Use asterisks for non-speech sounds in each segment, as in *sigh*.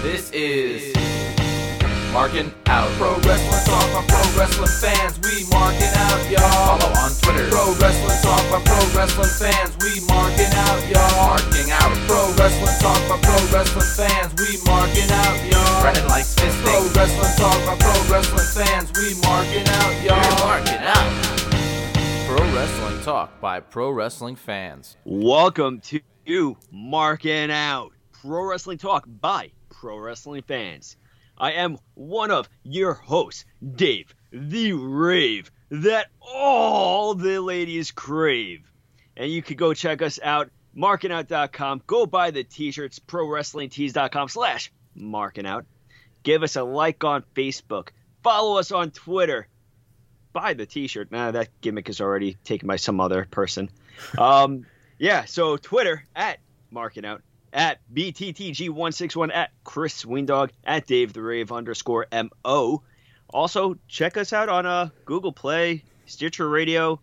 This is Marking Out. Pro Wrestling Talk by Pro Wrestling fans. We marking out, y'all. Follow on Twitter. Pro Wrestling Talk by Pro Wrestling fans. We marking out, y'all. Marking out. Pro Wrestling Talk by Pro Wrestling fans. We marking out, y'all. Running like fisting. Pro Wrestling Talk by Pro Wrestling fans. We marking out, y'all. We're marking out. Pro Wrestling Talk by Pro Wrestling fans. Welcome to Marking Out Pro Wrestling Talk by Pro Wrestling fans. I am one of your hosts, Dave, the rave that all the ladies crave. And you can go check us out, markingout.com. Go buy the t-shirts, prowrestlingtees.com slash markingout. Give us a like on Facebook. Follow us on Twitter. Buy the t-shirt. Nah, that gimmick is already taken by some other person. Um, *laughs* yeah, so Twitter at markingout at BTTG161 at Chris Windog at Dave the Rave underscore MO. Also, check us out on uh, Google Play, Stitcher Radio,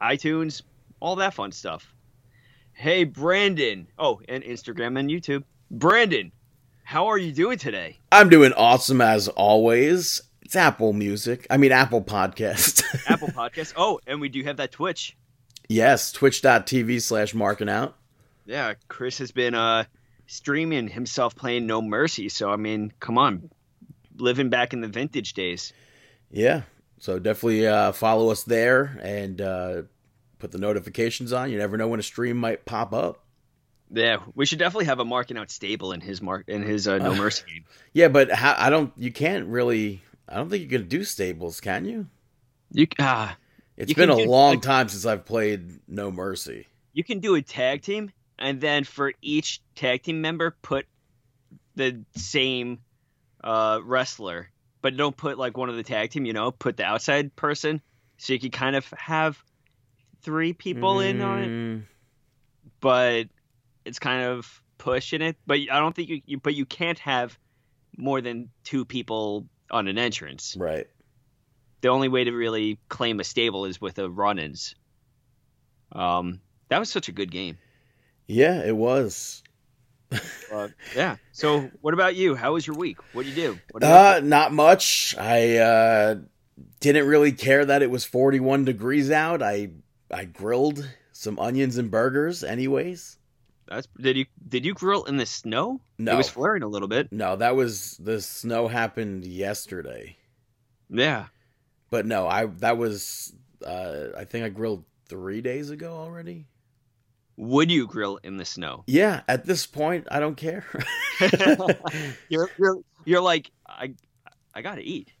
iTunes, all that fun stuff. Hey, Brandon. Oh, and Instagram and YouTube. Brandon, how are you doing today? I'm doing awesome as always. It's Apple Music. I mean, Apple Podcast. *laughs* Apple Podcast. Oh, and we do have that Twitch. yes, twitch.tv slash marking out. Yeah, Chris has been uh streaming himself playing No Mercy. So I mean, come on, living back in the vintage days. Yeah. So definitely uh, follow us there and uh, put the notifications on. You never know when a stream might pop up. Yeah, we should definitely have a marking out stable in his mark in his uh, No Mercy game. *laughs* Yeah, but how, I don't. You can't really. I don't think you can do stables, can you? You ah, It's You been a do, long like- time since I've played No Mercy. you can do a tag team, and then for each tag team member, put the same uh, wrestler, but don't put like one of the tag team. You know, put the outside person, so you can kind of have three people in on it. Mm, but it's kind of pushing it. But I don't think you, you but you can't have more than two people on an entrance. Right. The only way to really claim a stable is with a run-ins. Um, that was such a good game. Yeah, it was. Uh, yeah. So, what about you? How was your week? What did you do? What did you Uh, not much. I uh, didn't really care that it was 41 degrees out. I I grilled some onions and burgers, anyways. That's did you did you grill in the snow? No. It was flaring a little bit. No, that was the snow happened yesterday. Yeah. But no, I that was uh, I think I grilled three days ago already. Would you grill in the snow? Yeah, at this point, I don't care. *laughs* *laughs* you're, you're you're like I I gotta eat.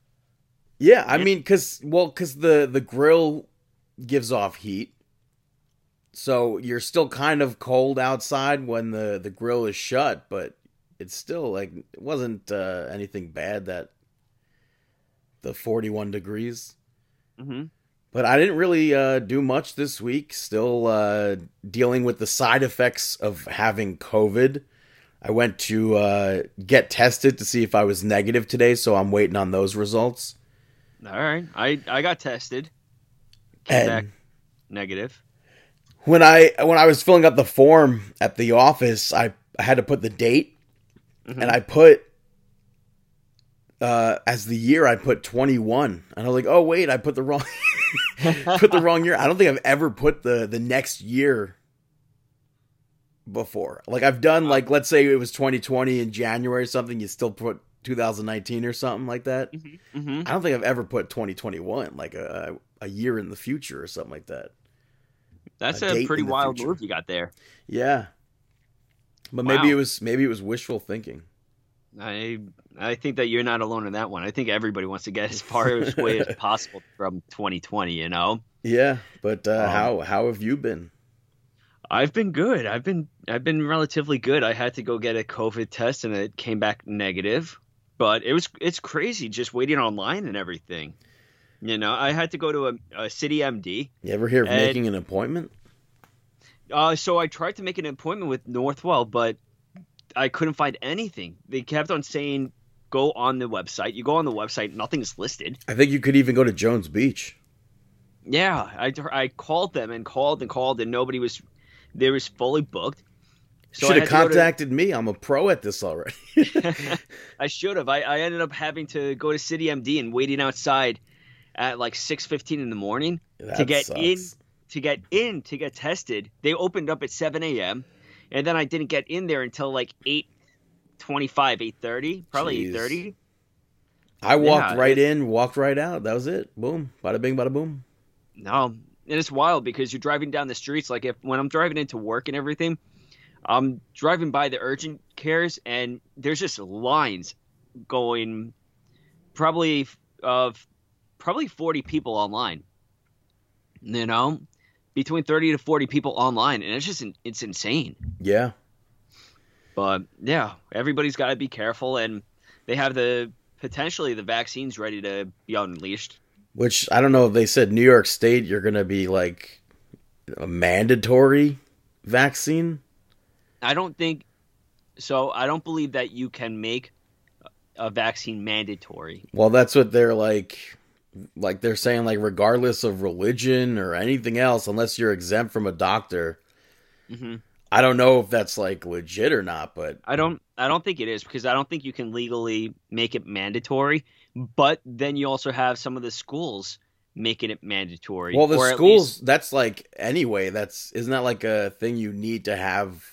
yeah, I mean, cause well, cause the the grill gives off heat, so you're still kind of cold outside when the the grill is shut, but it's still like it wasn't uh, anything bad that the 41 degrees. hmm But I didn't really uh, do much this week. Still uh, dealing with the side effects of having COVID. I went to uh, get tested to see if I was negative today, so I'm waiting on those results. All right. I I got tested. Came And back negative. when I when I was filling out the form at the office, I, I had to put the date, Mhm. and I put uh, as the year I put 21, and I was like, oh wait, I put the wrong *laughs* *laughs* *laughs* put the wrong year. I don't think I've ever put the the next year before. Like I've done like let's say it was 2020 in January or something, you still put 2019 or something like that. hmm I don't think I've ever put 2021 like a a year in the future or something like that. That's A a, pretty wild future. move you got there. Yeah. But maybe it was maybe it was wishful thinking. I I think that you're not alone in that one. I think everybody wants to get as far away as *laughs* possible from 2020. You know, Yeah, but uh, Um, how how have you been? I've been good. I've been I've been relatively good. I had to go get a COVID test and it came back negative, but it was it's crazy just waiting online and everything. You know, I had to go to a, a city MD. You ever hear of Ed- making an appointment? Uh, so I tried to make an appointment with Northwell, but I couldn't find anything. They kept on saying go on the website. You go on the website, nothing's listed. I think you could even go to Jones Beach. Yeah, I, I called them and called and called, and nobody was. They was fully booked. So Should have had to contacted me. I'm a pro at this already. *laughs* *laughs* I should have. I, I ended up having to go to City MD and waiting outside at like six fifteen in the morning That get in- to get in to get tested. They opened up at seven a.m. and then I didn't get in there until like eight twenty-five, eight thirty, probably eight thirty. I walked Yeah, right in, walked right out. That was it. Boom. Bada bing, bada boom. No, and it's wild because you're driving down the streets. Like if when I'm driving into work and everything, I'm driving by the urgent cares and there's just lines going, probably of probably 40 people online. You know, between 30 to 40 people online, and it's just it's insane. Yeah. But yeah, everybody's got to be careful, and they have the potentially the vaccines ready to be unleashed. Which I don't know if they said New York State, you're going to be like a mandatory vaccine. I don't think so. I don't believe that you can make a vaccine mandatory. Well, that's what they're like. Like they're saying, like regardless of religion or anything else, unless you're exempt from a doctor. hmm I don't know if that's like legit or not, but I don't. I don't think it is because I don't think you can legally make it mandatory. But then you also have some of the schools making it mandatory. well, the schools. least- That's like anyway. That's isn't that like a thing you need to have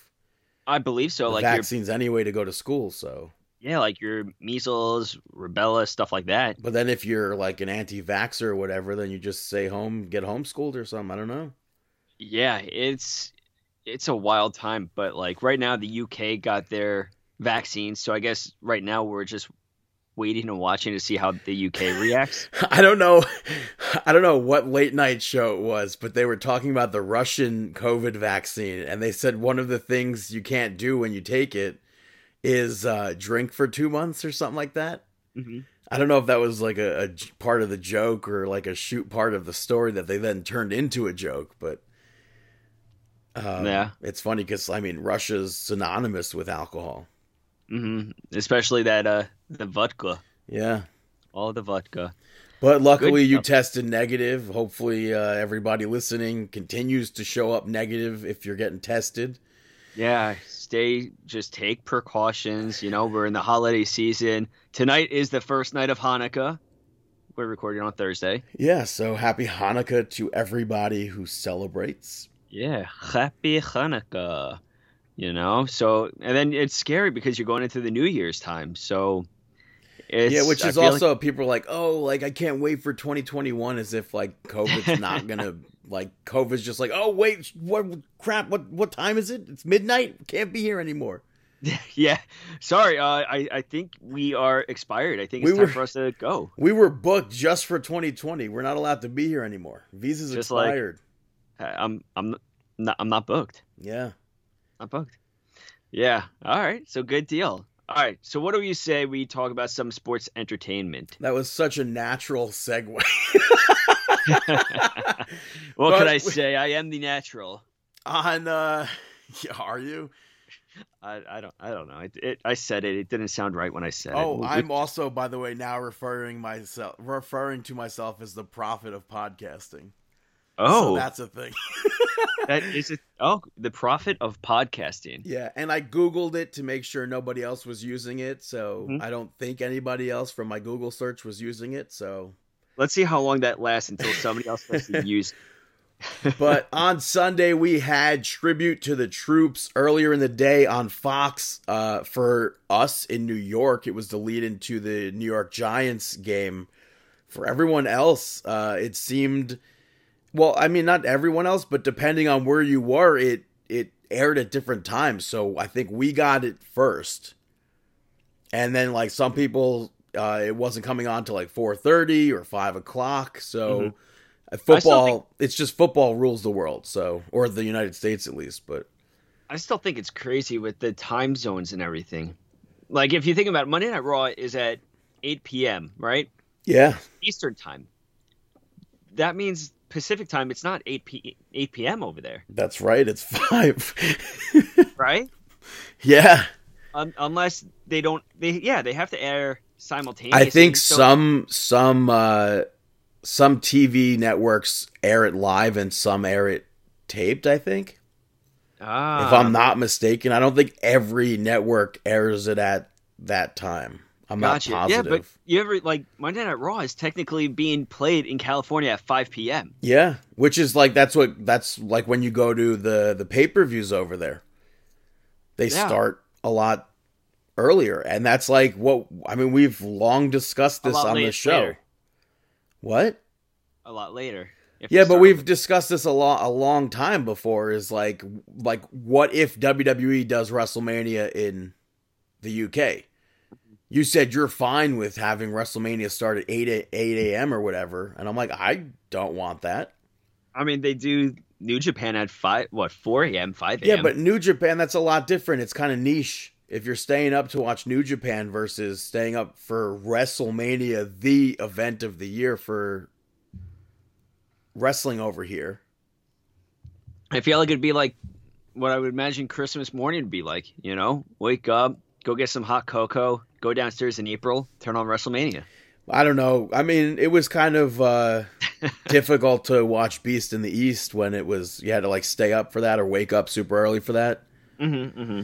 I believe so. Like vaccines anyway to go to school. So, yeah, like your measles, rubella, stuff like that. but then if you're like an anti-vaxxer or whatever, then you just stay home, get homeschooled or something. I don't know. Yeah, it's it's a wild time, but like right now the UK got their vaccines, so I guess right now we're just waiting and watching to see how the UK *laughs* reacts. I don't know. *laughs* I don't know what late night show it was, but they were talking about the Russian COVID vaccine, and they said one of the things you can't do when you take it is uh, drink for two months or something like that. Mhm. I don't know if that was like a part of the joke or like a shoot part of the story that they then turned into a joke, but um, Yeah. it's funny because I mean Russia's synonymous with alcohol. hmm Especially that uh the vodka, Yeah. all the vodka. But luckily, you tested negative. Hopefully, uh, everybody listening continues to show up negative if you're getting tested. Yeah, stay just take precautions. You know, we're in the holiday season. Tonight is the first night of Hanukkah. We're recording on Thursday. Yeah, so happy Hanukkah to everybody who celebrates. Yeah, happy Hanukkah. You know, so and then it's scary because you're going into the New Year's time. So it's yeah, which is feel like- also people are like, oh, like I can't wait for 2021, as if like COVID's *laughs* not gonna like COVID's just like, oh wait, what crap? What what time is it? It's midnight. Can't be here anymore. *laughs* yeah. Sorry, uh, I I think we are expired. I think We it's time were- for us to go. We were booked just for 2020. We're not allowed to be here anymore. Visas Just like- expired. I'm I'm not I'm not booked. yeah. Not booked. Yeah. All right. So good deal. All right. So what do you say we talk about some sports entertainment? That was such a natural segue. *laughs* *laughs* what But could I say? I am the natural. On uh *laughs* yeah, are you? I, I don't I don't know. It, it, I said it. It didn't sound right when I said it. Oh, I'm also by the way now referring myself referring to myself as the prophet of podcasting. So oh that's a thing. *laughs* that is it. Oh, the prophet of podcasting. yeah, and I googled it to make sure nobody else was using it, so Mhm. I don't think anybody else from my Google search was using it, so Let's see how long that lasts until somebody else has to *laughs* use. *laughs* But on Sunday, we had tribute to the troops earlier in the day on Fox. Uh, for us in New York, it was the lead into the New York Giants game. For everyone else, uh, it seemed, well, I mean, not everyone else, but depending on where you were, it it aired at different times. So I think we got it first, and then like some people, uh, it wasn't coming on till like four thirty or five o'clock. So. Mhm. Uh, Football, think- it's just football rules the world, so or the United States at least. But I still think it's crazy with the time zones and everything. Like if you think about it, Monday Night Raw is at 8 p.m. right yeah, Eastern time. That means Pacific time. It's not 8 p 8 p.m. over there, that's right. It's five. *laughs* right? yeah, Un- unless they don't. They yeah, they have to air simultaneously. I think So- some some uh some TV networks air it live and some air it taped. I think. Ah, if I'm not mistaken. I don't think every network airs it at that time. I'm gotcha. not Yeah, but you ever like Monday Night Raw is technically being played in California at 5 p.m. Yeah, which is like that's what that's like when you go to the the pay per views over there. They Yeah. start a lot earlier, and that's like what I mean. We've long discussed this on the show. later. What? a lot later. Yeah, but we've with- discussed this a lot a long time before. Is like like what if WWE does WrestleMania in the UK? You said you're fine with having WrestleMania start at eight a- eight a.m. or whatever, and I'm like, I don't want that. I mean, they do New Japan at five, what, 4 a.m., 5 a.m. Yeah, but New Japan, that's a lot different. It's kind of niche. If you're staying up to watch New Japan versus staying up for WrestleMania, the event of the year for wrestling over here. I feel like it'd be like what I would imagine Christmas morning would be like. You know, wake up, go get some hot cocoa, go downstairs in April, turn on WrestleMania. I don't know. I mean, it was kind of uh, *laughs* difficult to watch Beast in the East when it was you had to like stay up for that or wake up super early for that. Mm-hmm, mm-hmm.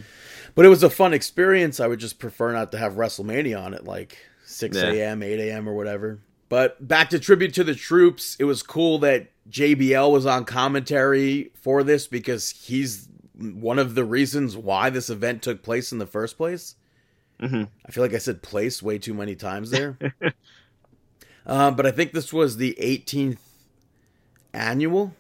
But it was a fun experience. I would just prefer not to have WrestleMania on at like 6 Yeah. a.m., 8 a.m., or whatever. But back to tribute to the troops, it was cool that JBL was on commentary for this because he's one of the reasons why this event took place in the first place. Mm-hmm. I feel like I said place way too many times there. *laughs* uh, but I think this was the 18th annual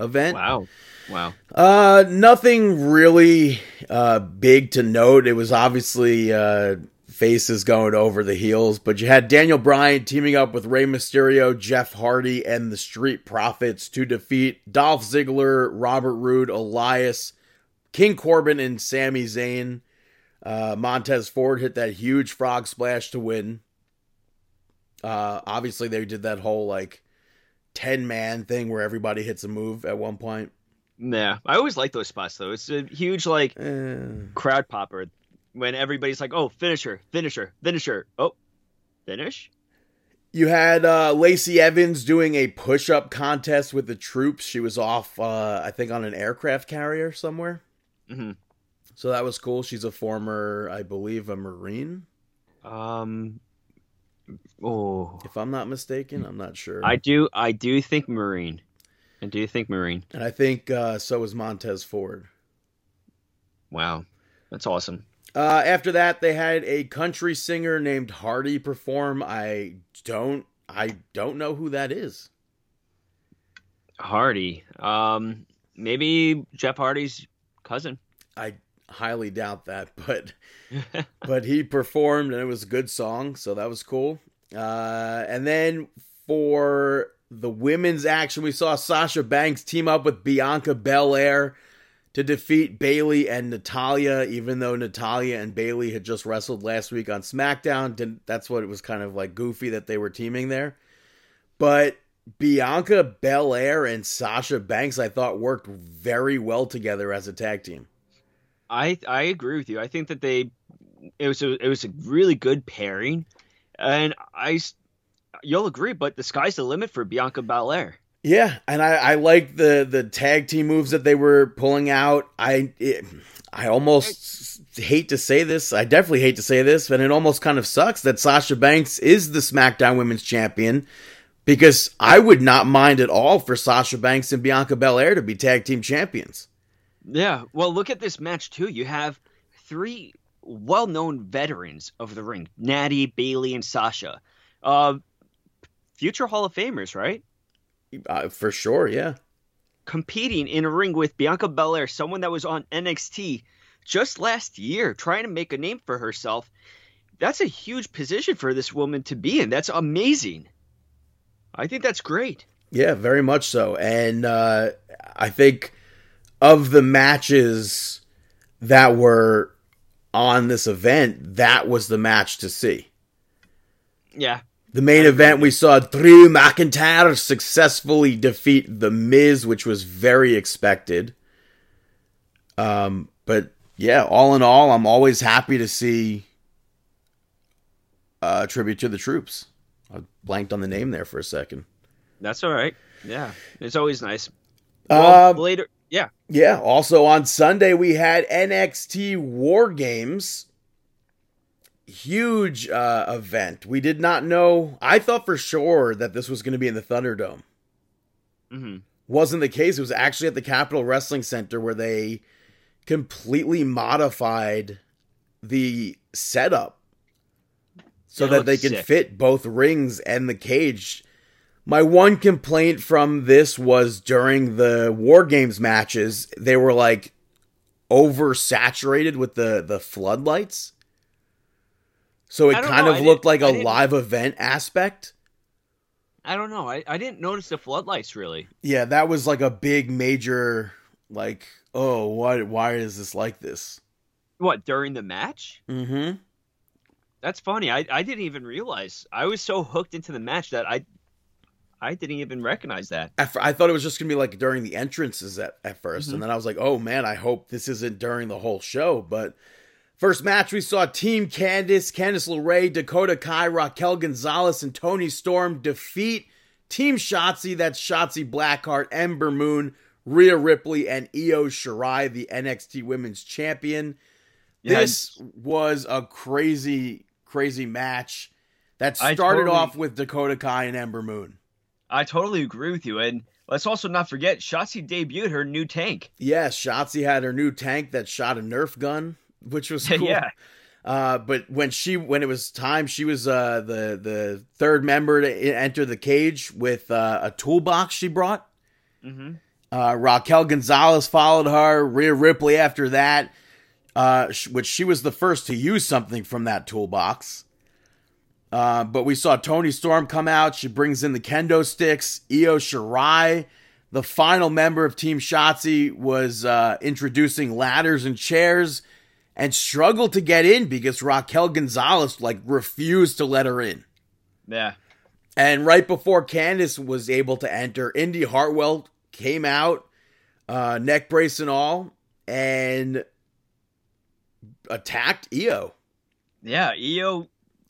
event. Wow, wow. Uh, nothing really uh big to note. It was obviously uh faces going over the heels, but you had Daniel Bryan teaming up with Rey Mysterio, Jeff Hardy, and the Street Profits to defeat Dolph Ziggler, Robert Roode, Elias, King Corbin, and Sami Zayn. Uh, Montez Ford hit that huge frog splash to win. Uh, obviously they did that whole like ten man thing where everybody hits a move at one point. Yeah, I always like those spots though. It's a huge like Eh. crowd popper when everybody's like, "Oh, finisher, finisher, finisher." Oh, finish. You had uh, Lacey Evans doing a push up contest with the troops. She was off, uh, I think, on an aircraft carrier somewhere. Mm-hmm. So that was cool. She's a former, I believe, a Marine, Um. Oh, if I'm not mistaken. I'm not sure. I do. I do think Marine. I do you think Marine. and I think uh, so was Montez Ford. Wow, that's awesome. Uh, after that, they had a country singer named Hardy perform. I don't, I don't know who that is. Hardy. Um, maybe Jeff Hardy's cousin. I highly doubt that, *laughs* but *laughs* but he performed and it was a good song, so that was cool. Uh, and then for the women's action, we saw Sasha Banks team up with Bianca Belair to defeat Bayley and Natalya, even though Natalya and Bayley had just wrestled last week on SmackDown. That's what it was kind of like goofy that they were teaming there. But Bianca Belair and Sasha Banks, I thought, worked very well together as a tag team. I I agree with you. I think that they it was a it was a really good pairing, and I you'll agree. But the sky's the limit for Bianca Belair. Yeah, and I, I like the the tag team moves that they were pulling out. I it, I almost hate to say this. I definitely hate to say this, and it almost kind of sucks that Sasha Banks is the SmackDown Women's Champion because I would not mind at all for Sasha Banks and Bianca Belair to be tag team champions. Yeah. Well, look at this match too. You have three well-known veterans of the ring: Natty, Bayley, and Sasha. Uh, future Hall of Famers, right? Uh, for sure, yeah. competing in a ring with Bianca Belair, someone that was on NXT just last year, trying to make a name for herself. That's a huge position for this woman to be in. That's amazing. I think that's great. Yeah, very much so. And uh, I think of the matches that were on this event, that was the match to see. Yeah. The main event, we saw Drew McIntyre successfully defeat The Miz, which was very expected. Um, but yeah, all in all, I'm always happy to see uh, tribute to the troops. I blanked on the name there for a second. That's all right. Yeah. It's always nice. Well, Uh, later Yeah. Yeah. Also on Sunday we had NXT War Games. Huge uh, event. We did not know. I thought for sure that this was going to be in the Thunderdome. Mm-hmm. Wasn't the case. It was actually at the Capitol Wrestling Center where they completely modified the setup so It that they can sick. fit both rings and the cage. My one complaint from this was during the War Games matches, they were like oversaturated with the the floodlights. So it kind know, of I looked like a live event aspect. I don't know. I, I didn't notice the floodlights really. Yeah, that was like a big major like, oh, why why is this like this? What during the match? Mm-hmm. That's funny. I, I didn't even realize. I was so hooked into the match that I I didn't even recognize that. At I thought it was just gonna be like during the entrances at, at 1st Mhm. and then I was like, oh man, I hope this isn't during the whole show. But first match, we saw Team Candice, Candice LeRae, Dakota Kai, Raquel Gonzalez, and Toni Storm defeat Team Shotzi. That's Shotzi Blackheart, Ember Moon, Rhea Ripley, and Io Shirai, the NXT Women's Champion. This was a crazy, crazy match that started totally- off with Dakota Kai and Ember Moon. I totally agree with you. And let's also not forget, Shotzi debuted her new tank. Yes, Shotzi had her new tank that shot a Nerf gun, which was *laughs* cool. yeah. Uh, but when she when it was time, she was uh, the the third member to enter the cage with uh, a toolbox she brought. hmm Uh, Raquel Gonzalez followed her. Rhea Ripley after that, uh, sh- which she was the first to use something from that toolbox. Uh, but we saw Toni Storm come out. She brings in the kendo sticks. Io Shirai, the final member of Team Shotzi, was uh, introducing ladders and chairs and struggled to get in because Raquel Gonzalez like refused to let her in. Yeah. And right before Candice was able to enter, Indi Hartwell came out, uh, neck brace and all, and attacked Io. Yeah. Io,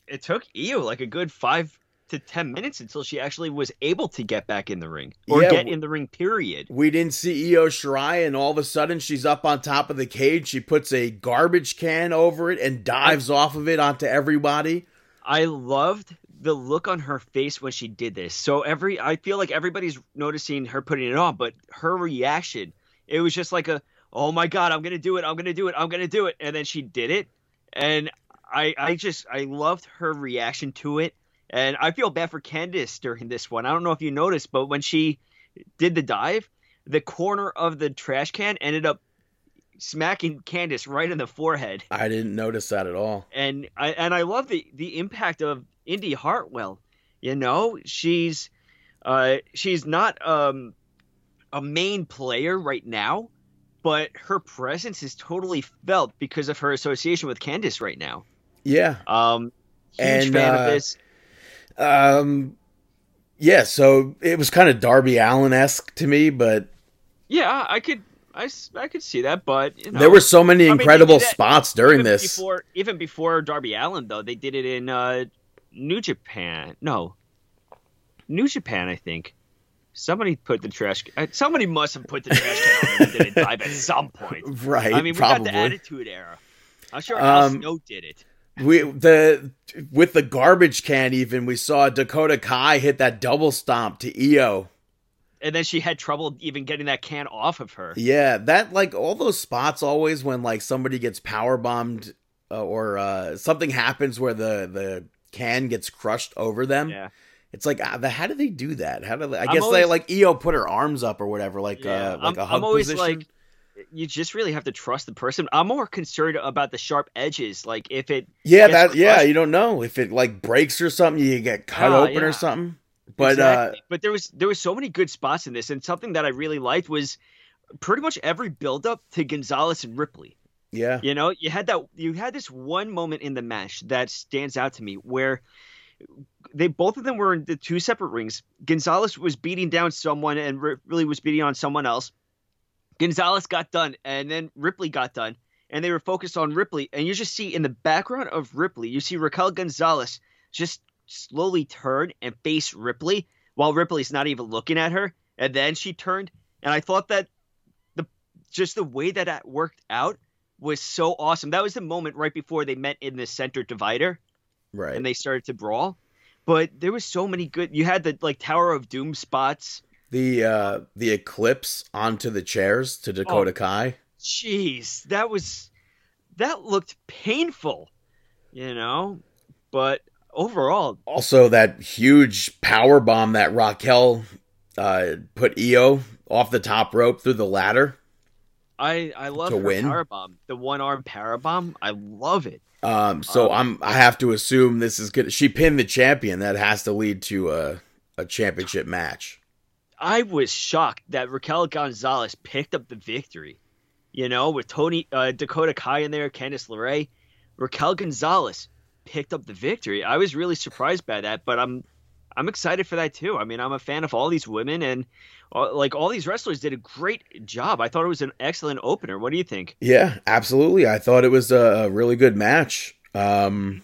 it took Io like a good five to 10 minutes until she actually was able to get back in the ring or Yeah, get in the ring, period. We didn't see Io Shirai, and all of a sudden she's up on top of the cage. She puts a garbage can over it and dives off of it onto everybody. I loved the look on her face when she did this. So every I feel like everybody's noticing her putting it on, but her reaction, it was just like a, "Oh my god, I'm going to do it. I'm going to do it. I'm going to do it." And then she did it. And I I just I loved her reaction to it. And I feel bad for Candice during this one. I don't know if you noticed, but when she did the dive, the corner of the trash can ended up smacking Candice right in the forehead I didn't notice that at all. and I and I love the the impact of Indi Hartwell. You know, she's uh she's not um a main player right now, but her presence is totally felt because of her association with Candice right now. Yeah. Um huge And, fan uh, of this. Um. Yeah. So it was kind of Darby Allin esque to me, but Yeah, I could I, I could see that, but you know, there were so many I mean, incredible spots during even this. Before even before Darby Allin though, they did it in uh New Japan. No. New Japan, I think. Somebody put the trash. uh, Somebody must have put the trash can on and did it dive at some point. *laughs* Right. I mean, we probably. got the Attitude Era. I'm sure Al Um, Snow did it. We the with the garbage can even we saw Dakota Kai hit that double stomp to Io. And then she had trouble even getting that can off of her. Yeah, that like all those spots always when like somebody gets power bombed uh, or uh, something happens where the the can gets crushed over them. Yeah. It's like uh, the, how do they do that? How do they, I I'm guess always- they like Io put her arms up or whatever, like Yeah, uh, like I'm- a hug I'm always position. like- You just really have to trust the person. I'm more concerned about the sharp edges. Like if it yeah, that yeah, you don't know if it like breaks or something, you get cut Ah, open yeah. or something. But Exactly. but there was there was so many good spots in this, and something that I really liked was pretty much every buildup to Gonzalez and Ripley. uh, yeah, You know, you had that you had this one moment in the match that stands out to me where they both of them were in the two separate rings. Gonzalez was beating down someone and Ripley was beating on someone else. Gonzalez got done and then Ripley got done and they were focused on Ripley and you just see in the background of Ripley, you see Raquel Gonzalez just slowly turn and face Ripley while Ripley's not even looking at her and then she turned and I thought that the just the way that that worked out was so awesome. That was the moment right before they met in the center divider Right. and they started to brawl. But there was so many good. You had the like Tower of Doom spots. The uh the eclipse onto the chairs to Dakota Oh. Kai. Jeez, that was that looked painful, you know. But overall, Also that huge power bomb that Raquel uh put Io off the top rope through the ladder. I I love To win? power bomb, the one arm power bomb. I love it. Um so Um, I'm I have to assume this is good. She pinned the champion. That has to lead to a a championship match. I was shocked that Raquel Gonzalez picked up the victory. You know, with Tony uh, Dakota Kai in there, Candice LeRae, Raquel Gonzalez picked up the victory. I was really surprised by that, but I'm I'm excited for that too. I mean, I'm a fan of all these women and uh, like all these wrestlers did a great job. I thought it was an excellent opener. What do you think? Yeah, absolutely. I thought it was a, really good match. Um,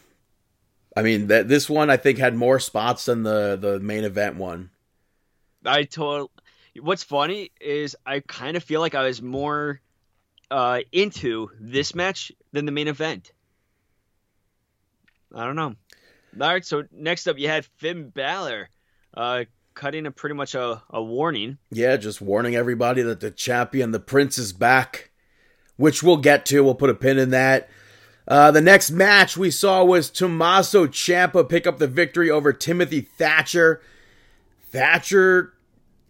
I mean, that this one I think had more spots than the the main event one. I told. What's funny is I kind of feel like I was more uh, into this match than the main event. I don't know. All right, so next up you had Finn Balor uh, cutting a pretty much a, a warning. Yeah, just warning everybody that the champion, the prince, is back, which we'll get to. We'll put a pin in that. Uh, the next match we saw was Tommaso Ciampa pick up the victory over Timothy Thatcher. Thatcher,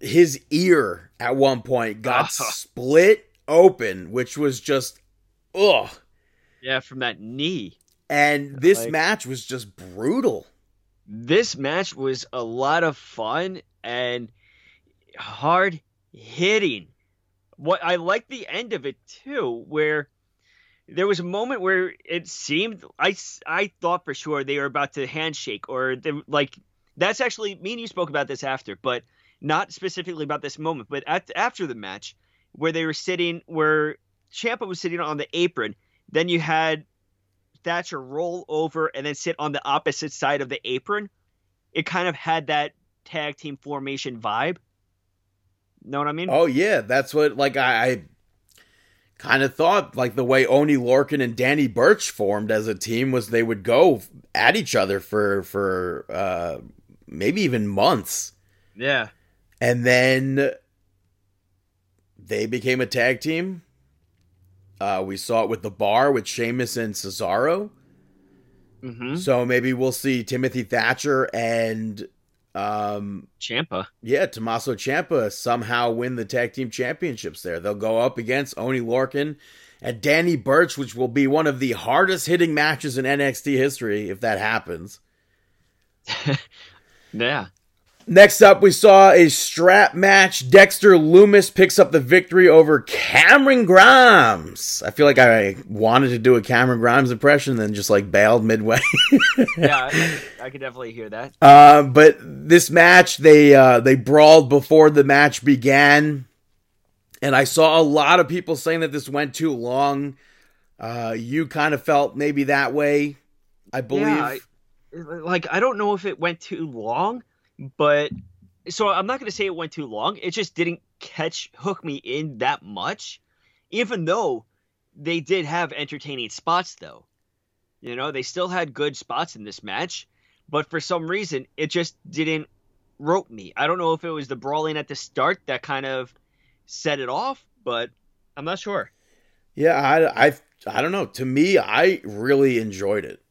his ear at one point got Ah. *laughs* split open, which was just ugh. Yeah, from that knee. And this Like- match was just brutal. This match was a lot of fun and hard hitting. What I like the end of it too, where there was a moment where it seemed I, I thought for sure they were about to handshake or they, like that's actually me and you spoke about this after, but not specifically about this moment, but at, after the match where they were sitting where Ciampa was sitting on the apron, then you had Thatcher roll over and then sit on the opposite side of the apron. It kind of had that tag team formation vibe. Know what I mean? Oh yeah, that's what like I, I kind of thought like the way Oney Lorcan and Danny Burch formed as a team was they would go at each other for for uh maybe even months. Yeah. And then they became a tag team. Uh, we saw it with the bar with Sheamus and Cesaro. Mm-hmm. So maybe we'll see Timothy Thatcher and um, Ciampa. yeah, Tommaso Ciampa somehow win the tag team championships there. They'll go up against Oney Lorcan and Danny Burch, which will be one of the hardest hitting matches in NXT history if that happens. *laughs* Yeah. Next up, we saw a strap match. Dexter Lumis picks up the victory over Cameron Grimes. I feel like I wanted to do a Cameron Grimes impression, then just like bailed midway. *laughs* Yeah, I, I could definitely hear that. Uh, but this match, they uh, they brawled before the match began, and I saw a lot of people saying that this went too long. Uh, you kind of felt maybe that way, I believe. Yeah, I- like I don't know if it went too long, but so I'm not going to say it went too long. It just didn't catch hook me in that much, even though they did have entertaining spots though. You know, they still had good spots in this match, but for some reason it just didn't rope me. I don't know if it was the brawling at the start that kind of set it off, but I'm not sure. yeah, I, I I don't know. To me, I really enjoyed it.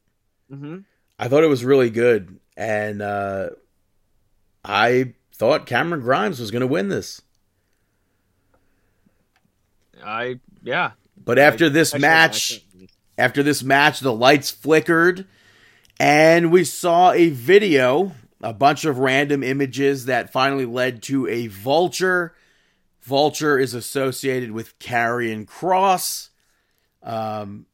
hmm I thought it was really good, and uh, I thought Cameron Grimes was going to win this. I yeah. But after this Actually, match, After this match, the lights flickered and we saw a video, a bunch of random images that finally led to a vulture. Vulture is associated with Karrion Kross, um,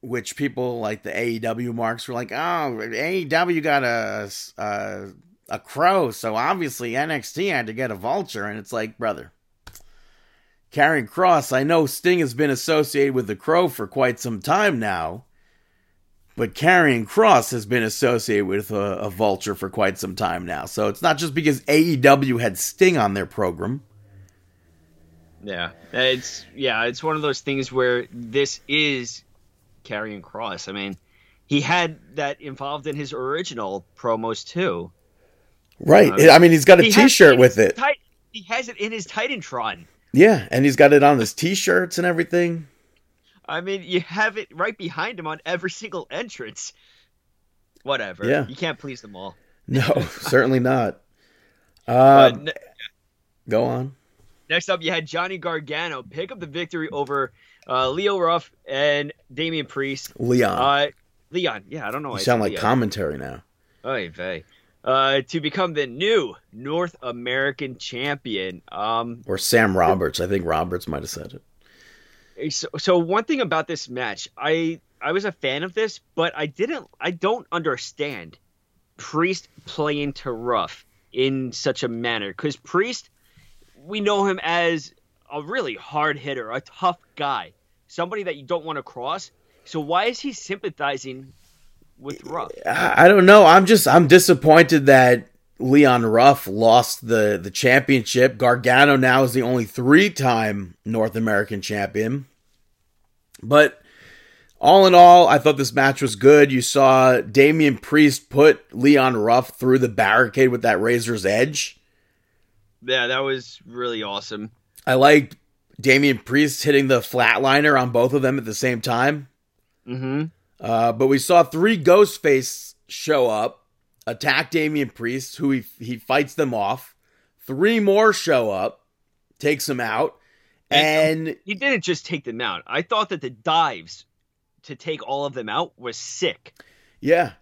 which people like the AEW marks were like, oh, AEW got a, a, a crow, so obviously NXT had to get a vulture. And it's like, brother. Karrion Kross, I know Sting has been associated with the Crow for quite some time now, but Karrion Kross has been associated with a, a Vulture for quite some time now. So it's not just because AEW had Sting on their program. Yeah, it's yeah, it's one of those things where this is Karrion Kross. I mean, he had that involved in his original promos too. Right. Uh, I mean, he's got a he T-shirt with it. He has it in his Titantron. Yeah, and he's got it on his T-shirts and everything. I mean, you have it right behind him on every single entrance. Whatever. Yeah. You can't please them all. *laughs* No, certainly not. *laughs* Uh, ne- go on. next up, you had Johnny Gargano pick up the victory over uh, Leo Ruff and Damian Priest. Leon. Uh, Leon, yeah, I don't know. you sound like Leon. commentary now. Oy vey. Uh, to become the new North American champion. Um, Or Sam Roberts. I think Roberts might have said it. so, so one thing about this match, I I was a fan of this, but I didn't, I don't understand Priest playing to Ruff in such a manner because Priest, we know him as a really hard hitter, a tough guy, somebody that you don't want to cross. So why is he sympathizing with Ruff? I don't know. I'm just I'm disappointed that Leon Ruff lost the the championship. Gargano now is the only three time North American champion. But all in all, I thought this match was good. You saw Damian Priest put Leon Ruff through the barricade with that razor's edge. Yeah, that was really awesome. I liked Damian Priest hitting the flatliner on both of them at the same time. Mm-hmm. Uh, but we saw three Ghostface show up, attack Damian Priest, who he he fights them off. Three more show up, takes him out, and He didn't just take them out. I thought that the dives to take all of them out was sick. yeah,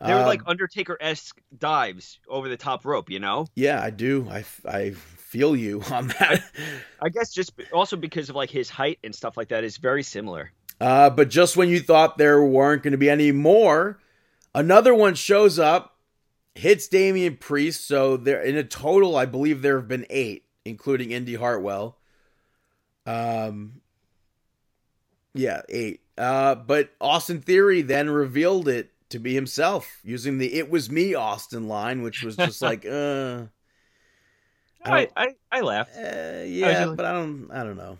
They were Uh, like Undertaker esque dives over the top rope, you know? yeah, I do. I I feel you *laughs* on that. I guess just also because of like his height and stuff like that is very similar. Uh, but just when you thought there weren't going to be any more, another one shows up, hits Damian Priest. So there, in a total, I believe there have been eight, including Indi Hartwell. Um, yeah, eight. Uh, but Austin Theory then revealed it to be himself using the "It was me" Austin line, which was just like, *laughs* uh, I I, I, I laughed. uh yeah, really- but I don't, I don't know.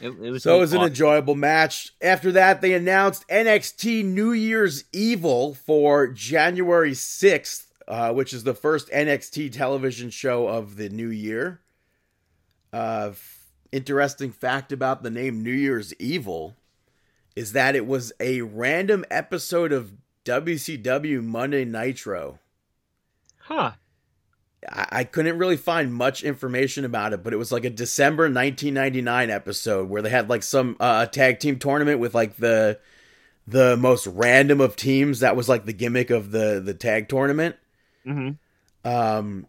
It, it was So it was an enjoyable match. After that, they announced NXT New Year's Evil for January 6th, uh, which is the first NXT television show of the new year. Uh, interesting fact about the name New Year's Evil is that it was a random episode of WCW Monday Nitro. Huh. I, couldn't really find much information about it, but it was like a December 1999 episode where they had like some uh, tag team tournament with like the the most random of teams. That was like the gimmick of the the tag tournament. hmm Um,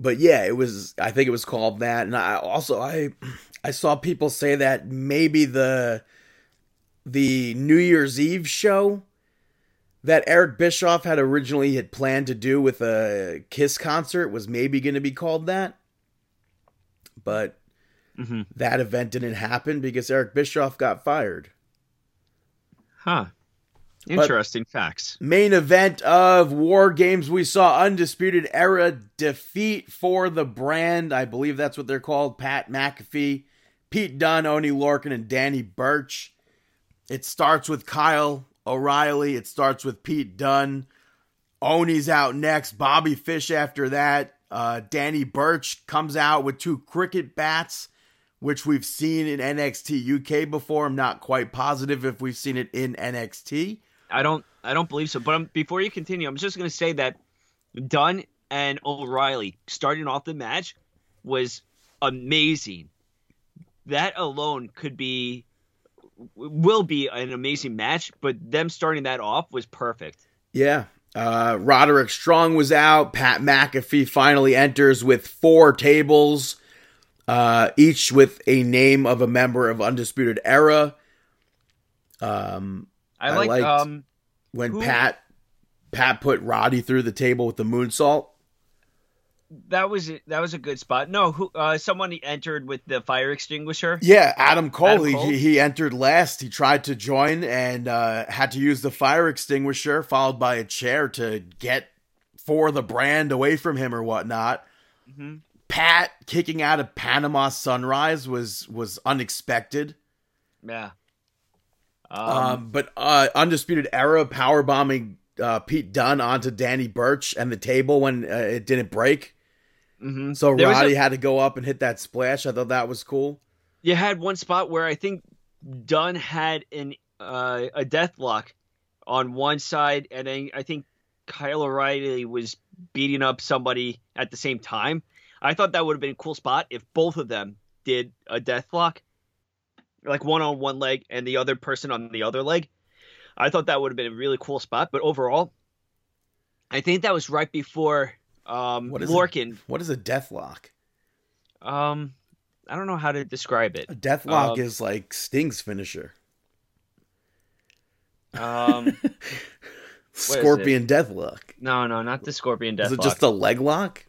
but yeah, it was. I think it was called that, and I also I I saw people say that maybe the the New Year's Eve show that Eric Bischoff had originally had planned to do with a Kiss concert was maybe going to be called that, but hmm that event didn't happen because Eric Bischoff got fired. Huh. Interesting facts. Main event of War Games, we saw Undisputed Era defeat for the brand. I believe that's what they're called. Pat McAfee, Pete Dunne, Oney Lorcan, and Danny Burch. It starts with Kyle O'Reilly. It starts with Pete Dunne. Oney's out next. Bobby Fish after that. Uh, Danny Burch comes out with two cricket bats, which we've seen in NXT UK before. I'm not quite positive if we've seen it in NXT. I don't I don't believe so. But um, before you continue, I'm just going to say that Dunne and O'Reilly starting off the match was amazing. That alone could be will be an amazing match, but them starting that off was perfect. Yeah. Uh, Roderick Strong was out. Pat McAfee finally enters with four tables, uh, each with a name of a member of Undisputed Era. Um, I, I like liked- um when Who- Pat Pat put Roddy through the table with the moonsault. That was that was a good spot. No, who uh someone entered with the fire extinguisher. Yeah, Adam Cole. Adam he- Cole? He, he entered last. He tried to join and uh, had to use the fire extinguisher, followed by a chair to get for the brand away from him or whatnot. hmm Pat kicking out of Panama Sunrise was was unexpected. Yeah. Um, Um, but uh, Undisputed Era power bombing uh, Pete Dunne onto Danny Burch and the table when uh, it didn't break. Mhm. So There was a- had to go up and hit that splash. I thought that was cool. you had one spot where I think Dunne had an uh, a death lock on one side, and then I think Kyle O'Reilly was beating up somebody at the same time. I thought that would have been a cool spot if both of them did a death lock, like one on one leg and the other person on the other leg. I thought that would have been a really cool spot, but overall, I think that was right before um, What is it? Lorcan. What is a death lock? Um, I don't know how to describe it. A death lock Um, is like Sting's finisher. Um, *laughs* Scorpion death lock. no, no, not the scorpion death. lock. Is it lock. just a leg lock?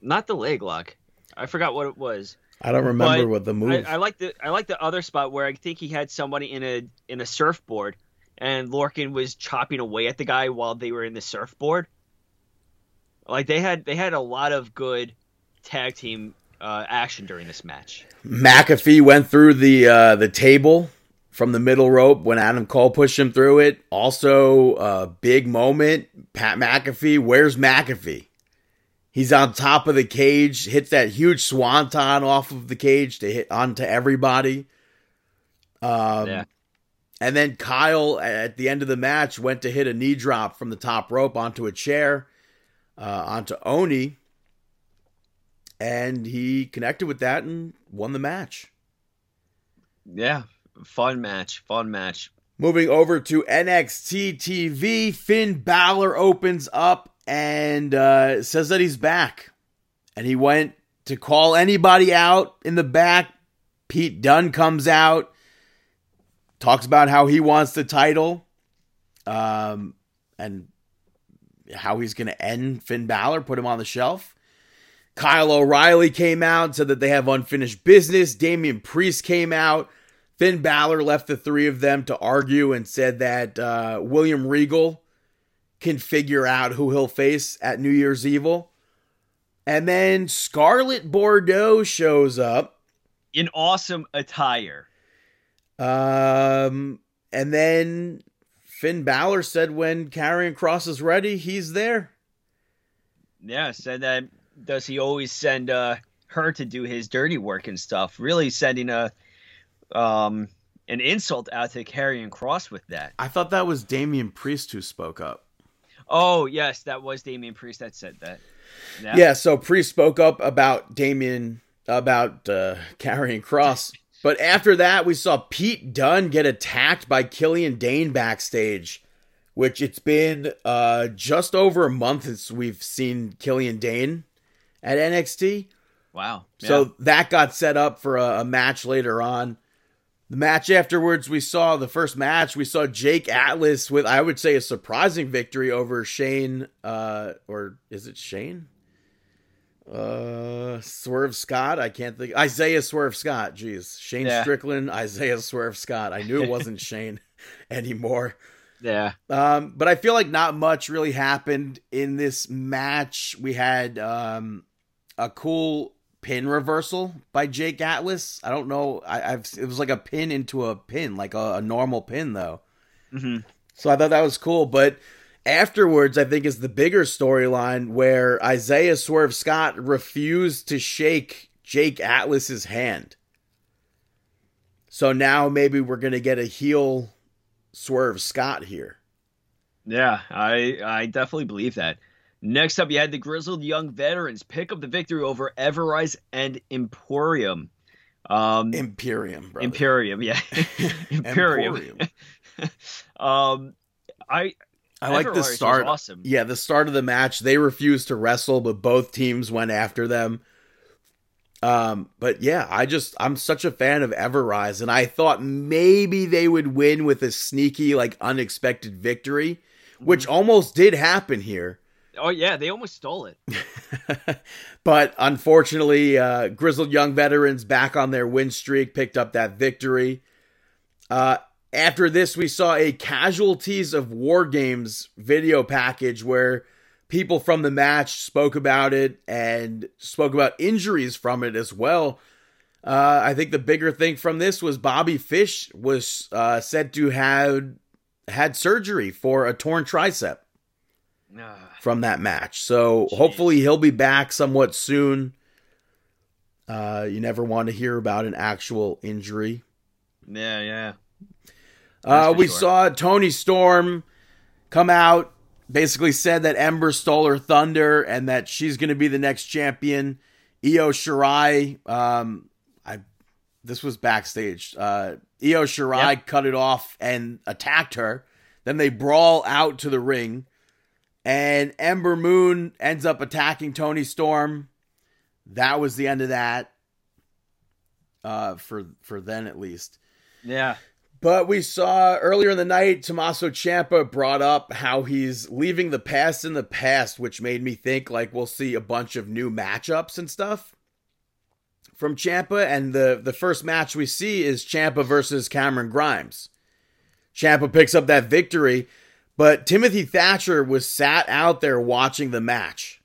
not the leg lock. I forgot what it was. I don't remember But what the I, move. I like the I like the other spot where I think he had somebody in a in a surfboard, and Lorcan was chopping away at the guy while they were in the surfboard. Like they had they had a lot of good tag team uh, action during this match. McAfee went through the uh, the table from the middle rope when Adam Cole pushed him through it. Also, a big moment. Pat McAfee, where's McAfee? He's on top of the cage, hits that huge swanton off of the cage to hit onto everybody. Um, Yeah. And then Kyle, at the end of the match, went to hit a knee drop from the top rope onto a chair, uh, onto Oney, and he connected with that and won the match. Yeah, fun match, fun match. Moving over to NXT TV, Finn Balor opens up and uh, says that he's back. And he went to call anybody out in the back. Pete Dunne comes out, talks about how he wants the title, um, and how he's going to end Finn Balor, put him on the shelf. Kyle O'Reilly came out, said that they have unfinished business. Damian Priest came out. Finn Balor left the three of them to argue and said that uh, William Regal can figure out who he'll face at New Year's Evil. And then Scarlett Bordeaux shows up. In awesome attire. Um, and then Finn Balor said when Karrion Kross is ready, he's there. Yeah, said that does he always send uh, her to do his dirty work and stuff? Really sending a um an insult out to Karrion Kross with that. I thought that was Damian Priest who spoke up. Oh yes, that was Damian Priest that said that. Yeah, so Priest spoke up about Damien about uh, Karrion Kross, but after that we saw Pete Dunne get attacked by Killian Dain backstage, which it's been uh, just over a month since we've seen Killian Dain at NXT. Wow. So that got set up for a, a match later on. The match afterwards, we saw the first match. We saw Jake Atlas with, I would say, a surprising victory over Shane, uh, or is it Shane? Uh, Swerve Scott. I can't think. Isaiah Swerve Scott. Jeez, Shane Yeah. Strickland, Isaiah Swerve Scott. I knew it *laughs* wasn't Shane anymore. yeah. Um, but I feel like not much really happened in this match. We had um, a cool pin reversal by Jake Atlas. I don't know. I, I've it was like a pin into a pin, like a, a normal pin though. hmm So I thought that was cool. But afterwards, I think is the bigger storyline where Isaiah Swerve Scott refused to shake Jake Atlas's hand. So now maybe we're gonna get a heel Swerve Scott here. Yeah, I I definitely believe that. Next up, you had the grizzled young veterans pick up the victory over Ever-Rise and Emporium. Um, Imperium, brother. Imperium, yeah, *laughs* *laughs* Imperium. Emporium. *laughs* um, I I like the start. awesome. Yeah, the start of the match. They refused to wrestle, but both teams went after them. Um, but yeah, I just I'm such a fan of Ever-Rise, and I thought maybe they would win with a sneaky, like unexpected victory, which almost did happen here. Oh yeah, they almost stole it. *laughs* but unfortunately, uh, grizzled young veterans back on their win streak picked up that victory. Uh, after this, we saw a casualties of war games video package where people from the match spoke about it and spoke about injuries from it as well. Uh, I think the bigger thing from this was Bobby Fish was uh, said to have had surgery for a torn tricep from that match. So Jeez. hopefully he'll be back somewhat soon. Uh, you never want to hear about an actual injury. Yeah, yeah. Uh, we sure. saw Toni Storm come out, basically said that Ember stole her thunder and that she's going to be the next champion. Io Shirai, um, I this was backstage. Uh, Io Shirai Yep. cut it off and attacked her. Then they brawl out to the ring, and Ember Moon ends up attacking Toni Storm. That was the end of that. Uh, for for then at least. Yeah. But we saw earlier in the night, Tommaso Ciampa brought up how he's leaving the past in the past, which made me think like we'll see a bunch of new matchups and stuff from Ciampa. And the the first match we see is Ciampa versus Cameron Grimes. Ciampa picks up that victory, but Timothy Thatcher was sat out there watching the match.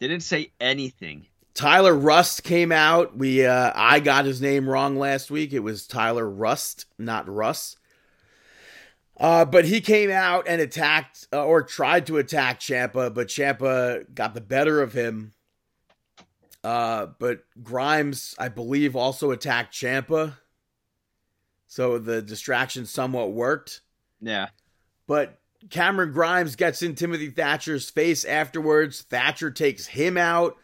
Didn't say anything. Tyler Rust came out. We uh I got his name wrong last week. It was Tyler Rust, not Russ. Uh but he came out and attacked uh, or tried to attack Ciampa, but Ciampa got the better of him. Uh but Grimes, I believe, also attacked Ciampa. So the distraction somewhat worked. Yeah. But Cameron Grimes gets in Timothy Thatcher's face afterwards. Thatcher takes him out.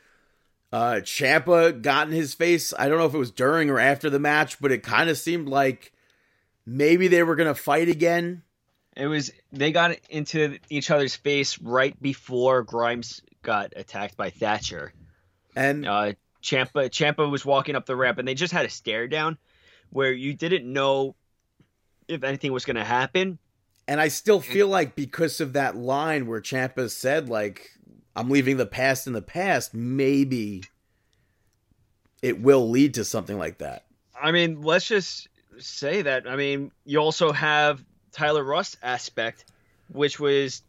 Uh, Ciampa got in his face. I don't know if it was during or after the match, but it kind of seemed like maybe they were going to fight again. It was they got into each other's face right before Grimes got attacked by Thatcher. And Uh Ciampa Ciampa was walking up the ramp and they just had a stare down where you didn't know if anything was going to happen. and I still feel like because of that line where Ciampa said like I'm leaving the past in the past, maybe it will lead to something like that. I mean, let's just say that. I mean, you also have Tyler Rust aspect, which was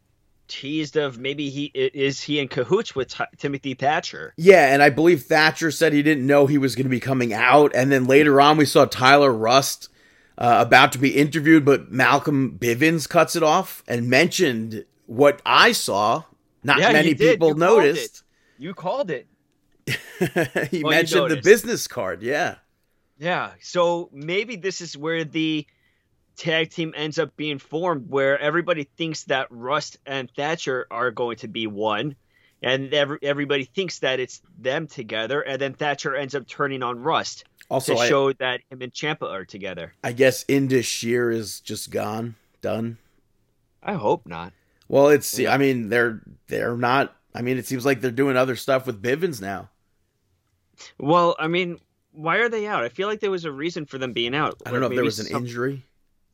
teased of maybe he is he in cahoots with Ti- Timothy Thatcher. Yeah, and I believe Thatcher said he didn't know he was going to be coming out, and then later on we saw Tyler Rust uh, about to be interviewed, but Malcolm Bivens cuts it off and mentioned what I saw. Not Yeah, many people You called noticed. You called it. *laughs* he Well, mentioned the business card. Yeah, Yeah. So maybe this is where the tag team ends up being formed, where everybody thinks that Rust and Thatcher are going to be one. And every, everybody thinks that it's them together, and then Thatcher ends up turning on Rust Also, to I, show that him and Ciampa are together. I guess Indus Sher is just gone, done. I hope not. Well, it's. I mean, they're they're not. I mean, it seems like they're doing other stuff with Bivens now. Well, I mean, why are they out? I feel like there was a reason for them being out. I don't know if there was an some- injury.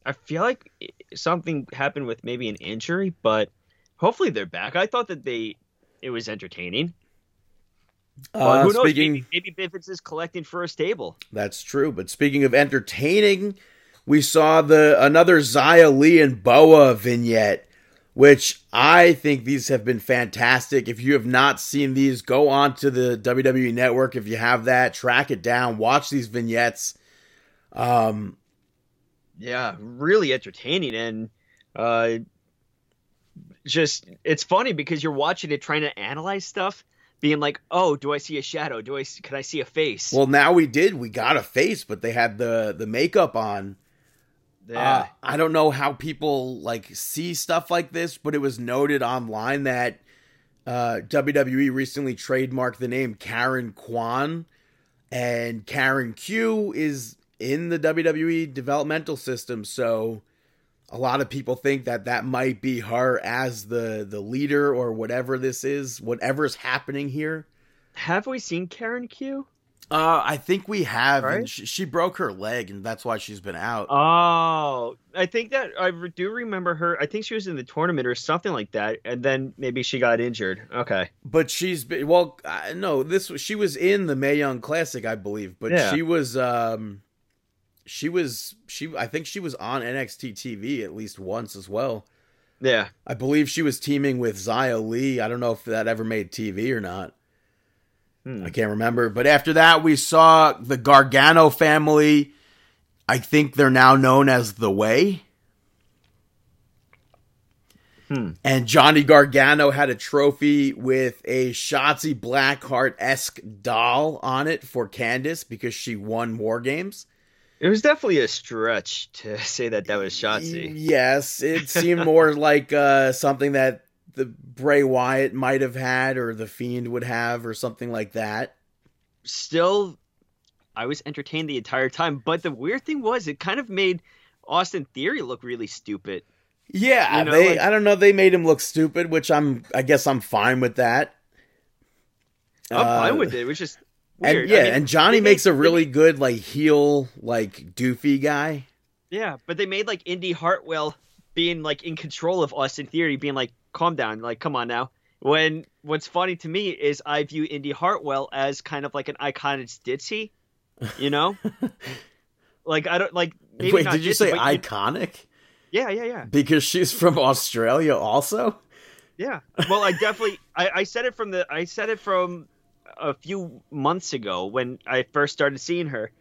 I feel like something happened with maybe an injury, but hopefully they're back. I thought that they it was entertaining. Uh, who knows? speaking, Maybe, maybe Bivens is collecting for a stable. That's true. But speaking of entertaining, we saw the another Xia Li and Boa vignette, which I think these have been fantastic. If you have not seen these, go on to the WWE network. If you have that, track it down, watch these vignettes. Um, Yeah, really entertaining and uh just it's funny because you're watching it trying to analyze stuff, being like, "Oh, do I see a shadow? Do I see, can I see a face?" well, now we did. We got a face, but they had the the makeup on. Yeah. Uh, I don't know how people like see stuff like this, but it was noted online that uh, WWE recently trademarked the name Karen Kwan, and Karen Q is in the WWE developmental system. So a lot of people think that that might be her as the the leader or whatever this is, whatever's happening here. Have we seen Karen Q? Uh, I think we have. Right? She, she broke her leg, and that's why she's been out. Oh, I think that I do remember her. I think she was in the tournament or something like that, and then maybe she got injured. Okay. But she's been well. No, this was she was in the Mae Young Classic, I believe. But Yeah. she was, um, she was she. I think she was on NXT TV at least once as well. Yeah. I believe she was teaming with Xia Li. I don't know if that ever made TV or not. Hmm. I can't remember. But after that, we saw the Gargano family. I think they're now known as the Way. Hmm. And Johnny Gargano had a trophy with a Shotzi Blackheart esque doll on it for Candice because she won War Games. It was definitely a stretch to *laughs* say that that was Shotzi. Yes, it seemed more like uh, something that the Bray Wyatt might have had or the Fiend would have or something like that. Still, I was entertained the entire time. But the weird thing was, it kind of made Austin Theory look really stupid. Yeah, You know, they like- I don't know, they made him look stupid, which I'm I guess I'm fine with that. I'm Uh, fine with it. It was just weird. And yeah, I mean, and Johnny makes made- a really good like heel like doofy guy. Yeah, but they made like Indi Hartwell being like in control of Austin Theory, being like, "Calm down, like, come on now." When what's funny to me is I view Indi Hartwell as kind of like an iconic ditzy, you know. *laughs* like I don't like. Maybe Wait, not did you ditzy, say iconic? Yeah, yeah, yeah, Because she's from Australia also? yeah. Well, I definitely I, I said it from the I said it from a few months ago when I first started seeing her.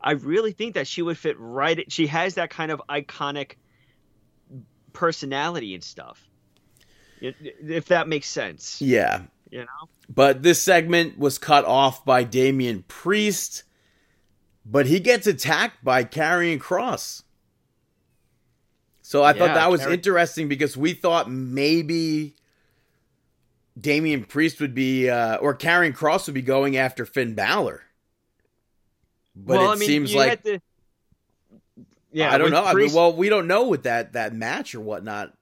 I really think that she would fit right. She has that kind of iconic personality and stuff. If that makes sense, Yeah. you know. But this segment was cut off by Damian Priest, but he gets attacked by Karrion Kross. So I thought that was Karrion- interesting because we thought maybe Damian Priest would be, uh, or Karrion Kross would be going after Finn Balor. But well, it I mean, seems like to- yeah, I don't know. I mean, well, we don't know with that that match or whatnot.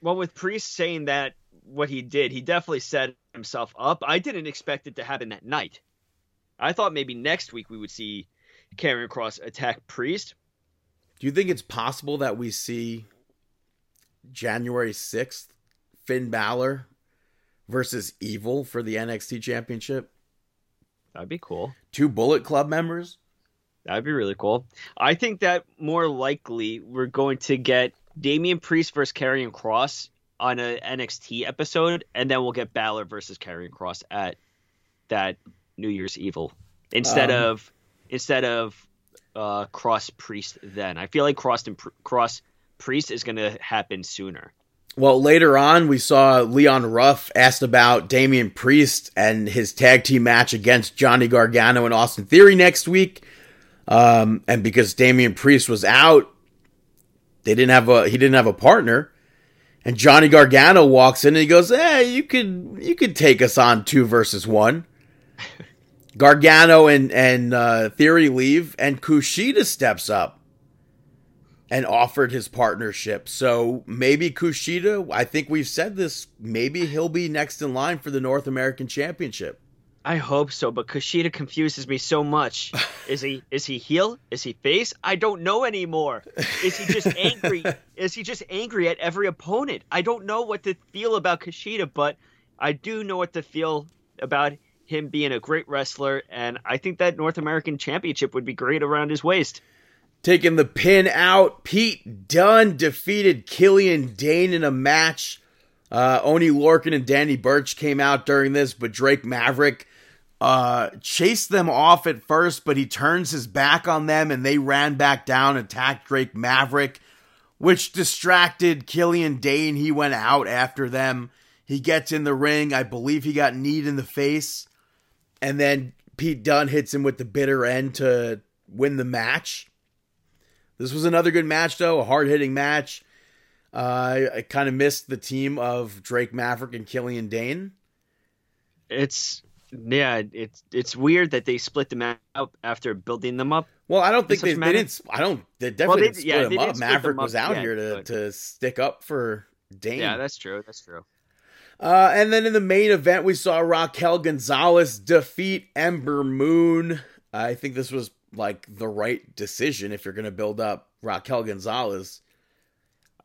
Well, with Priest saying that what he did, he definitely set himself up. I didn't expect it to happen that night. I thought maybe next week we would see Karrion Kross attack Priest. Do you think it's possible that we see January 6th Finn Balor versus Evil for the NXT Championship? That'd be cool. Two Bullet Club members? That'd be really cool. I think that more likely we're going to get Damian Priest versus Karrion Kross on a NXT episode, and then we'll get Balor versus Karrion Kross at that New Year's Evil instead Um, of instead of uh, Kross Priest. Then I feel like Kross and Pr- Kross Priest is going to happen sooner. Well, later on, we saw Leon Ruff asked about Damian Priest and his tag team match against Johnny Gargano and Austin Theory next week. Um, and because Damian Priest was out, they didn't have a he didn't have a partner. And Johnny Gargano walks in and he goes, "Hey, you could you could take us on two versus one." *laughs* Gargano and and uh, Theory leave, and Kushida steps up and offered his partnership. So maybe Kushida, I think we've said this, maybe he'll be next in line for the North American Championship. I hope so, but Kushida confuses me so much. *laughs* Is he is he heel? Is he face? I don't know anymore. Is he just *laughs* angry? is he just angry at every opponent? I don't know what to feel about Kushida, but I do know what to feel about him being a great wrestler, and I think that North American Championship would be great around his waist. Taking the pin out, Pete Dunne defeated Killian Dain in a match. Uh, Oney Lorcan and Danny Burch came out during this, but Drake Maverick uh, chased them off at first, but he turns his back on them and they ran back down, attacked Drake Maverick, which distracted Killian Dain. He went out after them. He gets in the ring. I believe he got kneed in the face. And then Pete Dunne hits him with the bitter end to win the match. This was another good match, though, a hard hitting match. Uh, I, I kind of missed the team of Drake Maverick and Killian Dain. It's yeah, it's it's weird that they split them out after building them up. Well, I don't think they, they didn't. I don't. They definitely they- didn't split yeah, them they up. split them Maverick up was out here to, but- to stick up for Dain. Yeah, that's true. That's true. Uh, and then in the main event, we saw Raquel Gonzalez defeat Ember Moon. I think this was like the right decision if you're going to build up Raquel Gonzalez.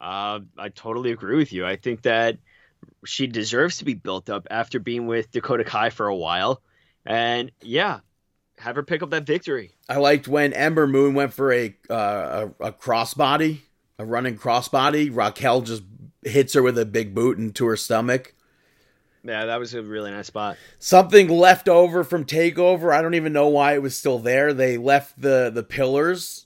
Uh, I totally agree with you. I think that she deserves to be built up after being with Dakota Kai for a while, and yeah, have her pick up that victory. I liked when Ember Moon went for a uh, a, a crossbody, a running crossbody. Raquel just hits her with a big boot into her stomach. Yeah, that was a really nice spot. Something left over from Takeover. I don't even know why it was still there. They left the the pillars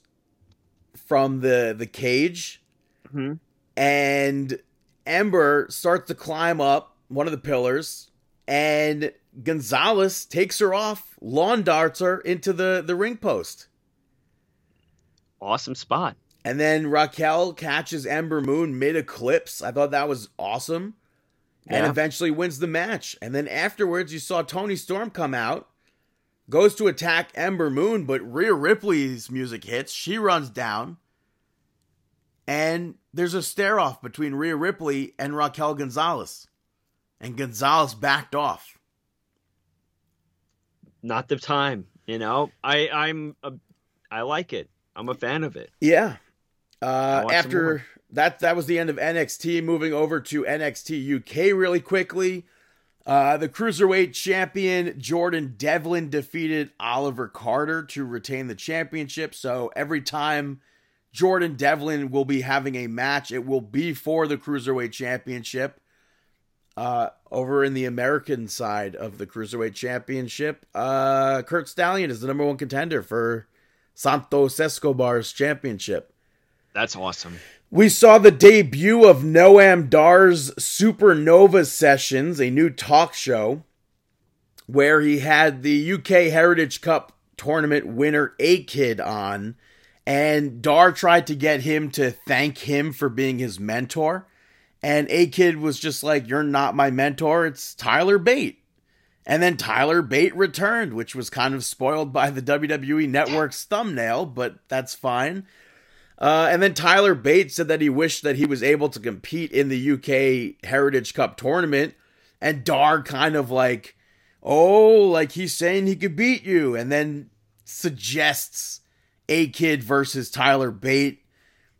from the the cage, hmm and Ember starts to climb up one of the pillars, and Gonzalez takes her off, lawn darts her into the the ring post. Awesome spot. And then Raquel catches Ember Moon mid eclipse. I thought that was awesome. And eventually wins the match. And then afterwards, you saw Toni Storm come out, goes to attack Ember Moon, but Rhea Ripley's music hits. She runs down. And there's a stare off between Rhea Ripley and Raquel Gonzalez. And Gonzalez backed off. Not the time. You know, I I'm a, I like it. I'm a fan of it. Yeah. Uh, after that, that was the end of NXT. Moving over to NXT UK really quickly. Uh, the cruiserweight champion Jordan Devlin defeated Oliver Carter to retain the championship. So every time Jordan Devlin will be having a match, it will be for the cruiserweight championship. Uh, over in the American side of the cruiserweight championship, uh, Curt Stallion is the number one contender for Santos Escobar's championship. That's awesome. We saw the debut of Noam Dar's Supernova Sessions, a new talk show where he had the UK Heritage Cup tournament winner A Kid on, and Dar tried to get him to thank him for being his mentor. And A Kid was just like, You're not my mentor, it's Tyler Bate. And then Tyler Bate returned, which was kind of spoiled by the WWE Network's thumbnail, but that's fine. Uh, and then Tyler Bates said that he wished that he was able to compete in the UK Heritage Cup tournament. And Dar kind of like, oh, like he's saying he could beat you. And then suggests A Kid versus Tyler Bate,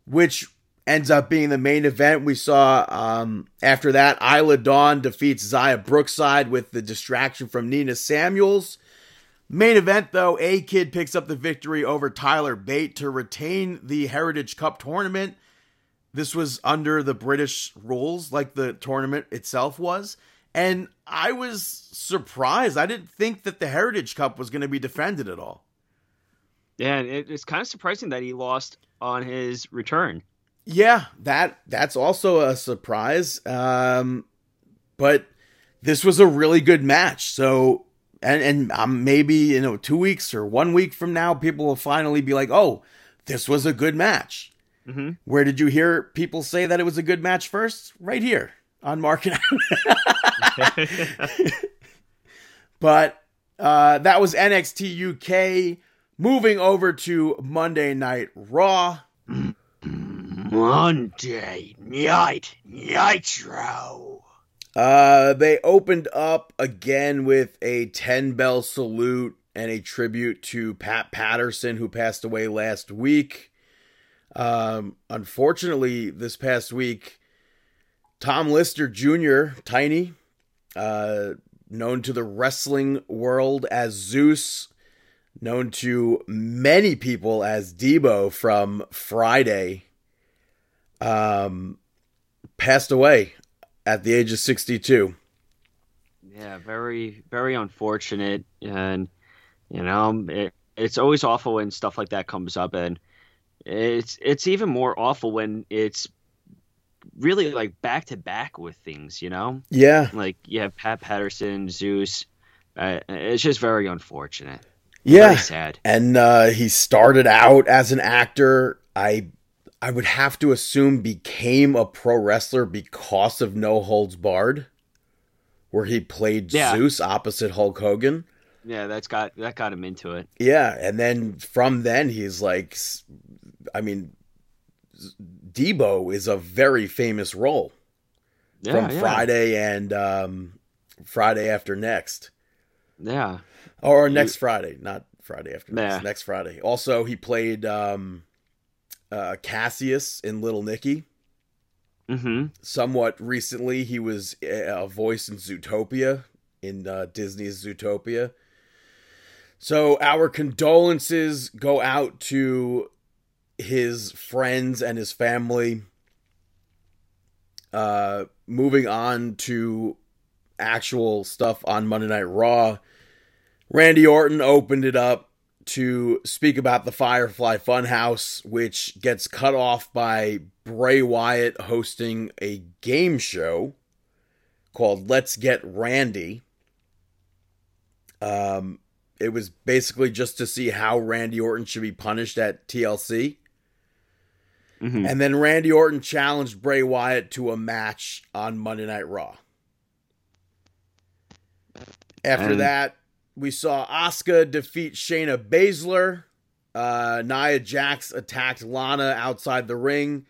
which ends up being the main event. We saw um, after that, Isla Dawn defeats Xia Brookside with the distraction from Nina Samuels. Main event though, A Kid picks up the victory over Tyler Bate to retain the Heritage Cup tournament. This was under the British rules, like the tournament itself was. And I was surprised. I didn't think that the Heritage Cup was going to be defended at all. Yeah, and it's kind of surprising that he lost on his return. Yeah, that that's also a surprise. Um, but this was a really good match. So, and and um, maybe you know, two weeks or one week from now, people will finally be like, "Oh, this was a good match." hmm Where did you hear people say that it was a good match first? Right here on Market. *laughs* *laughs* but uh, that was NXT UK. Moving over to Monday Night Raw. Monday Night Nitro. Uh, they opened up again with a 10 bell salute and a tribute to Pat Patterson, who passed away last week. Um, unfortunately, this past week, Tom Lister Jr., Tiny, uh, known to the wrestling world as Zeus, known to many people as Debo from Friday, um, passed away at the age of 62. Yeah, very, very unfortunate, and you know, it, it's always awful when stuff like that comes up, and it's it's even more awful when it's really like back to back with things, you know, Yeah. like you have Pat Patterson, Zeus. Uh, it's just very unfortunate. Yeah. very sad. and uh, he started out as an actor. I I would have to assume became a pro wrestler because of No Holds Barred, where he played Yeah. Zeus opposite Hulk Hogan. Yeah, that's got that got him into it. Yeah, and then from then he's like, I mean, Debo is a very famous role Yeah, from yeah, Friday and um, Friday after next. Yeah, or next Friday, not Friday after next. Nah. Next Friday. Also, he played um, uh, Cassius in Little Nicky. hmm Somewhat recently, he was a a voice in Zootopia in uh, Disney's Zootopia. So our condolences go out to his friends and his family. uh, moving on to actual stuff on Monday Night Raw, Randy Orton opened it up to speak about the Firefly Funhouse, which gets cut off by Bray Wyatt hosting a game show called Let's Get Randy. Um, it was basically just to see how Randy Orton should be punished at TLC. Mm-hmm. And then Randy Orton challenged Bray Wyatt to a match on Monday Night Raw. After And- that, we saw Asuka defeat Shayna Baszler. Uh, Nia Jax attacked Lana outside the ring,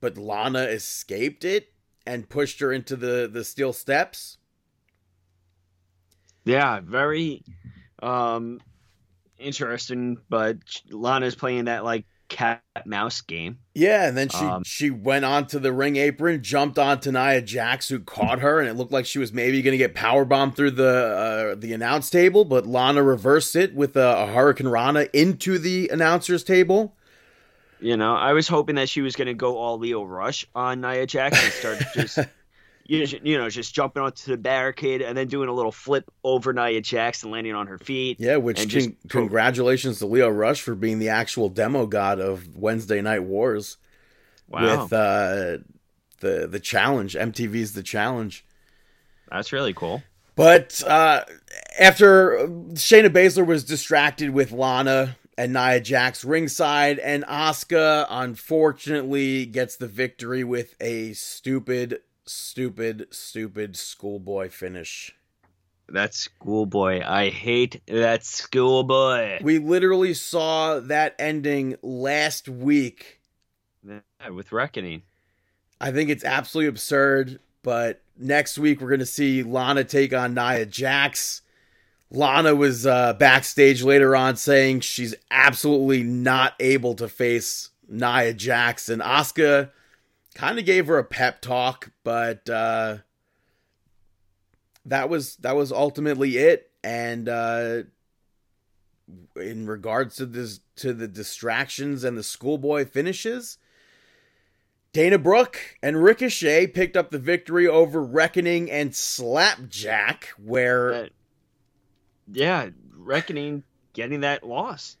but Lana escaped it and pushed her into the, the steel steps. Yeah, very um interesting, but Lana's playing that like cat mouse game. Yeah, and then she Um, she went onto the ring apron, jumped onto Nia Jax, who caught her, and it looked like she was maybe going to get power bombed through the uh, the announce table, but Lana reversed it with a, a Hurricane Rana into the announcers table. You know, I was hoping that she was going to go all Lio Rush on Nia Jax and start *laughs* just you know, you know just jumping onto the barricade and then doing a little flip over Nia Jax and landing on her feet. Yeah, which con- just- congratulations to Lio Rush for being the actual demo god of Wednesday Night Wars Wow, with uh, the the challenge. MTV's the challenge. that's really cool. But uh, after Shayna Baszler was distracted with Lana and Nia Jax ringside, and Asuka unfortunately gets the victory with a stupid, stupid, stupid schoolboy finish. That schoolboy, I hate that schoolboy. We literally saw that ending last week. Yeah, with reckoning. I think it's absolutely absurd, but next week we're going to see Lana take on Nia Jax. Lana was uh, backstage later on saying she's absolutely not able to face Nia Jax, and Asuka kind of gave her a pep talk, but uh, that was that was ultimately it. And uh, in regards to this to the distractions and the schoolboy finishes, Dana Brooke and Ricochet picked up the victory over Reckoning and Slapjack, where That- yeah, reckoning getting that loss.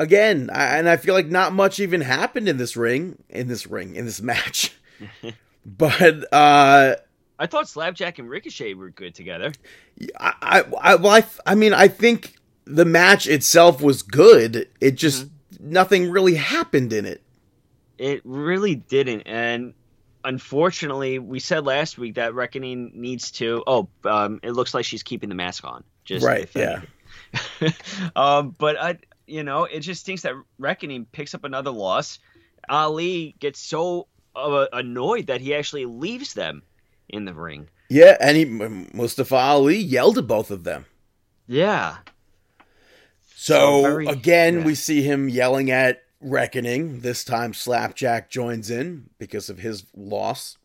Again, I, and I feel like not much even happened in this ring, in this ring, in this match. *laughs* but uh, I thought Slapjack and Ricochet were good together. I, I, I, well, I, I mean, I think the match itself was good. It just nothing really happened in it. It really didn't, and unfortunately, we said last week that Reckoning needs to. Oh, um, it looks like she's keeping the mask on. Just Right, yeah. *laughs* um, but I, you know, it just stinks that Reckoning picks up another loss. Ali gets so uh, annoyed that he actually leaves them in the ring. Yeah, and he, Mustafa Ali yelled at both of them. Yeah, So, So very- again, yeah. we see him yelling at Reckoning. This time, Slapjack joins in because of his loss.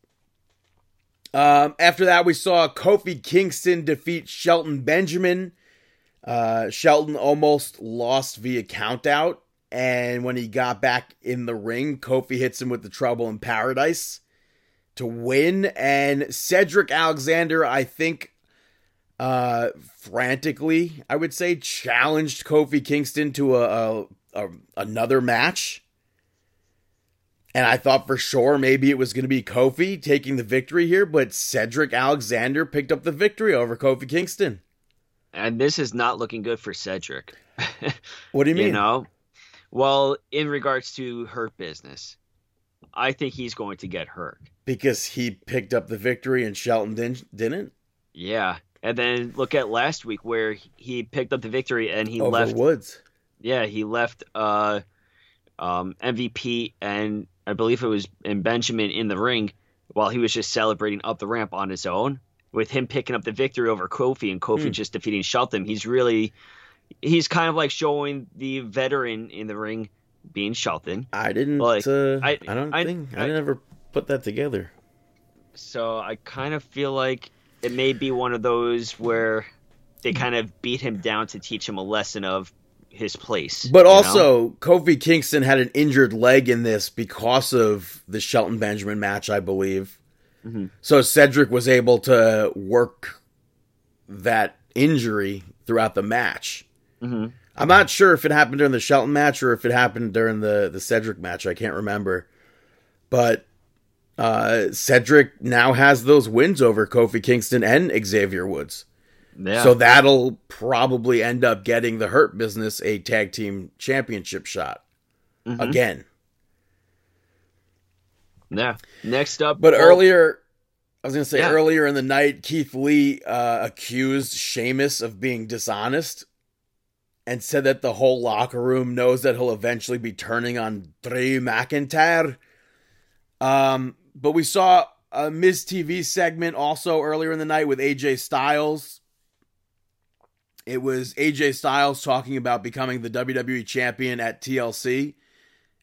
Um, after that, we saw Kofi Kingston defeat Shelton Benjamin. Uh, Shelton almost lost via countout, and when he got back in the ring, Kofi hits him with the Trouble in Paradise to win. And Cedric Alexander, I think, uh, frantically, I would say, challenged Kofi Kingston to a, a, a another match. And I thought for sure maybe it was going to be Kofi taking the victory here, but Cedric Alexander picked up the victory over Kofi Kingston. And this is not looking good for Cedric. *laughs* What do you mean? You know, well, in regards to hurt business, I think he's going to get hurt. Because he picked up the victory and Shelton din- didn't Yeah, and then look at last week where he picked up the victory and he over left. Woods. Yeah, he left uh, um, MVP and I believe it was in Benjamin in the ring while he was just celebrating up the ramp on his own. With him picking up the victory over Kofi and Kofi Hmm. just defeating Shelton, he's really he's kind of like showing the veteran in the ring being Shelton. I didn't. Like, uh, I, I- don't I- think I, I- never put that together. So I kind of feel like it may be one of those where they kind of beat him down to teach him a lesson of his place. But you know? also, Kofi Kingston had an injured leg in this because of the Shelton Benjamin match, I believe. Mhm. So Cedric was able to work that injury throughout the match. Mm-hmm. I'm not sure if it happened during the Shelton match or if it happened during the the Cedric match. I can't remember. But uh, Cedric now has those wins over Kofi Kingston and Xavier Woods. Yeah. So that'll probably end up getting the Hurt Business a tag team championship shot Mhm. again. Yeah. Next up, But well, earlier, I was going to say Yeah. earlier in the night, Keith Lee uh, accused Sheamus of being dishonest and said that the whole locker room knows that he'll eventually be turning on Drew McIntyre. Um, but we saw a Miz TV segment also earlier in the night with AJ Styles. It was AJ Styles talking about becoming the WWE champion at TLC.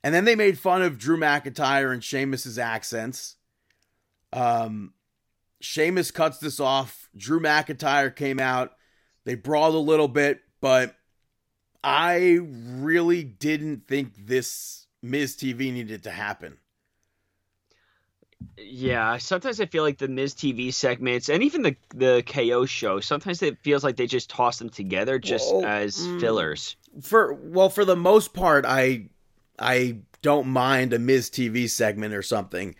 And then they made fun of Drew McIntyre and Sheamus's accents. Um, Sheamus cuts this off. Drew McIntyre came out. They brawled a little bit, but I really didn't think this Miz TV needed to happen. Yeah, sometimes I feel like the Miz TV segments and even the the KO show, sometimes it feels like they just toss them together just Well, as mm. fillers. For well, for the most part, I I don't mind a Miz TV segment or something.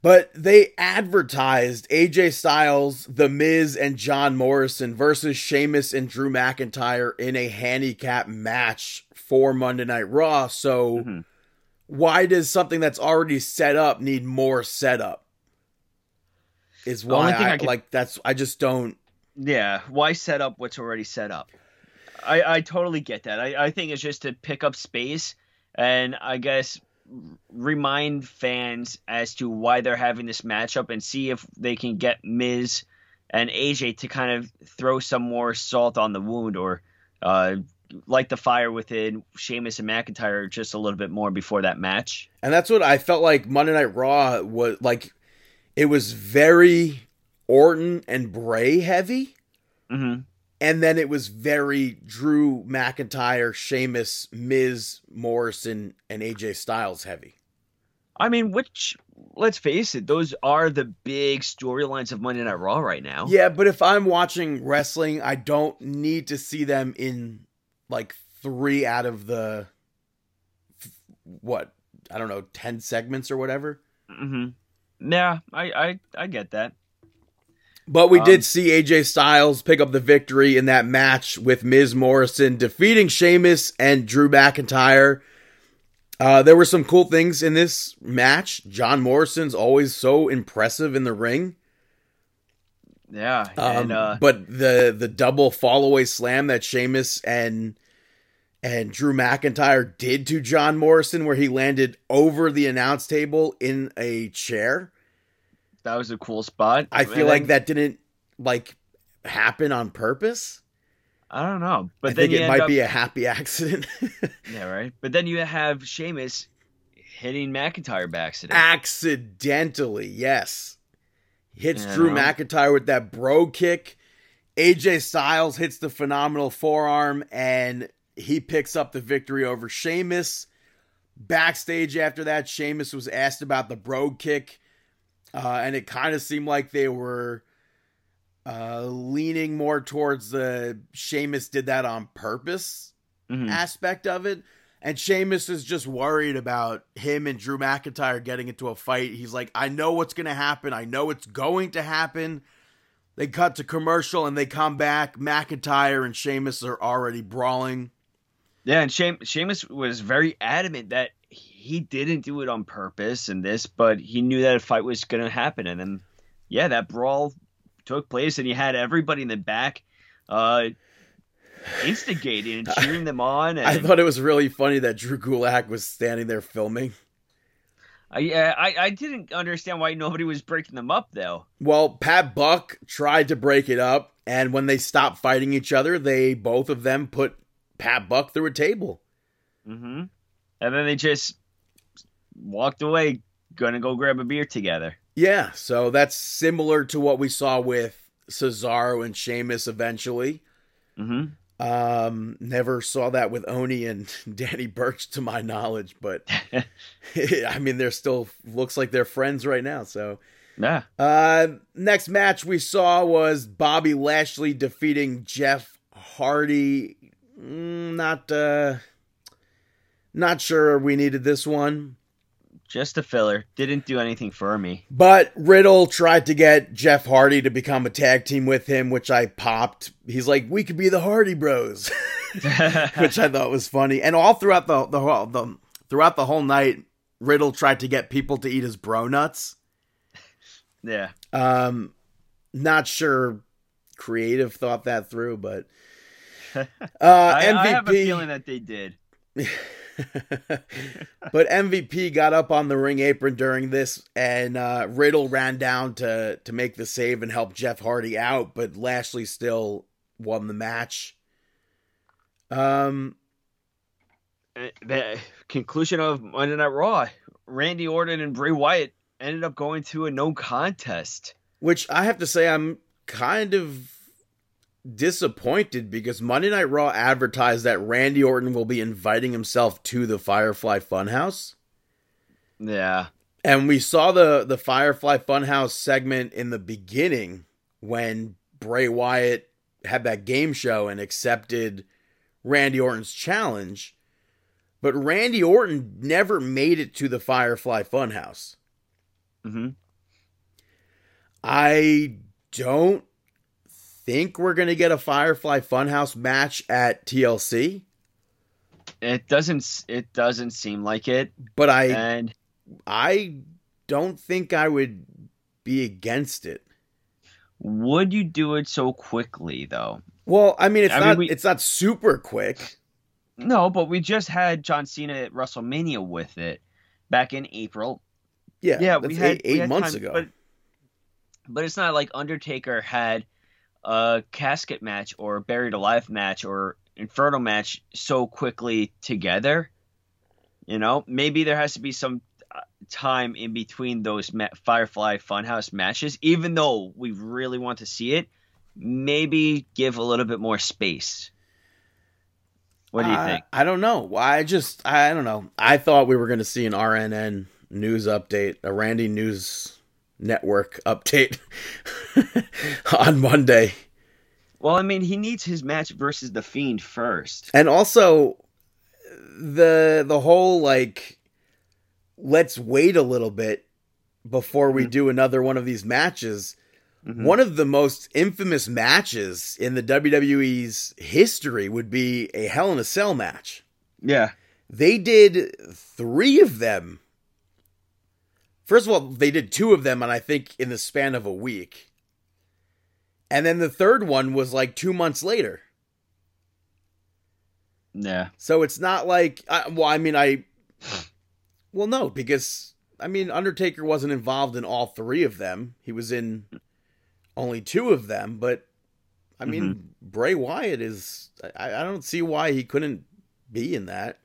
But they advertised AJ Styles, The Miz, and John Morrison versus Sheamus and Drew McIntyre in a handicap match for Monday Night Raw. So Mhm. why does something that's already set up need more setup? Is why I, I could- like that's I just don't Yeah, why set up what's already set up? I, I totally get that. I, I think it's just to pick up space and I guess remind fans as to why they're having this matchup and see if they can get Miz and AJ to kind of throw some more salt on the wound or uh, light the fire within Sheamus and McIntyre just a little bit more before that match. And that's what I felt like Monday Night Raw was like. It was very Orton and Bray heavy, hmm and then it was very Drew McIntyre, Sheamus, Miz, Morrison, and AJ Styles heavy. I mean, which let's face it, those are the big storylines of Monday Night Raw right now. Yeah, but if I'm watching wrestling, I don't need to see them in like three out of the what I don't know ten segments or whatever. Mm-hmm. Yeah, I, I I get that. But we Um, did see AJ Styles pick up the victory in that match with Miz Morrison defeating Sheamus and Drew McIntyre. Uh, there were some cool things in this match. John Morrison's always so impressive in the ring. Yeah, Um, and uh, but the the double fallaway slam that Sheamus and and Drew McIntyre did to John Morrison, where he landed over the announce table in a chair. That was a cool spot. I And feel like then- that didn't like happen on purpose. I don't know, but I then think it might up, be a happy *laughs* accident. yeah, right. But then you have Sheamus hitting McIntyre by accident. Accidentally, yes. Hits You Drew? McIntyre with that bro kick. AJ Styles hits the phenomenal forearm and he picks up the victory over Sheamus. Backstage after that, Sheamus was asked about the bro kick. Uh, and it kind of seemed like they were uh, leaning more towards the Sheamus did that on purpose Mhm. aspect of it. And Sheamus is just worried about him and Drew McIntyre getting into a fight. He's like, I know what's going to happen. I know it's going to happen. They cut to commercial and they come back. McIntyre and Sheamus are already brawling. Yeah, and Sheamus was very adamant that he didn't do it on purpose and this, but he knew that a fight was going to happen. And then, yeah, that brawl took place, and he had everybody in the back uh, instigating and *laughs* cheering them on. And I thought it was really funny that Drew Gulak was standing there filming. I, yeah, I, I didn't understand why nobody was breaking them up, though. Well, Pat Buck tried to break it up, and when they stopped fighting each other, they both of them put Pat Buck through a table. hmm And then they just walked away, gonna go grab a beer together. Yeah, so that's similar to what we saw with Cesaro and Sheamus eventually. hmm Um, never saw that with Oney and *laughs* Danny Burch to my knowledge, but *laughs* *laughs* I mean, they're still looks like they're friends right now. So, Yeah. Uh, next match we saw was Bobby Lashley defeating Jeff Hardy. Mm, not uh, not sure we needed this one. Just a filler. Didn't do anything for me. But Riddle tried to get Jeff Hardy to become a tag team with him, which I popped. He's like, "We could be the Hardy Bros," *laughs* which I thought was funny. And all throughout the the, whole- the throughout the whole night, Riddle tried to get people to eat his bro nuts. yeah. Um, not sure creative thought that through, but *laughs* uh, I, MVP. I have a feeling that they did. *laughs* *laughs* but MVP got up on the ring apron during this, and uh, Riddle ran down to to make the save and help Jeff Hardy out, but Lashley still won the match. Um, Uh, The conclusion of Monday Night Raw. Randy Orton and Bray Wyatt ended up going to a no contest. which I have to say, I'm kind of disappointed because Monday Night Raw advertised that Randy Orton will be inviting himself to the Firefly Funhouse. Yeah. And we saw the the Firefly Funhouse segment in the beginning when Bray Wyatt had that game show and accepted Randy Orton's challenge. But Randy Orton never made it to the Firefly Funhouse. hmm I don't think we're going to get a Firefly Funhouse match at TLC, It doesn't. It doesn't seem like it. but I And I don't think I would be against it. would you do it so quickly though? Well, I mean, it's I mean, not we- it's not super quick. No, but we just had John Cena at WrestleMania with it back in April. Yeah, Yeah, we had eight, we had months time, ago. But, but it's not like Undertaker had a casket match or buried alive match or Inferno match so quickly together. You know, maybe there has to be some uh, time in between those ma- Firefly Funhouse matches, even though we really want to see it. Maybe give a little bit more space. What do you Uh, think? I don't know. I just I don't know. I thought we were going to see an RNN news update, a Randy News Network update *laughs* on Monday. Well, I mean, he needs his match versus the Fiend first. And also the the whole like let's wait a little bit before we Mhm. do another one of these matches. Mhm. One of the most infamous matches in the WWE's history would be a Hell in a Cell match. Yeah. They did 3 of them. First of all, they did 2 of them and I think in the span of a week. And then the third one was like 2 months later. Yeah. So it's not like, I, well, I mean, I, well, no, because I mean, Undertaker wasn't involved in all three of them. He was in only two of them, but I mean, mm-hmm. Bray Wyatt is. I, I don't see why he couldn't be in that.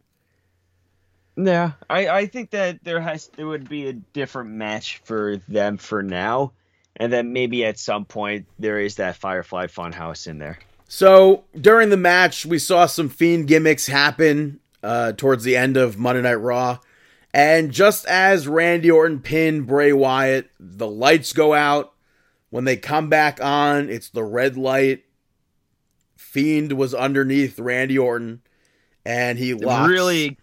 Yeah. I, I think that there has there would be a different match for them for now. And then maybe at some point there is that Firefly Funhouse in there. So during the match, we saw some fiend gimmicks happen uh, towards the end of Monday Night Raw. And just as Randy Orton pinned Bray Wyatt, the lights go out. When they come back on, it's the red light. Fiend was underneath Randy Orton, and he locks. Really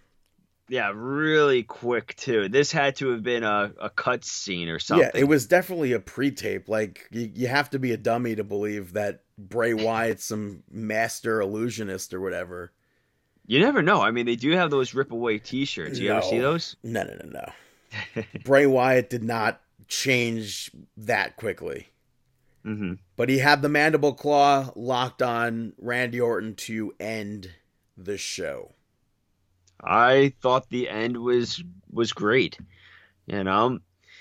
yeah, really quick too. This had to have been a, a cut scene or something. Yeah, it was definitely a pre-tape. Like you, you have to be a dummy to believe that Bray Wyatt's some master illusionist or whatever. You never know. I mean, they do have those rip away T-shirts. You ever see those? No, no, no, no. *laughs* Bray Wyatt did not change that quickly. hmm But he had the mandible claw locked on Randy Orton to end the show. I thought the end was was great. You know,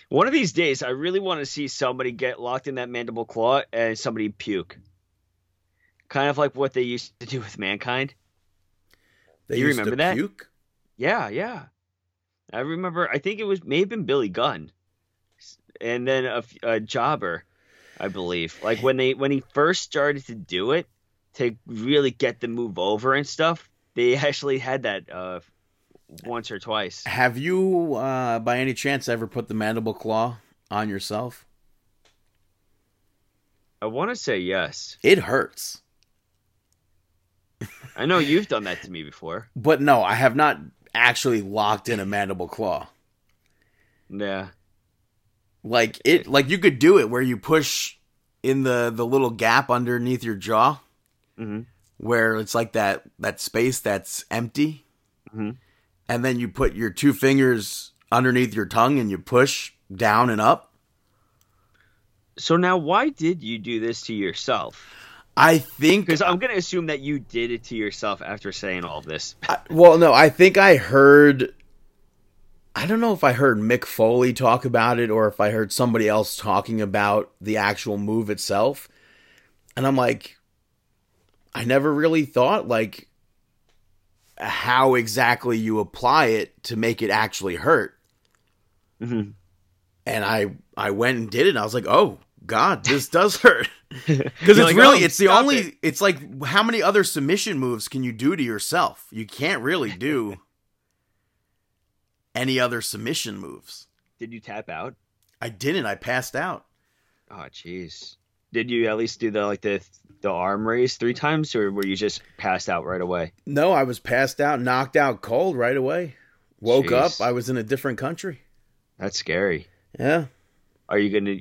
one of these days, I really want to see somebody get locked in that mandible claw and somebody puke. Kind of like what they used to do with mankind. They You used remember to that? puke. Yeah, yeah. I remember. I think it was may have been Billy Gunn, and then a, a jobber, I believe. Like when they when he first started to do it to really get the move over and stuff. They actually had that uh, once or twice. Have you, uh, by any chance, ever put the mandible claw on yourself? I want to say yes. It hurts. I know you've done that to me before. But no, I have not actually locked in a mandible claw. Yeah. Like it like you could do it where you push in the the little gap underneath your jaw hmm where it's like that that space that's empty. Mhm. And then you put your two fingers underneath your tongue and you push down and up. So now, why did you do this to yourself? I think Because I'm gonna assume that you did it to yourself after saying all this. *laughs* I- well, no, I think I heard. I don't know if I heard Mick Foley talk about it or if I heard somebody else talking about the actual move itself. And I'm like, I never really thought like how exactly you apply it to make it actually hurt. hmm And I I went and did it. And I was like, oh God, this does hurt. *laughs* Because it's like, really "Oh, it's the only it." it's like how many other submission moves can you do to yourself? You can't really do *laughs* any other submission moves. Did you tap out? I didn't. I passed out. Oh, jeez. Did you at least do the like the the arm raise three times, or were you just passed out right away? No, I was passed out, knocked out cold right away. Woke up, I was in a different country. That's scary. Yeah. Are you gonna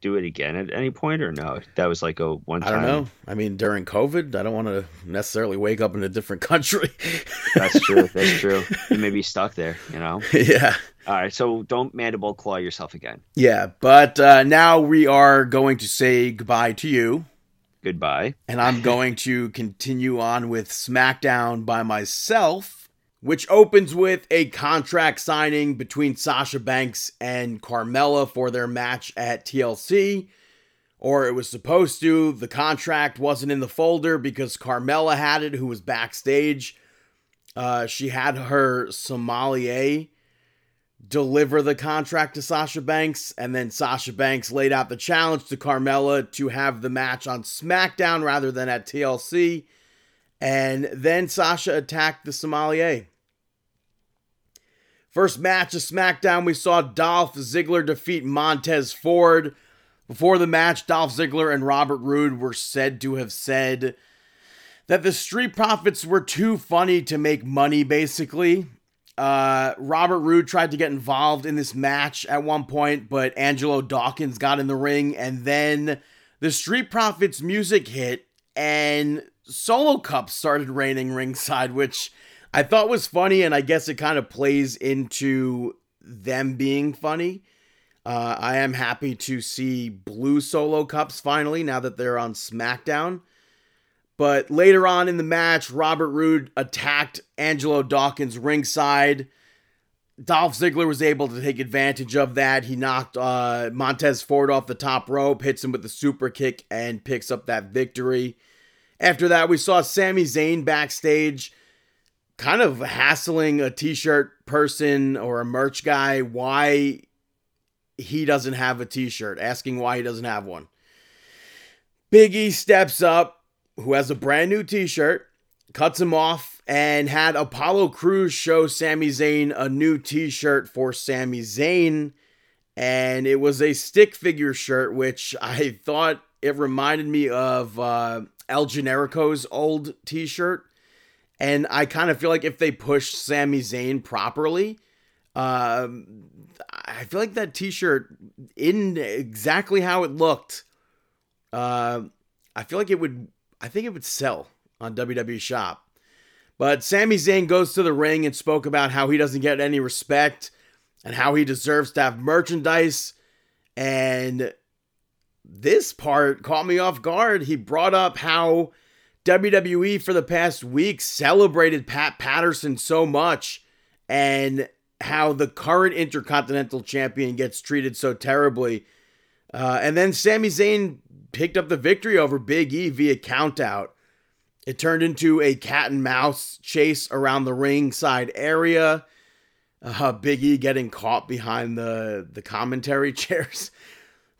do it again at any point, or no? That was like a one time I don't know. I mean, during COVID, I don't want to necessarily wake up in a different *laughs* country. That's true. That's *laughs* true. You may be stuck there. You know. *laughs* yeah. All right. So don't mandible claw yourself again. Yeah. But uh, now we are going to say goodbye to you. Goodbye. and I'm going to continue on with SmackDown by myself, which opens with a contract signing between Sasha Banks and Carmella for their match at TLC. Or it was supposed to. The contract wasn't in the folder because Carmella had it, who was backstage. Uh, she had her sommelier deliver the contract to Sasha Banks, and then Sasha Banks laid out the challenge to Carmella to have the match on SmackDown rather than at TLC. And then Sasha attacked the sommelier. First match of SmackDown, we saw Dolph Ziggler defeat Montez Ford. Before the match, Dolph Ziggler and Robert Roode were said to have said that the Street Profits were too funny to make money, basically. Uh, Robert Roode tried to get involved in this match at one point, but Angelo Dawkins got in the ring, and then the Street Profits music hit, and solo cups started raining ringside, which I thought was funny, and I guess it kind of plays into them being funny. Uh, I am happy to see blue solo cups finally now that they're on SmackDown. But later on in the match, Robert Roode attacked Angelo Dawkins ringside. Dolph Ziggler was able to take advantage of that. He knocked uh, Montez Ford off the top rope, hits him with the super kick, and picks up that victory. After that, we saw Sami Zayn backstage, kind of hassling a t shirt person or a merch guy why he doesn't have a t shirt, asking why he doesn't have one. Biggie steps up, who has a brand new t shirt, cuts him off, and had Apollo Crews show Sami Zayn a new t shirt for Sami Zayn. And it was a stick figure shirt, which I thought it reminded me of uh, El Generico's old t shirt. And I kind of feel like if they push Sami Zayn properly, um, I feel like that T-shirt, in exactly how it looked, uh, I feel like it would. I think it would sell on WWE Shop. But Sami Zayn goes to the ring and spoke about how he doesn't get any respect and how he deserves to have merchandise. And this part caught me off guard. He brought up how WWE for the past week celebrated Pat Patterson so much and how the current Intercontinental Champion gets treated so terribly. Uh, and then Sami Zayn picked up the victory over Big E via countout. It turned into a cat and mouse chase around the ringside area. Uh, Big E getting caught behind the the commentary *laughs* chairs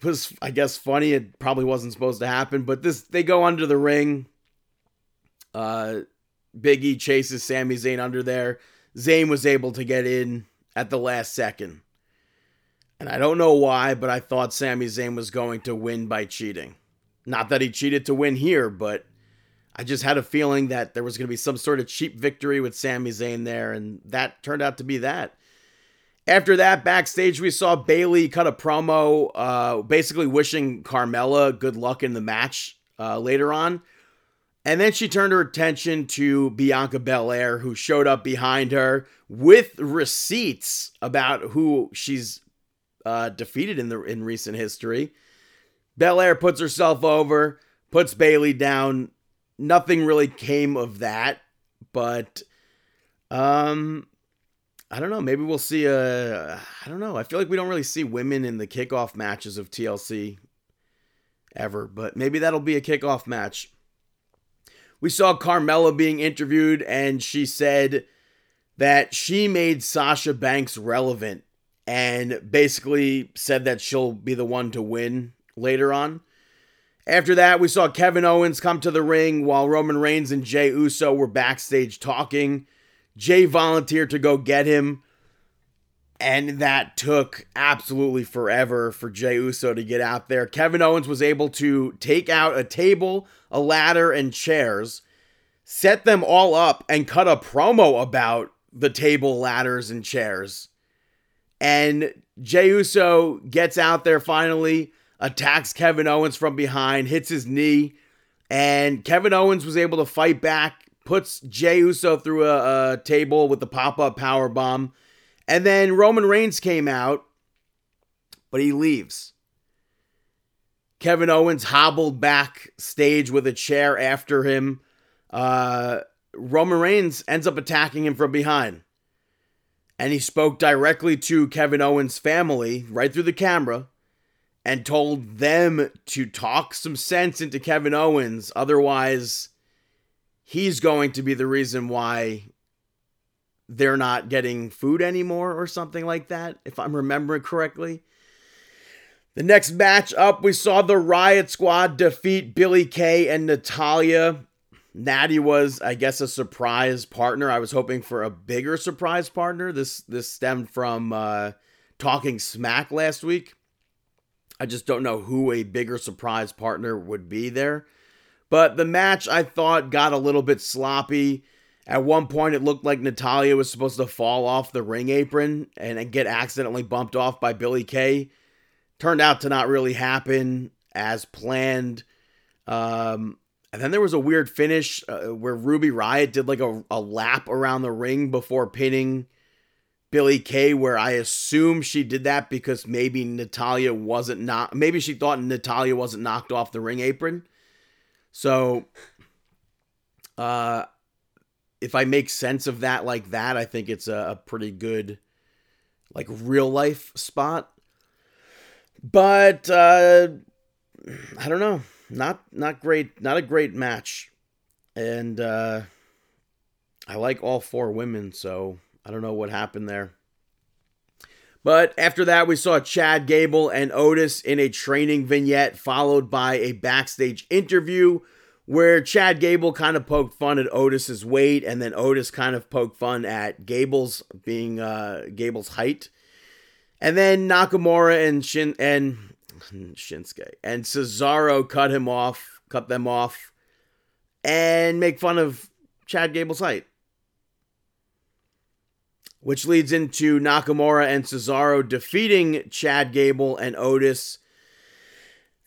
was, I guess, funny. It probably wasn't supposed to happen, but this they go under the ring. Uh, Big E chases Sami Zayn under there. Zayn was able to get in at the last second. And I don't know why, but I thought Sami Zayn was going to win by cheating. Not that he cheated to win here, but I just had a feeling that there was going to be some sort of cheap victory with Sami Zayn there, and that turned out to be that. After that, backstage, we saw Bayley cut a promo, uh, basically wishing Carmella good luck in the match uh, later on. And then she turned her attention to Bianca Belair, who showed up behind her with receipts about who she's uh, defeated in the in recent history. Belair puts herself over, puts Bayley down. Nothing really came of that, but um, I don't know. Maybe we'll see a. I don't know. I feel like we don't really see women in the kickoff matches of TLC ever, but maybe that'll be a kickoff match. We saw Carmella being interviewed, and she said that she made Sasha Banks relevant and basically said that she'll be the one to win later on. After that, we saw Kevin Owens come to the ring while Roman Reigns and Jey Uso were backstage talking. Jey volunteered to go get him. And that took absolutely forever for Jey Uso to get out there. Kevin Owens was able to take out a table, a ladder, and chairs, set them all up, and cut a promo about the table, ladders, and chairs. And Jey Uso gets out there finally, attacks Kevin Owens from behind, hits his knee, and Kevin Owens was able to fight back, puts Jey Uso through a, a table with the pop up power bomb, and then Roman Reigns came out, but he leaves. Kevin Owens hobbled backstage with a chair after him. Uh, Roman Reigns ends up attacking him from behind. And he spoke directly to Kevin Owens' family right through the camera and told them to talk some sense into Kevin Owens. Otherwise, he's going to be the reason why they're not getting food anymore or something like that, if I'm remembering correctly. The next match up, we saw the Riot Squad defeat Billie Kay and Natalya. Natty was, I guess, a surprise partner. I was hoping for a bigger surprise partner. This this stemmed from uh, talking smack last week. I just don't know who a bigger surprise partner would be there. But the match I thought got a little bit sloppy. At one point, it looked like Natalya was supposed to fall off the ring apron and get accidentally bumped off by Billie Kay. Turned out to not really happen as planned. Um, and then there was a weird finish uh, where Ruby Riot did like a, a lap around the ring before pinning Billie Kay, where I assume she did that because maybe Natalya wasn't not maybe she thought Natalya wasn't knocked off the ring apron. So uh if I make sense of that like that, I think it's a, a pretty good like real life spot. But uh I don't know. Not not great, not a great match. And uh I like all four women, so I don't know what happened there. But after that, we saw Chad Gable and Otis in a training vignette, followed by a backstage interview where Chad Gable kind of poked fun at Otis's weight, and then Otis kind of poked fun at Gable's being uh, Gable's height. And then Nakamura and Shin and *laughs* Shinsuke and Cesaro cut him off, cut them off, and make fun of Chad Gable's height. Which leads into Nakamura and Cesaro defeating Chad Gable and Otis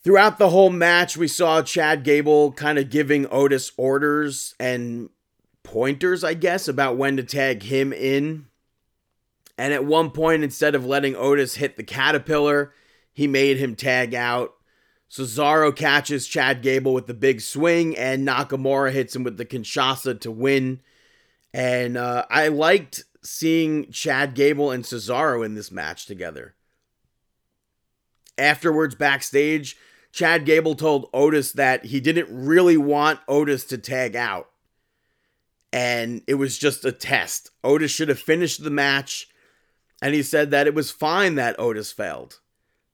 Throughout the whole match, we saw Chad Gable kind of giving Otis orders and pointers, I guess, about when to tag him in. And at one point, instead of letting Otis hit the caterpillar, he made him tag out. Cesaro catches Chad Gable with the big swing, and Nakamura hits him with the Kinshasa to win. And uh, I liked seeing Chad Gable and Cesaro in this match together. Afterwards, backstage, Chad Gable told Otis that he didn't really want Otis to tag out. And it was just a test. Otis should have finished the match. And he said that it was fine that Otis failed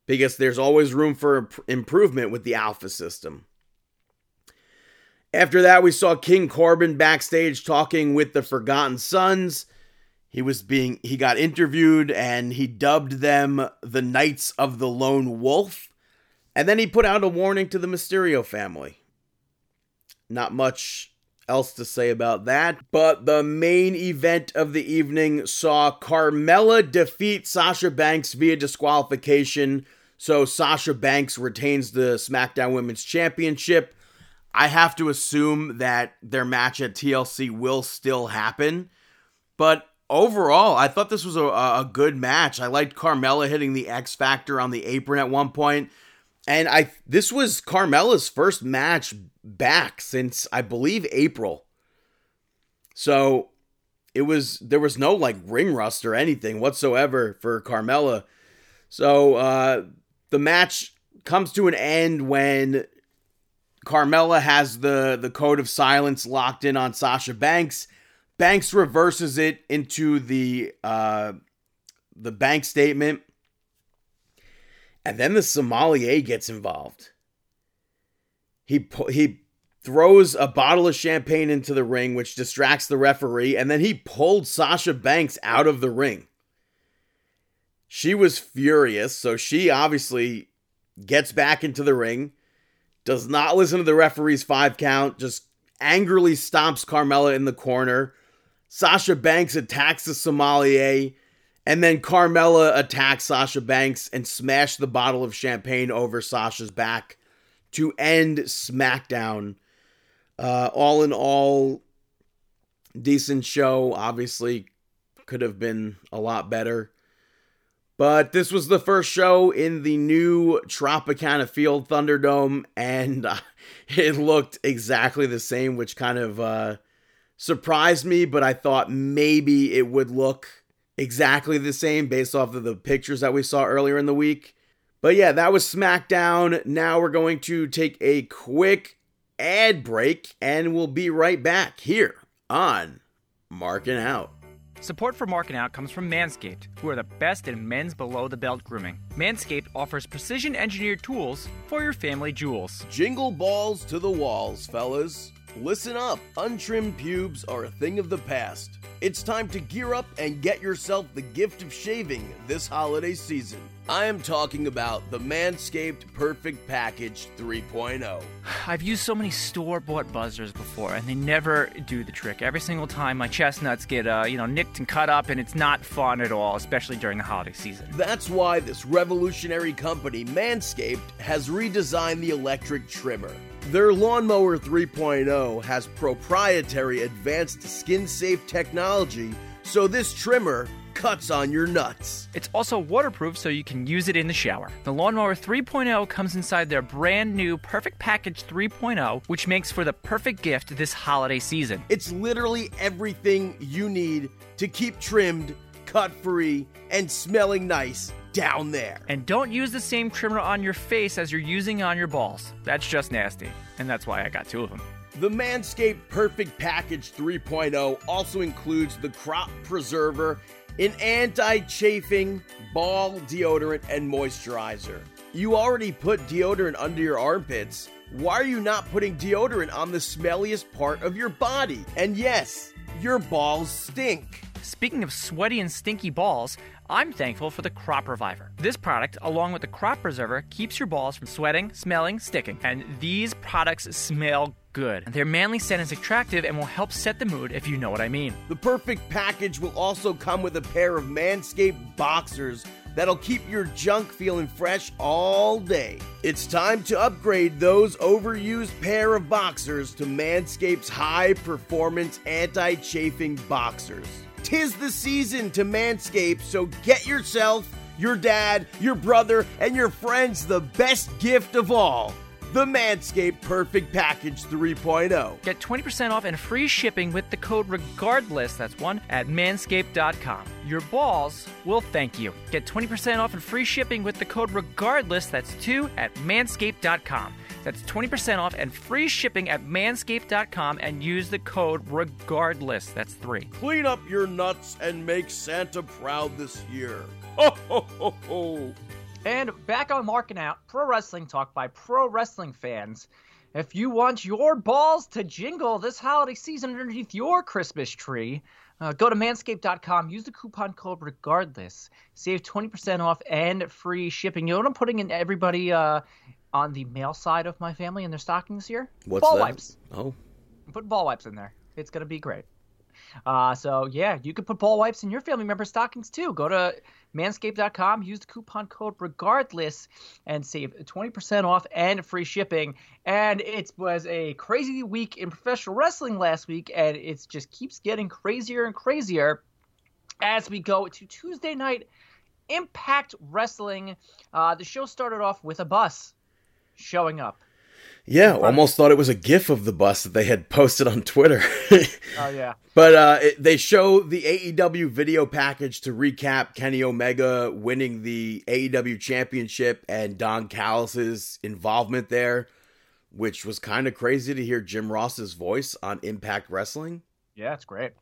because there's always room for improvement with the Alpha system. After that, we saw King Corbin backstage talking with the Forgotten Sons. He was being he got interviewed and he dubbed them the Knights of the Lone Wolf And then he put out a warning to the Mysterio family. Not much else to say about that. But the main event of the evening saw Carmella defeat Sasha Banks via disqualification. So Sasha Banks retains the SmackDown Women's Championship. I have to assume that their match at TLC will still happen. But overall, I thought this was a, a good match. I liked Carmella hitting the X Factor on the apron at one point. And I this was Carmella's first match back since I believe April. So it was there was no like ring rust or anything whatsoever for Carmella. So uh the match comes to an end when Carmella has the the code of silence locked in on Sasha Banks. Banks reverses it into the uh the bank statement and then the sommelier gets involved. He he throws a bottle of champagne into the ring, which distracts the referee, and then he pulled Sasha Banks out of the ring. She was furious, so she obviously gets back into the ring, does not listen to the referee's five count, just angrily stomps Carmella in the corner. Sasha Banks attacks the sommelier. And then Carmella attacks Sasha Banks and smashed the bottle of champagne over Sasha's back to end SmackDown. Uh, all in all, decent show. Obviously, could have been a lot better. But this was the first show in the new Tropicana Field Thunderdome, and uh, *laughs* it looked exactly the same, which kind of uh, surprised me. But I thought maybe it would look exactly the same based off of the pictures that we saw earlier in the week. But yeah, that was SmackDown. Now we're going to take a quick ad break and we'll be right back here on Marking Out. Support for Marking Out comes from Manscaped, who are the best in men's below the belt grooming. Manscaped offers precision engineered tools for your family jewels. Jingle balls to the walls, fellas. Listen up, untrimmed pubes are a thing of the past. It's time to gear up and get yourself the gift of shaving this holiday season. I am talking about the Manscaped Perfect Package 3.0. *sighs* I've used so many store bought buzzers before, and they never do the trick. Every single time, my chestnuts get, uh, you know, nicked and cut up, and it's not fun at all, especially during the holiday season. That's why this revolutionary company, Manscaped, has redesigned the electric trimmer. Their Lawnmower 3.0 has proprietary advanced skin safe technology, so this trimmer cuts on your nuts. It's also waterproof so you can use it in the shower. The Lawnmower 3.0 comes inside their brand new Perfect Package 3.0, which makes for the perfect gift this holiday season. It's literally everything you need to keep trimmed, cut free, and smelling nice down there. And don't use the same trimmer on your face as you're using on your balls. That's just nasty. And that's why I got two of them. The Manscaped Perfect Package 3.0 also includes the Crop Preserver, an anti chafing ball deodorant and moisturizer. You already put deodorant under your armpits. Why are you not putting deodorant on the smelliest part of your body? And yes, your balls stink. Speaking of sweaty and stinky balls, I'm thankful for the Crop Reviver. This product, along with the Crop Preserver, keeps your balls from sweating, smelling, sticking. And these products smell good. Their manly scent is attractive and will help set the mood if you know what I mean. The perfect package will also come with a pair of Manscaped boxers that'll keep your junk feeling fresh all day. It's time to upgrade those overused pair of boxers to Manscaped's high performance anti chafing boxers. Tis the season to manscape, so get yourself, your dad, your brother, and your friends the best gift of all the Manscaped Perfect Package 3.0. Get 20% off and free shipping with the code REGARDLESS, that's one, at manscaped.com. Your balls will thank you. Get 20% off and free shipping with the code REGARDLESS, that's two, at manscaped.com. That's 20% off and free shipping at manscaped.com and use the code regardless. That's three. Clean up your nuts and make Santa proud this year. Ho, ho, ho, ho. And back on Marking Out, Pro Wrestling Talk by Pro Wrestling fans. If you want your balls to jingle this holiday season underneath your Christmas tree, uh, go to manscaped.com, use the coupon code regardless, save 20% off and free shipping. You know what I'm putting in everybody uh, on the male side of my family in their stockings here? What's ball that? wipes. Oh, I'm putting ball wipes in there. It's gonna be great. Uh, so yeah, you can put ball wipes in your family member stockings too. Go to manscaped.com, use the coupon code regardless, and save 20% off and free shipping. And it was a crazy week in professional wrestling last week, and it just keeps getting crazier and crazier as we go to Tuesday night Impact Wrestling. Uh, the show started off with a bus showing up. Yeah. Almost thought it was a GIF of the bus that they had posted on Twitter. Oh yeah. *laughs* But uh, it, they show the AEW video package to recap Kenny Omega winning the AEW championship and Don Callis's involvement there, which was kind of crazy to hear Jim Ross's voice on Impact Wrestling. Yeah, it's great.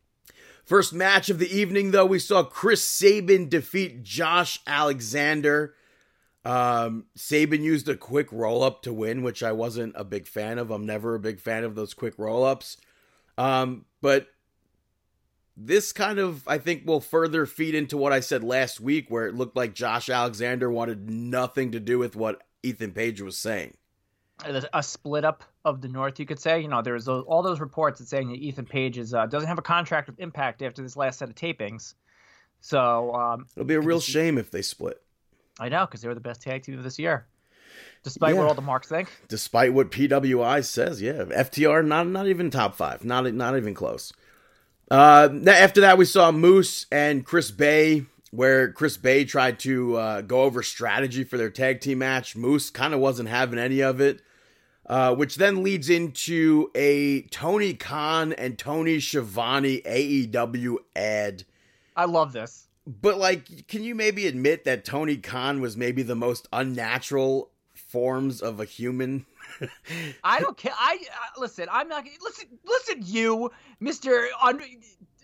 First match of the evening, though, we saw Chris Sabin defeat Josh Alexander. Um, Sabin used a quick roll up to win, which I wasn't a big fan of. I'm never a big fan of those quick roll ups. Um, but this kind of, I think, will further feed into what I said last week, where it looked like Josh Alexander wanted nothing to do with what Ethan Page was saying. a split up of the North, you could say. You know, there's all those reports that saying that Ethan Page is uh, doesn't have a contract with Impact after this last set of tapings. So um, It'll be a real shame if they split, I know because they were the best tag team of this year, despite Yeah. what all the marks think. despite what PWI says. Yeah, FTR not not even top five, not not even close. Uh, after that, we saw Moose and Chris Bey, where Chris Bey tried to uh, go over strategy for their tag team match. Moose kind of wasn't having any of it, uh, which then leads into a Tony Khan and Tony Schiavone AEW ad. I love this. But like, can you maybe admit that Tony Khan was maybe the most unnatural forms of a human? *laughs* I don't care. I uh, listen. I'm not. Listen. Listen. You, Mister Un,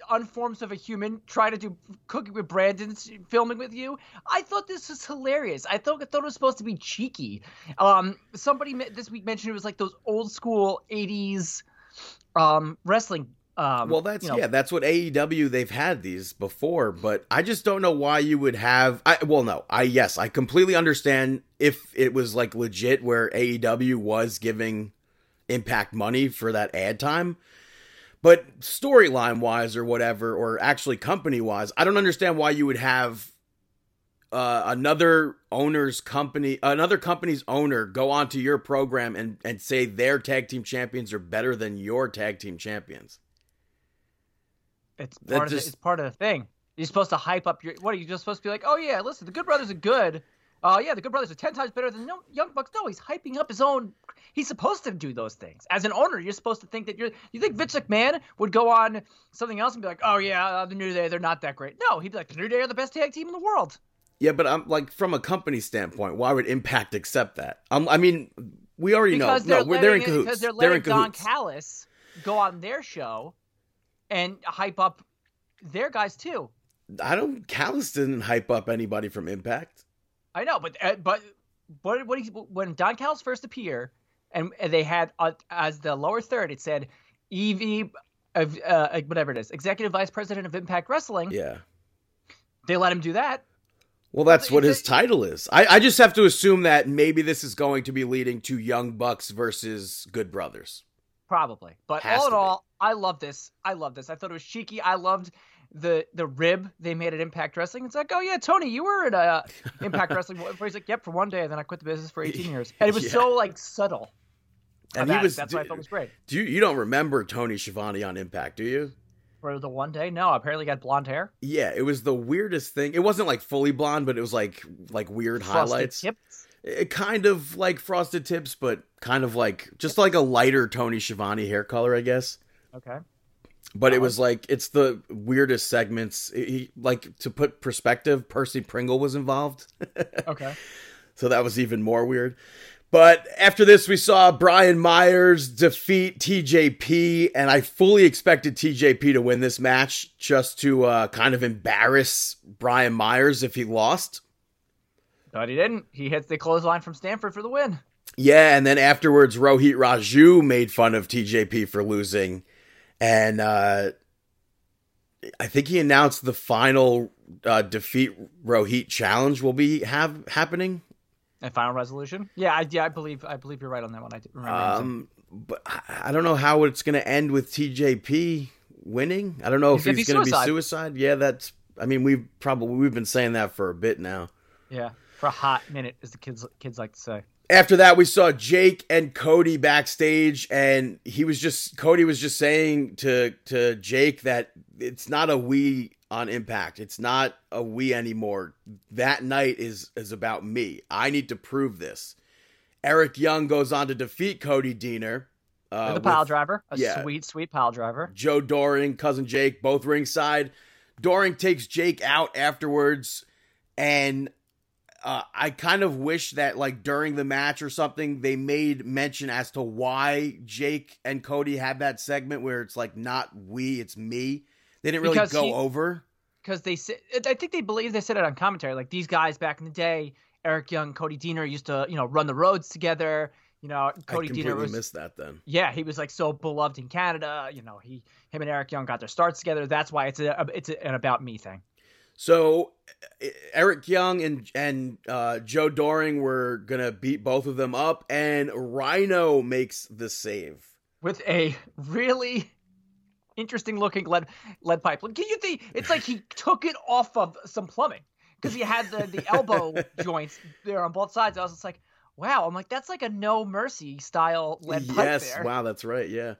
Unforms of a Human, trying to do cooking with Brandon, filming with you. I thought this was hilarious. I thought I thought it was supposed to be cheeky. Um, somebody this week mentioned it was like those old school '80s um wrestling. Um, Well, that's you know, yeah, that's what AEW they've had these before, but I just don't know why you would have. I well, no, I yes, I completely understand if it was like legit where AEW was giving Impact money for that ad time, but storyline wise or whatever, or actually company wise, I don't understand why you would have uh, another owner's company, another company's owner, go onto your program and and say their tag team champions are better than your tag team champions. It's part of just- the, it's part of the thing. You're supposed to hype up your. What are you just supposed to be like? Oh yeah, listen, the Good Brothers are good. Uh, yeah, the Good Brothers are ten times better than no, Young Bucks. No, he's hyping up his own. He's supposed to do those things. As an owner, you're supposed to think that you're. You think Vince McMahon would go on something else and be like, oh yeah, uh, the New Day, they're not that great. No, he'd be like, the New Day are the best tag team in the world. Yeah, but I'm like from a company standpoint, why would Impact accept that? Um, I mean, we already Because know. they're No, we're, they're in cahoots. Because they're They're, letting in Don cahoots. Callis go on their show and hype up their guys too. I don't. Callis didn't hype up anybody from Impact. I know, but uh, but what what he, when Don Callis first appeared, and, and they had uh, as the lower third, it said Evie, of uh, whatever it is, executive vice president of Impact Wrestling. Yeah. They let him do that. Well, that's what his title is. I, I just have to assume that maybe this is going to be leading to Young Bucks versus Good Brothers. Probably, but Has all in be. all, I love this. I love this. I thought it was cheeky. I loved the the rib they made at Impact Wrestling. It's like, oh yeah, Tony, you were at uh, *laughs* Impact Wrestling. Where he's like, yep, for one day, and then I quit the business for 18 *laughs* years, and it was Yeah. so like subtle. And he it. was. That's why I thought it was great. Do you, you don't remember Tony Schiavone on Impact, do you? For the one day, no, apparently got blonde hair, Yeah, it was the weirdest thing. It wasn't like fully blonde, but it was like like weird frosted highlights. tips. It kind of like frosted tips, but kind of like just like a lighter Tony Schiavone hair color, I guess. Okay. But it was like it's the weirdest segments. He, like to put perspective, Percy Pringle was involved, *laughs* Okay. so that was even more weird. But after this, we saw Brian Myers defeat TJP, and I fully expected TJP to win this match just to uh, kind of embarrass Brian Myers if he lost. But he didn't. He hits the clothesline from Stanford for the win. Yeah, and then afterwards, Rohit Raju made fun of TJP for losing, and uh, I think he announced the final uh, defeat Rohit challenge will be have happening. And final resolution? Yeah, I, yeah, I believe I believe you're right on that one. I remember. Um, but I don't know how it's going to end with TJP winning. I don't know He's if gonna he's going to be suicide. Yeah, that's. I mean, we've probably we've been saying that for a bit now. yeah, for a hot minute, as the kids kids like to say. After that, we saw Jake and Cody backstage, and he was just Cody was just saying to to Jake that it's not a we on Impact. It's not a we anymore. That night is is about me. I need to prove this. Eric Young goes on to defeat Cody Deaner. Uh, the pile with- driver, a yeah. sweet, sweet pile driver. Joe Doering, cousin Jake, both ringside. Doering takes Jake out afterwards, and uh, I kind of wish that like during the match or something they made mention as to why Jake and Cody had that segment where it's like not we, it's me. They didn't really Because go he- over. because they said I think they believe they said it on commentary. Like these guys back in the day, Eric Young, Cody Deaner used to you know run the roads together. You know, Cody I Deaner was missed that then. yeah he was like so beloved in Canada. You know, he him and Eric Young got their starts together. That's why it's a it's a, an about me thing. So Eric Young and and uh, Joe Doering were gonna beat both of them up, and Rhino makes the save. with a really interesting looking lead lead pipe. Can you think it's like he took it off of some plumbing because he had the the *laughs* elbow joints there on both sides. I was just like, wow. I'm like, that's like a no mercy style lead pipe yes, wow, that's right. Yeah,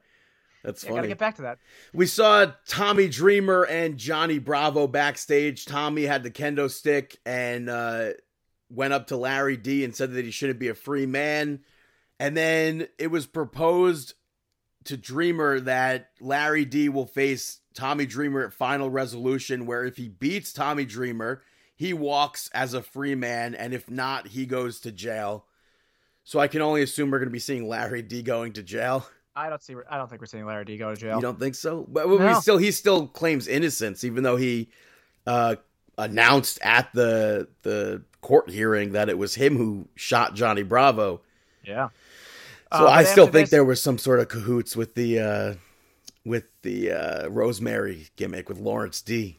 that's Yeah, I gotta get back to that. We saw Tommy Dreamer and Johnny Bravo backstage. Tommy had the kendo stick and uh, went up to Larry D and said that he shouldn't be a free man. And then it was proposed to Dreamer that Larry D will face Tommy Dreamer at Final Resolution, where if he beats Tommy Dreamer, he walks as a free man, and if not, he goes to jail. So I can only assume we're going to be seeing Larry D going to jail. *laughs* I don't see. I don't think we're seeing Larry D go to jail. You don't think so? But No. he still he still claims innocence, even though he uh, announced at the the court hearing that it was him who shot Johnny Bravo. Yeah. So Uh, I still think this- there was some sort of cahoots with the uh, with the uh, Rosemary gimmick with Lawrence D.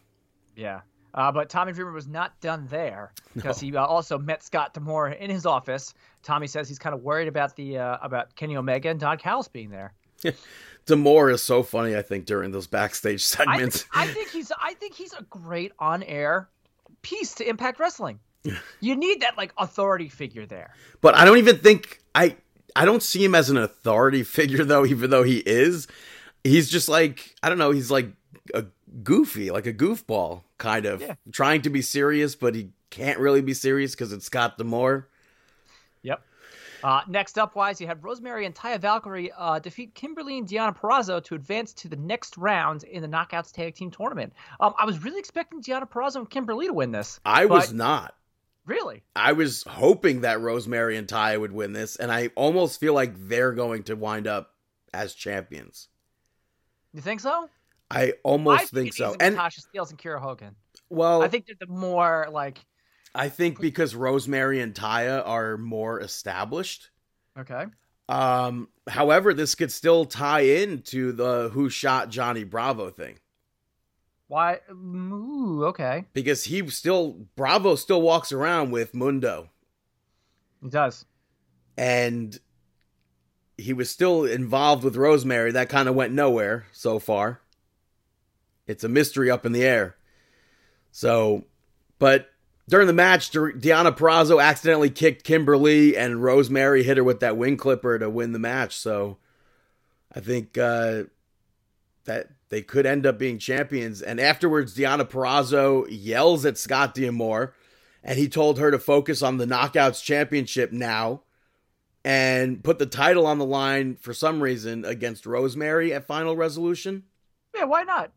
Yeah. Uh, but Tommy Dreamer was not done there *laughs* because he uh, also met Scott D'Amore in his office. Tommy says he's kind of worried about the uh, about Kenny Omega and Don Callis being there. *laughs* D'Amore is so funny. I think during those backstage I, segments. I think he's I think he's a great on air piece to Impact Wrestling. *laughs* You need that like authority figure there. But I don't even think I I don't see him as an authority *laughs* figure though, even though he is. He's just like I don't know, he's like a goofy, like a goofball, kind of Yeah. trying to be serious, but he can't really be serious because it's Scott D'Amore. Uh, next up, wise, you had Rosemary and Taya Valkyrie uh, defeat Kimberly and Deonna Purrazzo to advance to the next round in the Knockouts Tag Team Tournament. Um, I was really expecting Deonna Purrazzo and Kimberly to win this. I was not. Really? I was hoping that Rosemary and Ty would win this, and I almost feel like they're going to wind up as champions. You think so? I almost I think, it so. needs to be And Tasha Steelz and Kiera Hogan. well, I think they're the more like I think because Rosemary and Taya are more established. okay. Um, however, this could still tie into the who shot Johnny Bravo thing Why? Ooh, okay. because he still Bravo still walks around with Mundo He does. and he was still involved with Rosemary. That kind of went nowhere so far. It's a mystery up in the air. So, but during the match, Di- Deonna Purrazzo accidentally kicked Kimberly, and Rosemary hit her with that wing clipper to win the match. So, I think uh, that they could end up being champions. And afterwards, Deonna Purrazzo yells at Scott D'Amore, and he told her to focus on the Knockouts Championship now and put the title on the line for some reason against Rosemary at Final Resolution. Yeah, why not?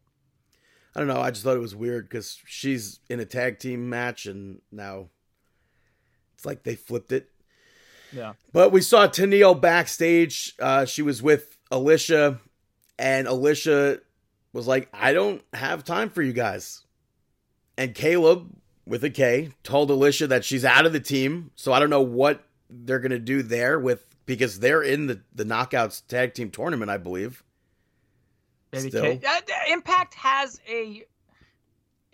I don't know. I just thought it was weird because she's in a tag team match and now it's like they flipped it. Yeah. But we saw Tenille backstage. Uh, she was with Alisha, and Alisha was like, I don't have time for you guys. And Kaleb, with a K, told Alisha that she's out of the team. So I don't know what they're going to do there with because they're in the, the Knockouts Tag Team Tournament, I believe. Baby Still. K. Uh, Impact has a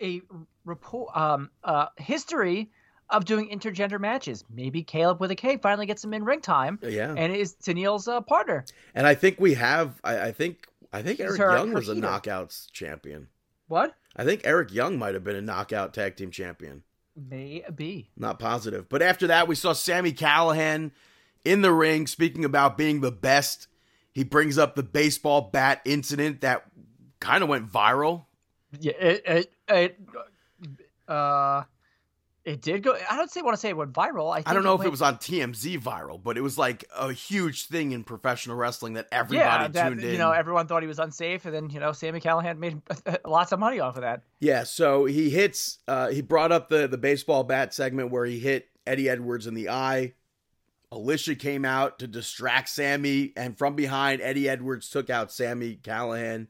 a report um uh history of doing intergender matches. Maybe Kaleb with a K finally gets some in ring time Yeah, and is Tenille's uh, partner. and I think we have. I, I think I think Eric her- Young her was a heater. knockouts champion. What? I think Eric Young might have been a knockout tag team champion. Maybe. Not positive. But after that, we saw Sami Callihan in the ring speaking about being the best. He brings up the baseball bat incident that kind of went viral. Yeah, it it, it uh it did go I don't say want to say it went viral. I, I don't know if went, it was on TMZ viral, but it was like a huge thing in professional wrestling that yeah, everybody that, tuned in. you know, everyone thought he was unsafe and then, you know, Sami Callihan made *laughs* lots of money off of that. Yeah, so he hits uh he brought up the the baseball bat segment where he hit Eddie Edwards in the eye. Alisha came out to distract Sami and from behind Eddie Edwards took out Sami Callihan.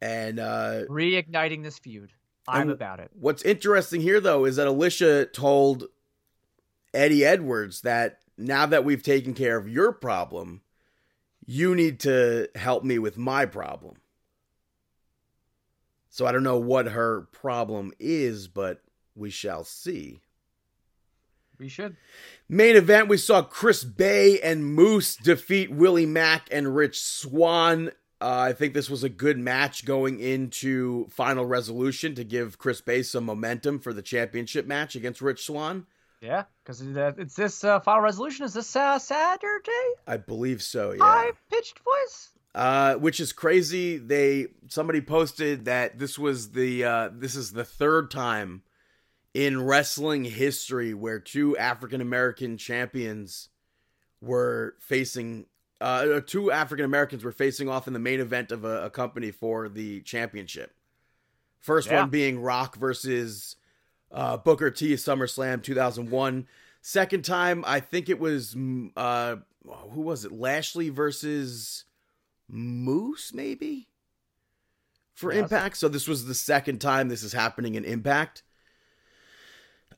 And uh Reigniting this feud. I'm about it. what's interesting here though is that Alisha told Eddie Edwards that now that we've taken care of your problem, you need to help me with my problem. So I don't know what her problem is, but we shall see. We should. Main event, we saw Chris Bey and Moose defeat Willie Mack and Rich Swann. Uh, I think this was a good match going into final resolution to give Chris Bey some momentum for the championship match against Rich Swann. Yeah, because it's this uh, final resolution. Is this uh, Saturday? I believe so, yeah. High pitched voice. Uh, which is crazy. They somebody posted that this was the uh, this is the third time in wrestling history where two African American champions were facing uh, two African Americans were facing off in the main event of a, a company for the championship. First Yeah. one being Rock versus uh, Booker T SummerSlam 2001. Second time, I think it was mm, uh, who was it? Lashley versus Moose, maybe for Yes. Impact. So this was the second time this is happening in Impact.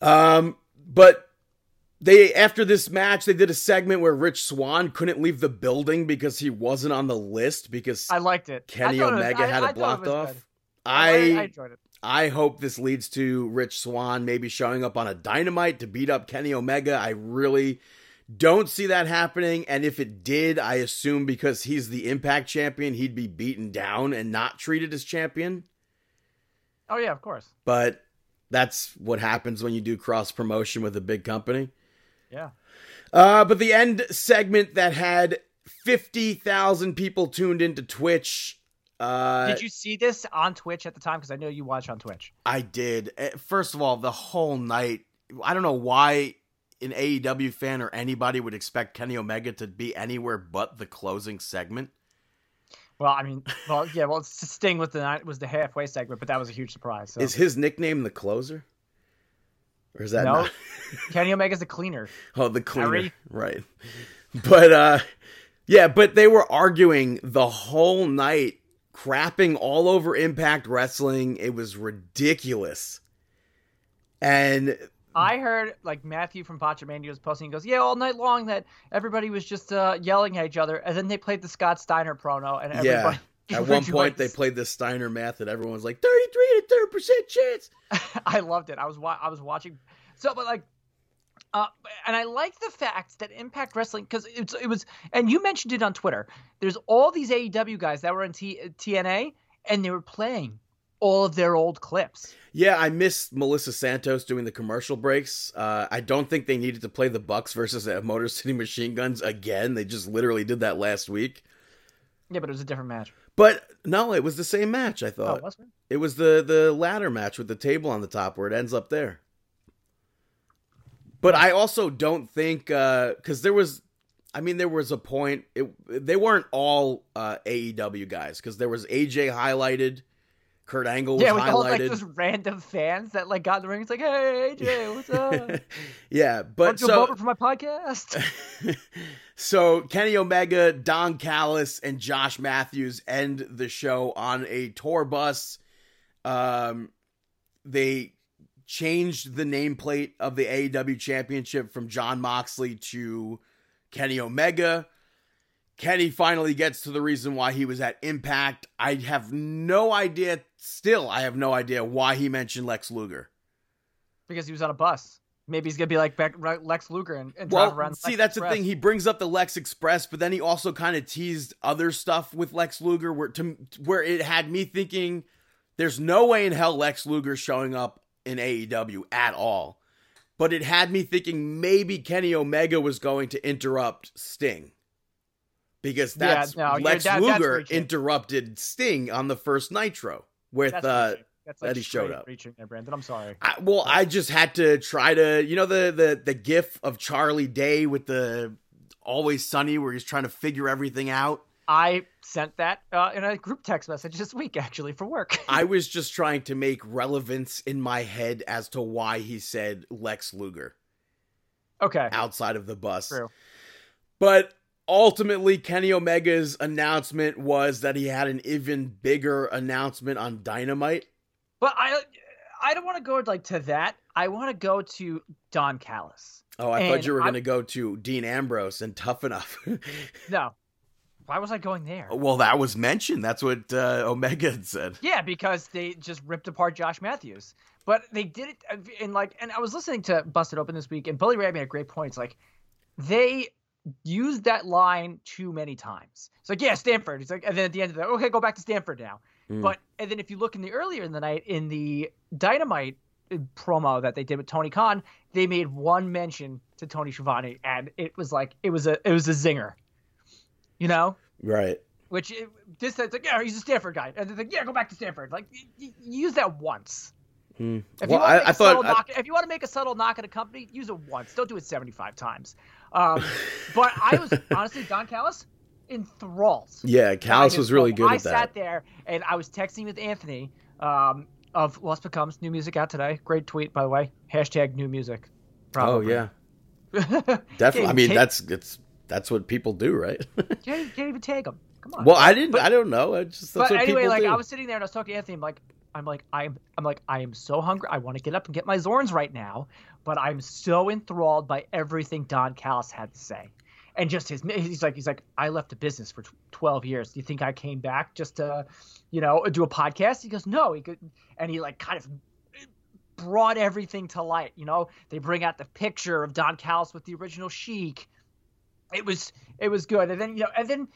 Um, but they after this match they did a segment where Rich Swann couldn't leave the building because he wasn't on the list because I liked it. Kenny I it was- Omega had I it blocked off. good. I, I enjoyed it. I hope this leads to Rich Swann maybe showing up on a dynamite to beat up Kenny Omega. I really don't see that happening. And if it did, I assume because he's the Impact champion, he'd be beaten down and not treated as champion. Oh yeah, of course. But that's what happens when you do cross promotion with a big company. Yeah. Uh, but the end segment that had 50,000 people tuned into Twitch. Uh, Did you see this on Twitch at the time? Because I know you watch on Twitch. I did. Eh, First of all, the whole night, I don't know why an AEW fan or anybody would expect Kenny Omega to be anywhere but the closing segment. Well, I mean, *laughs* well, yeah, well, Sting was the night was the halfway segment, but that was a huge surprise. So. Is his nickname the closer? Or is that no, not? *laughs* Kenny Omega's the cleaner. Oh, the cleaner. Harry? Right. But uh yeah, but they were arguing the whole night, crapping all over Impact Wrestling. It was ridiculous. And I heard like Matthew from Botchamania was posting. He goes, "Yeah, all night long that everybody was just uh, yelling at each other, and then they played the Scott Steiner promo, and yeah, at *laughs* one point they played the Steiner math and everyone was like 33 to 30% chance. *laughs* I loved it. I was wa- I was watching. So, but like, uh, and I like the fact that Impact Wrestling because it's it was, and you mentioned it on Twitter. There's all these AEW guys that were in T- TNA, and they were playing all of their old clips. Yeah, I miss Melissa Santos doing the commercial breaks. Uh, I don't think they needed to play the Bucks versus uh, Motor City Machine Guns again. They just literally did that last week. Yeah, but it was a different match. But no, it was the same match. I Oh, thought was it? it was the the ladder match with the table on the top where it ends up there. But I also don't think because there was, I mean, there was a point. It they weren't all uh, AEW guys because there was AJ highlighted, Kurt Angle was Yeah, with all like highlighted. those random fans that like got in the ring. It's like, hey, AJ, what's up? *laughs* yeah, but so for my podcast? *laughs* so Kenny Omega, Don Callis, and Josh Matthews end the show on a tour bus. Um, they changed the nameplate of the AEW Championship from Jon Moxley to Kenny Omega. Kenny finally gets to the reason why he was at Impact. I have no idea. Still, I have no idea why he mentioned Lex Luger. because he was on a bus. Maybe he's gonna be like Lex Luger and, and well, drive around. see, Lex that's Express. the thing. He brings up the Lex Express, but then he also kind of teased other stuff with Lex Luger, where to where it had me thinking, there's no way in hell Lex Luger's showing up in AEW at all. But it had me thinking maybe Kenny Omega was going to interrupt Sting. Because Yeah, that's no, Lex that- Luger reaching. interrupted Sting on the first Nitro with That's uh. That's like that he showed up. Reaching there, Brandon. I'm sorry. I, well, I just had to try to, you know, the the the gif of Charlie Day with the Always Sunny, where he's trying to figure everything out. I sent that uh, in a group text message this week, actually, for work. *laughs* I was just trying to make relevance in my head as to why he said Lex Luger okay. outside of the bus. True. But ultimately, Kenny Omega's announcement was that he had an even bigger announcement on Dynamite. But I, I don't want to go like to that. I want to go to Don Callis. Oh, I thought you were going to go to Dean Ambrose and Tough Enough. *laughs* No, why was I going there? well, that was mentioned. That's what uh, Omega had said. Yeah, because they just ripped apart Josh Matthews. But they did it in like, and I was listening to Busted Open this week, and Bully Ray made a great point. It's like they used that line too many times. It's like, yeah, Stanford. It's like, and then at the end of the okay, go back to Stanford now. Mm. But and then if you look in the earlier in the night in the Dynamite uh, promo that they did with Tony Khan, they made one mention to Tony Schiavone, and it was like it was a it was a zinger. You know, Right. which it, this it's like yeah he's a Stanford guy and it's like yeah go back to Stanford like y- y- use that once Hmm. if Well, you I, I thought. I- knock, if you want to make a subtle knock at a company use it once don't do it 75 times um, but I was *laughs* honestly Don Callis enthralled yeah, Callis was really good I at sat there and I was texting with Anthony um, of Lost Becomes new music out today great tweet by the way hashtag new music Oh yeah, *laughs* definitely. I mean, can't- that's it's that's what people do, right? can't, *laughs* can't even tag them. come on well, I didn't. But- I don't know. I just that's but anyway, like do. I was sitting there and I was talking to Anthony. I'm like, I'm like, I'm, I'm like, I am so hungry. I want to get up and get my Zorns right now, but I'm so enthralled by everything Don Callis had to say, and just his. He's like, he's like, I left the business for 12 years. Do you think I came back just to, you know, do a podcast? He goes, no. He could, and he like kind of brought everything to light. You know, they bring out the picture of Don Callis with the original Sheik. It was, it was good, and then you know, and then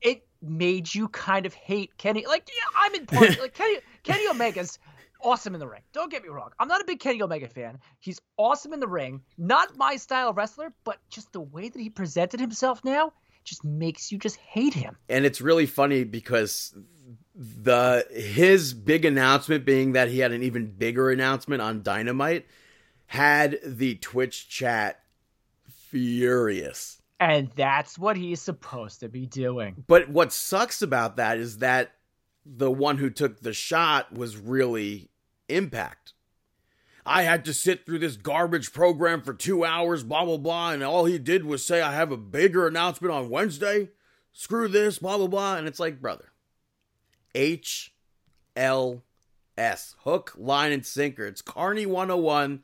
it made you kind of hate Kenny. Like, yeah, I'm in part. like Kenny, *laughs* Kenny Omega's awesome in the ring. Don't get me wrong. I'm not a big Kenny Omega fan. He's awesome in the ring. Not my style of wrestler, but just the way that he presented himself now just makes you just hate him. and it's really funny because the his big announcement being that he had an even bigger announcement on Dynamite had the Twitch chat furious. And that's what he's supposed to be doing. But what sucks about that is that the one who took the shot was really Impact. I had to sit through this garbage program for two hours, blah, blah, blah, and all he did was say, I have a bigger announcement on Wednesday. Screw this, blah, blah, blah. And it's like, brother, H L S, hook, line, and sinker. It's Carney 101.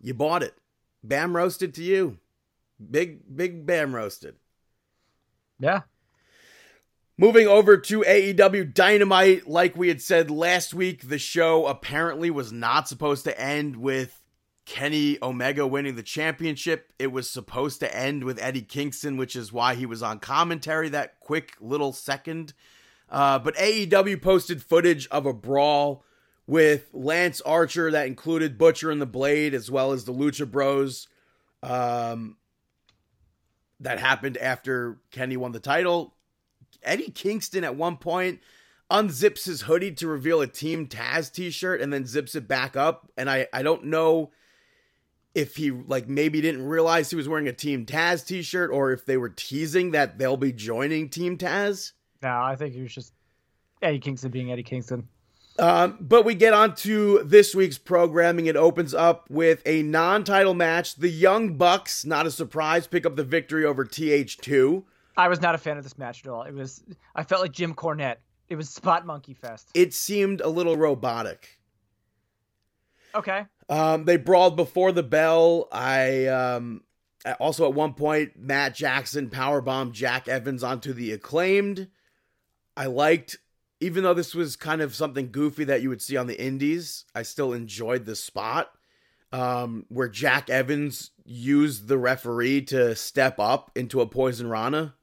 You bought it. Bam roasted to you. Big, big bam roasted. Yeah. Moving over to AEW Dynamite, like we had said last week, the show apparently was not supposed to end with Kenny Omega winning the championship. It was supposed to end with Eddie Kingston, which is why he was on commentary that quick little second. Uh, but AEW posted footage of a brawl with Lance Archer that included Butcher and the Blade, as well as the Lucha Bros. Um, that happened after Kenny won the title. Eddie Kingston at one point unzips his hoodie to reveal a Team Taz t-shirt and then zips it back up. And I, I don't know if he like maybe didn't realize he was wearing a Team Taz t-shirt or if they were teasing that they'll be joining Team Taz. No, I think he was just Eddie Kingston being Eddie Kingston. Um, but we get on to this week's programming. It opens up with a non-title match. The Young Bucks, not a surprise, pick up the victory over TH2. I was not a fan of this match at all. It was I felt like Jim Cornette. It was spot monkey fest. It seemed a little robotic. Okay. Um, they brawled before the bell. I um, also at one point Matt Jackson powerbombed Jack Evans onto the acclaimed. I liked, even though this was kind of something goofy that you would see on the Indies. I still enjoyed the spot. um, where Jack Evans used the referee to step up into a poison rana.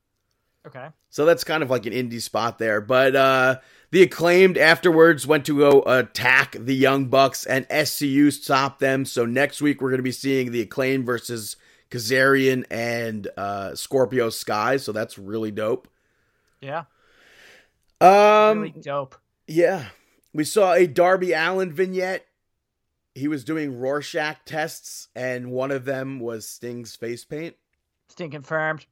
Okay. So that's kind of like an indie spot there. But uh, the acclaimed afterwards went to go attack the Young Bucks, and SCU stopped them. So next week we're going to be seeing the acclaimed versus Kazarian and uh, Scorpio Sky. So that's really dope. Yeah. Um, really dope. yeah, we saw a Darby Allin vignette. He was doing Rorschach tests, and one of them was Sting's face paint. Sting confirmed.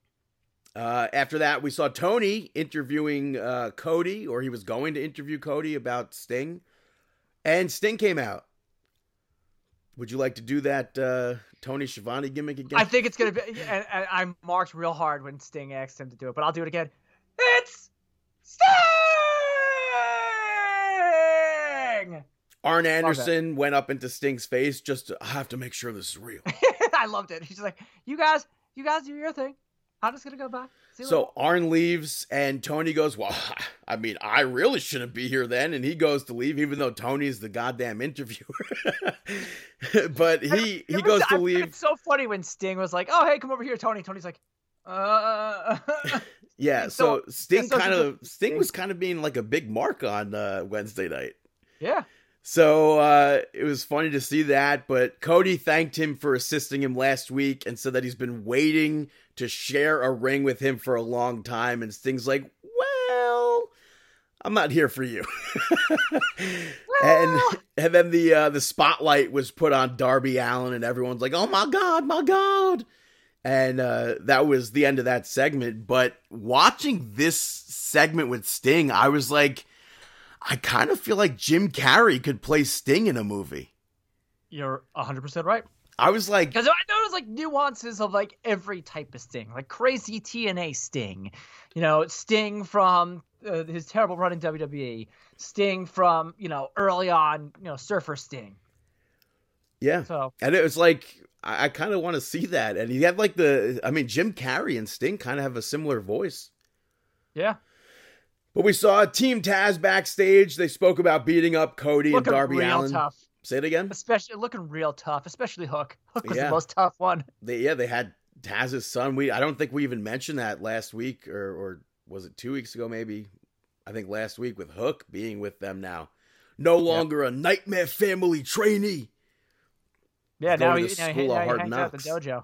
Uh, after that, we saw Tony interviewing uh, Cody, or he was going to interview Cody about Sting, and Sting came out. Would you like to do that uh, Tony Schiavone gimmick again? I think it's gonna be. And, and I marked real hard when Sting asked him to do it, but I'll do it again. It's Sting. Arn Anderson went up into Sting's face just to I have to make sure this is real. *laughs* I loved it. He's like, "You guys, you guys do your thing. I'm just gonna go by." So later." Arn leaves, and Tony goes, Well, *laughs* I mean, I really shouldn't be here then. And he goes to leave, even though Tony's the goddamn interviewer. *laughs* but he he It goes to I- leave. It's so funny when Sting was like, "Oh, hey, come over here, Tony." Tony's like, "Uh." Yeah, so so- Sting it's such a kind of good Sting was kind of being like a big mark on uh, Wednesday night. yeah. So uh, it was funny to see that, but Cody thanked him for assisting him last week and said that he's been waiting to share a ring with him for a long time. And Sting's like, "Well, I'm not here for you." *laughs* and and then the uh, the spotlight was put on Darby Allin, and everyone's like, "Oh my god, my god!" And uh, that was the end of that segment. But watching this segment with Sting, I was like. I kind of feel like Jim Carrey could play Sting in a movie. You're 100% right. I was like, Because I noticed like nuances of like every type of Sting, like crazy TNA Sting, you know, Sting from uh, his terrible run in WWE, Sting from you know early on, you know, Surfer Sting. yeah. So And it was like, I, I kind of want to see that. And he had like the, I mean, Jim Carrey and Sting kind of have a similar voice. yeah, But we saw Team Taz backstage. They spoke about beating up Cody looking and Darby real Allen. tough, Say it again. especially looking real tough, especially Hook. Hook was Yeah. the most tough one. They, yeah, they had Taz's son. We, I don't think we even mentioned that last week, or, or was it two weeks ago? Maybe. I think last week with Hook being with them now. No longer a nightmare family trainee. Yeah, now to he, the now he, now he Hard hangs out the dojo.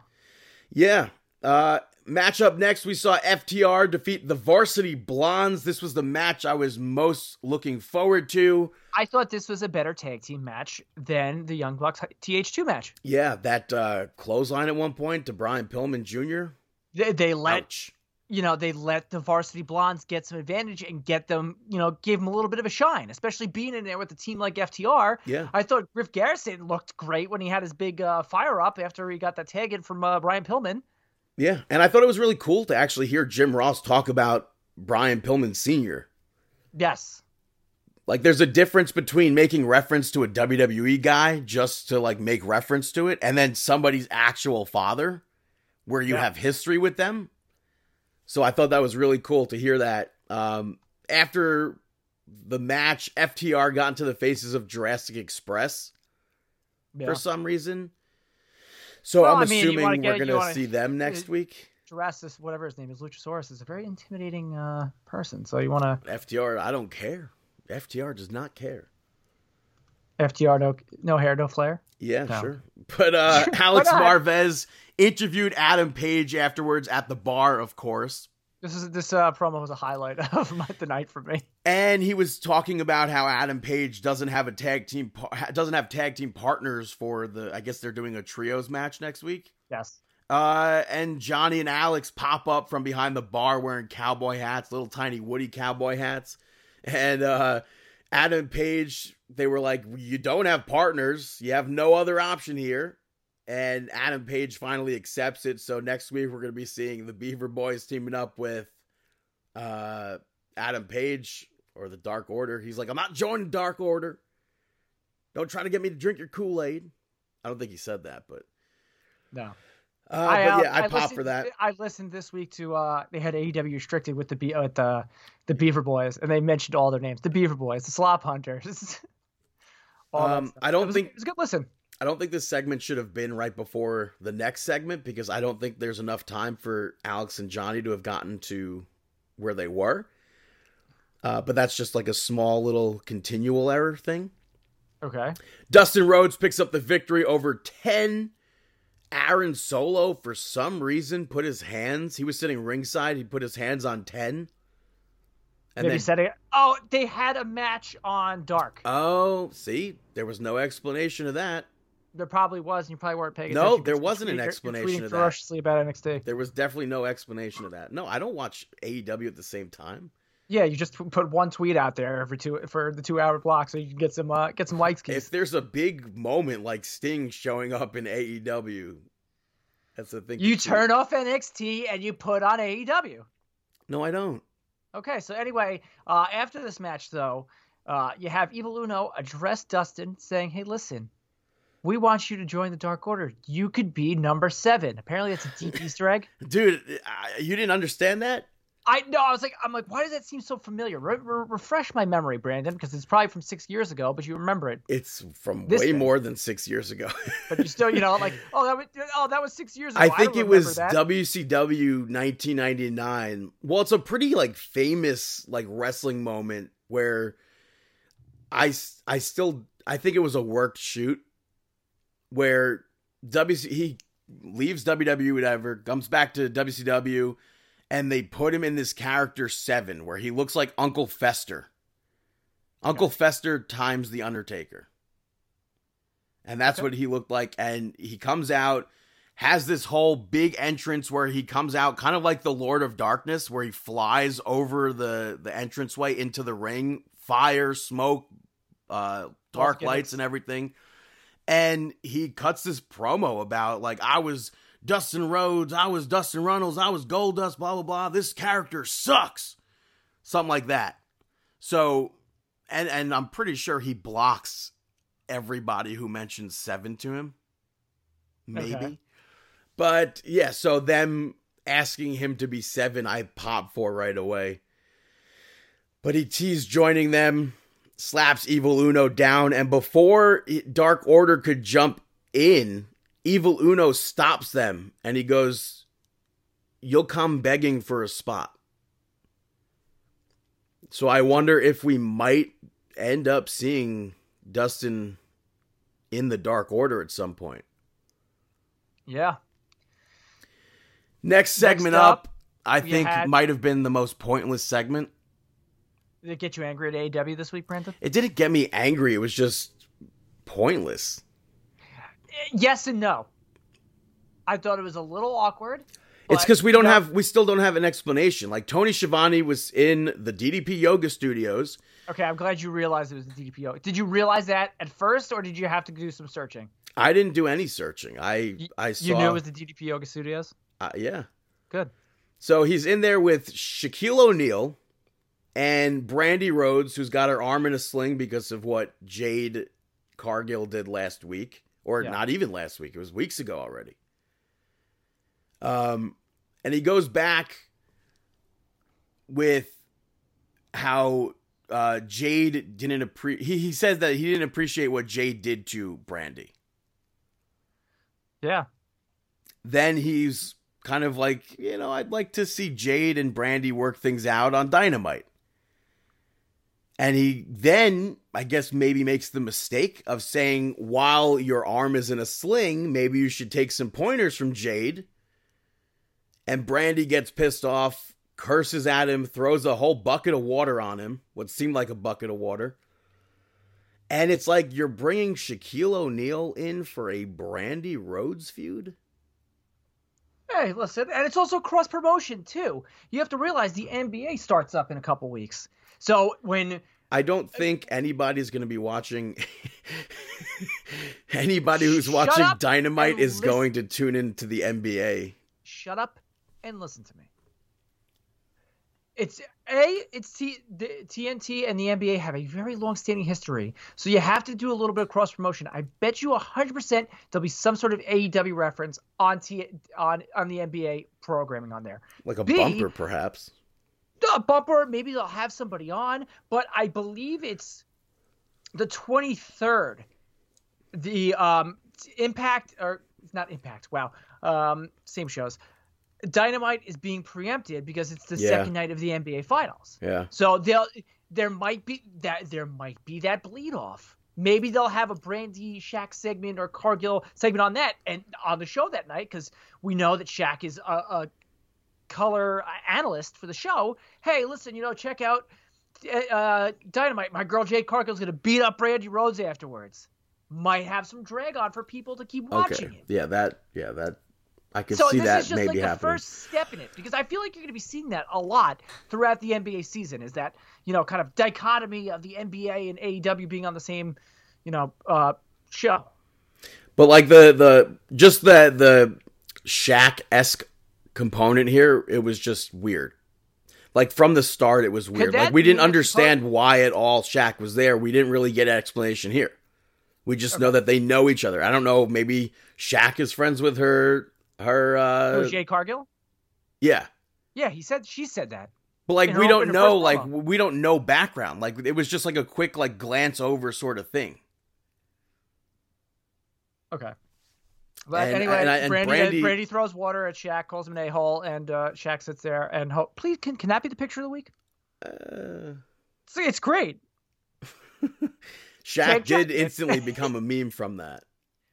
Yeah. Uh match up next we saw FTR defeat the Varsity Blondes. This was the match I was most looking forward to. I thought this was a better tag team match than the Young Bucks TH2 match. Yeah, that uh clothesline at one point to Brian Pillman Jr. They, they let Ouch. You know, they let the varsity blondes get some advantage and get them, you know, give them a little bit of a shine, especially being in there with a team like FTR. Yeah. I thought Griff Garrison looked great when he had his big uh, fire up after he got that tag in from uh, Brian Pillman. Yeah. And I thought it was really cool to actually hear Jim Ross talk about Brian Pillman Sr. Yes. Like there's a difference between making reference to a WWE guy just to like make reference to it and then somebody's actual father where you Yeah. have history with them. So I thought that was really cool to hear that. Um after the match FTR got into the faces of Jurassic Express Yeah. for some reason. So Well, I'm I mean, assuming we're going to see them next week. Jurassic, whatever his name is, Luchasaurus, is a very intimidating uh, person. So you want to FTR, I don't care. FTR does not care. FTR, no, no hair, no flair. Yeah, No. sure. But uh, *laughs* Alex? Marvez interviewed Adam Page afterwards at the bar, of course. This is this uh, promo was a highlight *laughs* of my, the night for me. And he was talking about how Adam Page doesn't have a tag team doesn't have tag team partners for the I guess they're doing a trios match next week. Yes. Uh and Johnny and Alex pop up from behind the bar wearing cowboy hats, little tiny Woody cowboy hats. And uh Adam Page, they were like, You don't have partners, you have no other option here. And Adam Page finally accepts it. So next week we're gonna be seeing the Beaver Boys teaming up with uh Adam Page or the Dark Order. He's like, I'm not joining Dark Order. Don't try to get me to drink your Kool-Aid. I don't think he said that, but No. Uh, but uh, yeah, I, popped listened- for that. I listened this week to uh they had AEW restricted with the Be- uh, with the the Beaver Boys and they mentioned all their names. The Beaver Boys, the Slop Hunters. *laughs* Um. I don't It was- think- it was a good listen. I don't think this segment should have been right before the next segment because I don't think there's enough time for Alex and Johnny to have gotten to where they were. Uh, but that's just like a small little continual error thing. Okay. Dustin Rhodes picks up the victory over 10. Aaron Solo, for some reason, put his hands, he was sitting ringside, he put his hands on 10. And Maybe then, said it. Oh, they had a match on Dark. Oh, see, there was no explanation of that. There probably was, and you probably weren't paying attention. No, there wasn't an explanation of that. ferociously about NXT. There was definitely no explanation of that. No, I don't watch AEW at the same time. Yeah, you just put one tweet out there every two for the two hour block, so you can get some uh, get some likes. Keys. If there's a big moment like Sting showing up in AEW, that's the thing. You turn off NXT and you put on AEW. No, I don't. Okay, so anyway, uh, after this match, though, uh, you have Evil Uno address Dustin, saying, "Hey, listen, we want you to join the Dark Order. You could be number seven. Apparently, it's a deep *laughs* Easter egg. Dude, you didn't understand that? I know. I was like, I'm like, why does that seem so familiar? Re- re- refresh my memory, Brandon, because it's probably from six years ago, but you remember it. It's from way thing. more than six years ago. *laughs* but you still, you know, like, *laughs* oh, that was, oh, that was six years ago. I think I it was that. WCW 1999. Well, it's a pretty like famous like wrestling moment where I, I still, I think it was a worked shoot where WC he leaves WWE, whatever, comes back to WCW and they put him in this character seven where he looks like Uncle Fester. Uncle. Fester times the Undertaker. And that's okay. what he looked like. And he comes out, has this whole big entrance where he comes out kind of like the Lord of Darkness, where he flies over the, the entranceway into the ring, fire, smoke, uh, dark lights, and everything. And he cuts this promo about like I was Dustin Rhodes, I was Dustin Runnels, I was Goldust, blah, blah, blah. This character sucks. Something like that. So, and, and I'm pretty sure he blocks everybody who mentions seven to him. Maybe. Okay. But yeah, so them asking him to be seven, I pop for right away. But he teased joining them, slaps Evil Uno down, and before Dark Order could jump in, Evil Uno stops them and he goes, You'll come begging for a spot. So I wonder if we might end up seeing Dustin in the Dark Order at some point. Yeah. Next segment Next up, up, I think had... might have been the most pointless segment. Did it get you angry at AEW this week, Brandon? It didn't get me angry. It was just pointless yes and no. I thought it was a little awkward. It's because we don't have, we still don't have an explanation. Like Tony Schiavone was in the DDP Yoga Studios. Okay, I'm glad you realized it was the DDP Yoga. Did you realize that at first, or did you have to do some searching? I didn't do any searching. I I saw. You knew it was the DDP Yoga Studios. Uh, yeah. Good. So he's in there with Shaquille O'Neal and Brandi Rhodes, who's got her arm in a sling because of what Jade Cargill did last week or yeah. not even last week. It was weeks ago already. Um, and he goes back with how uh, Jade didn't appreciate. He, he says that he didn't appreciate what Jade did to Brandi. Yeah. Then he's kind of like, you know, I'd like to see Jade and Brandi work things out on Dynamite. And he then, I guess, maybe makes the mistake of saying, while your arm is in a sling, maybe you should take some pointers from Jade. And Brandi gets pissed off, curses at him, throws a whole bucket of water on him, what seemed like a bucket of water. And it's like you're bringing Shaquille O'Neal in for a Brandi Rhodes feud. Hey, listen, and it's also cross promotion too. You have to realize the NBA starts up in a couple weeks. So when I don't think anybody's going to be watching. *laughs* Anybody who's watching Dynamite is listen. going to tune into the NBA. Shut up and listen to me. It's a it's T, the, TNT and the NBA have a very long-standing history, so you have to do a little bit of cross promotion. I bet you 100% there'll be some sort of AEW reference on T on on the NBA programming on there, like a B, bumper, perhaps a bumper. Maybe they'll have somebody on, but I believe it's the 23rd. The um, Impact or not Impact. Wow, um, same shows. Dynamite is being preempted because it's the Yeah. second night of the NBA Finals. Yeah. So they'll there might be that there might be that bleed off. Maybe they'll have a Brandi Shaq segment or Cargill segment on that and on the show that night because we know that Shaq is a, a color analyst for the show. Hey, listen, you know, check out uh, Dynamite. My girl Jade Cargill's gonna beat up Brandi Rhodes afterwards. Might have some drag on for people to keep watching Okay. it. Yeah, that yeah, that I could So see that is just maybe like the happening. first step in it because I feel like you're going to be seeing that a lot throughout the NBA season. Is that you know kind of dichotomy of the NBA and AEW being on the same you know uh, show? But like the the just the the Shaq esque component here, it was just weird. Like from the start, it was weird. Like we didn't understand why at all Shaq was there. We didn't really get an explanation here. We just know that they know each other. I don't know. Maybe Shaq is friends with her. Her. uh Jade Cargill? Yeah. Yeah, he said she said that. But like In her we don't know, like promo. we don't know background. Like it was just like a quick like glance over sort of thing. Okay. But And- anyway, and and Brandi, Brandi- Brandi throws water at Shaq, calls him an a hole, and uh, Shaq sits there and ho- please can can that be the picture of the week? Uh, See, it's great. *laughs* Shaq check. did instantly *laughs* become a meme from that.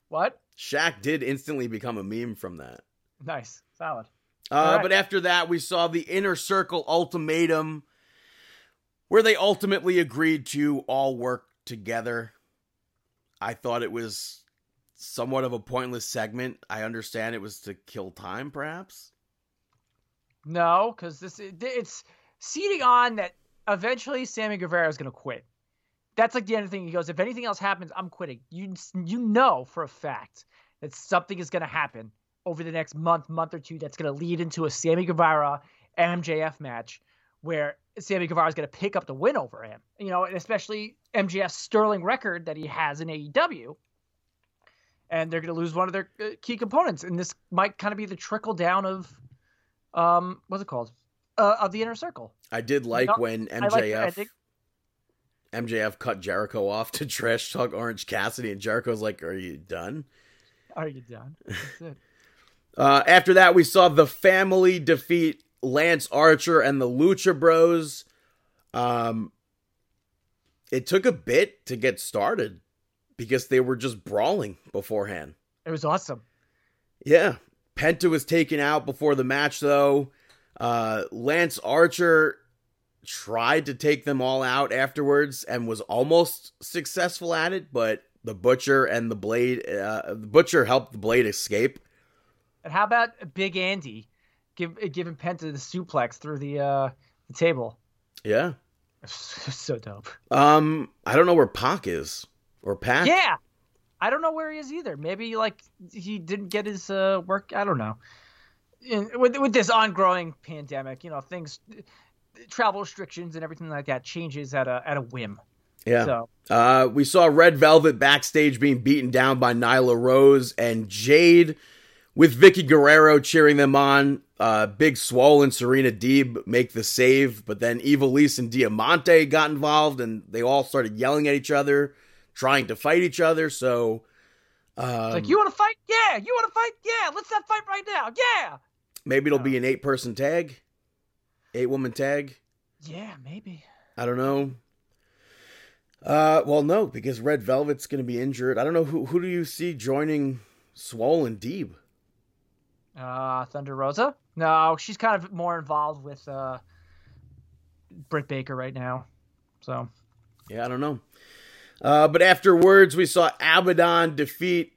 What? Shaq did instantly become a meme from that. Nice, solid. Uh, right. But after that, we saw the Inner Circle ultimatum, where they ultimately agreed to all work together. I thought it was somewhat of a pointless segment. I understand it was to kill time, perhaps. No, because this it's seeding on that eventually Sammy Guevara is going to quit. That's like the end of the thing. He goes, if anything else happens, I'm quitting. You you know for a fact that something is going to happen over the next month, month or two. That's going to lead into a Sammy Guevara MJF match where Sammy Guevara is going to pick up the win over him. You know, and especially MJF's sterling record that he has in AEW. And they're going to lose one of their uh, key components, and this might kind of be the trickle down of um what's it called uh, of the inner circle I did like No, when I like MJF. MJF cut Jericho off to *laughs* trash talk Orange Cassidy, and Jericho's like, "Are you done?" are you done That's it. *laughs* Uh, after that, we saw the family defeat Lance Archer and the Lucha Bros. Um, it took a bit to get started because they were just brawling beforehand. it was awesome Yeah. Penta was taken out before the match, though. Uh, Lance Archer tried to take them all out afterwards and was almost successful at it, but the Butcher and the Blade, uh, the Butcher helped the Blade escape. and how about big andy give giving penta the suplex through the uh the table Yeah. *laughs* so dope Um, I don't know where Pac is or Pac. yeah i don't know where he is either maybe like he didn't get his uh work i don't know in, with with this ongoing pandemic you know things travel restrictions and everything like that changes at a at a whim yeah. so Uh, we saw Red Velvet backstage being beaten down by Nyla Rose and Jade, with Vickie Guerrero cheering them on. Uh, Big Swole and Serena Deeb make the save, but then Ivelisse and Diamante got involved, and they all started yelling at each other, trying to fight each other. So, um, like, you want to fight? Yeah. You want to fight? Yeah. Let's not fight right now. Yeah. maybe it'll be an eight-person tag, eight-woman tag. Yeah, maybe. I don't know. Uh, well, no, because Red Velvet's going to be injured. I don't know who who do you see joining Swollen Deeb. Uh, Thunder Rosa? No, she's kind of more involved with uh, Britt Baker right now. So, Yeah, I don't know. Uh, but afterwards, we saw Abaddon defeat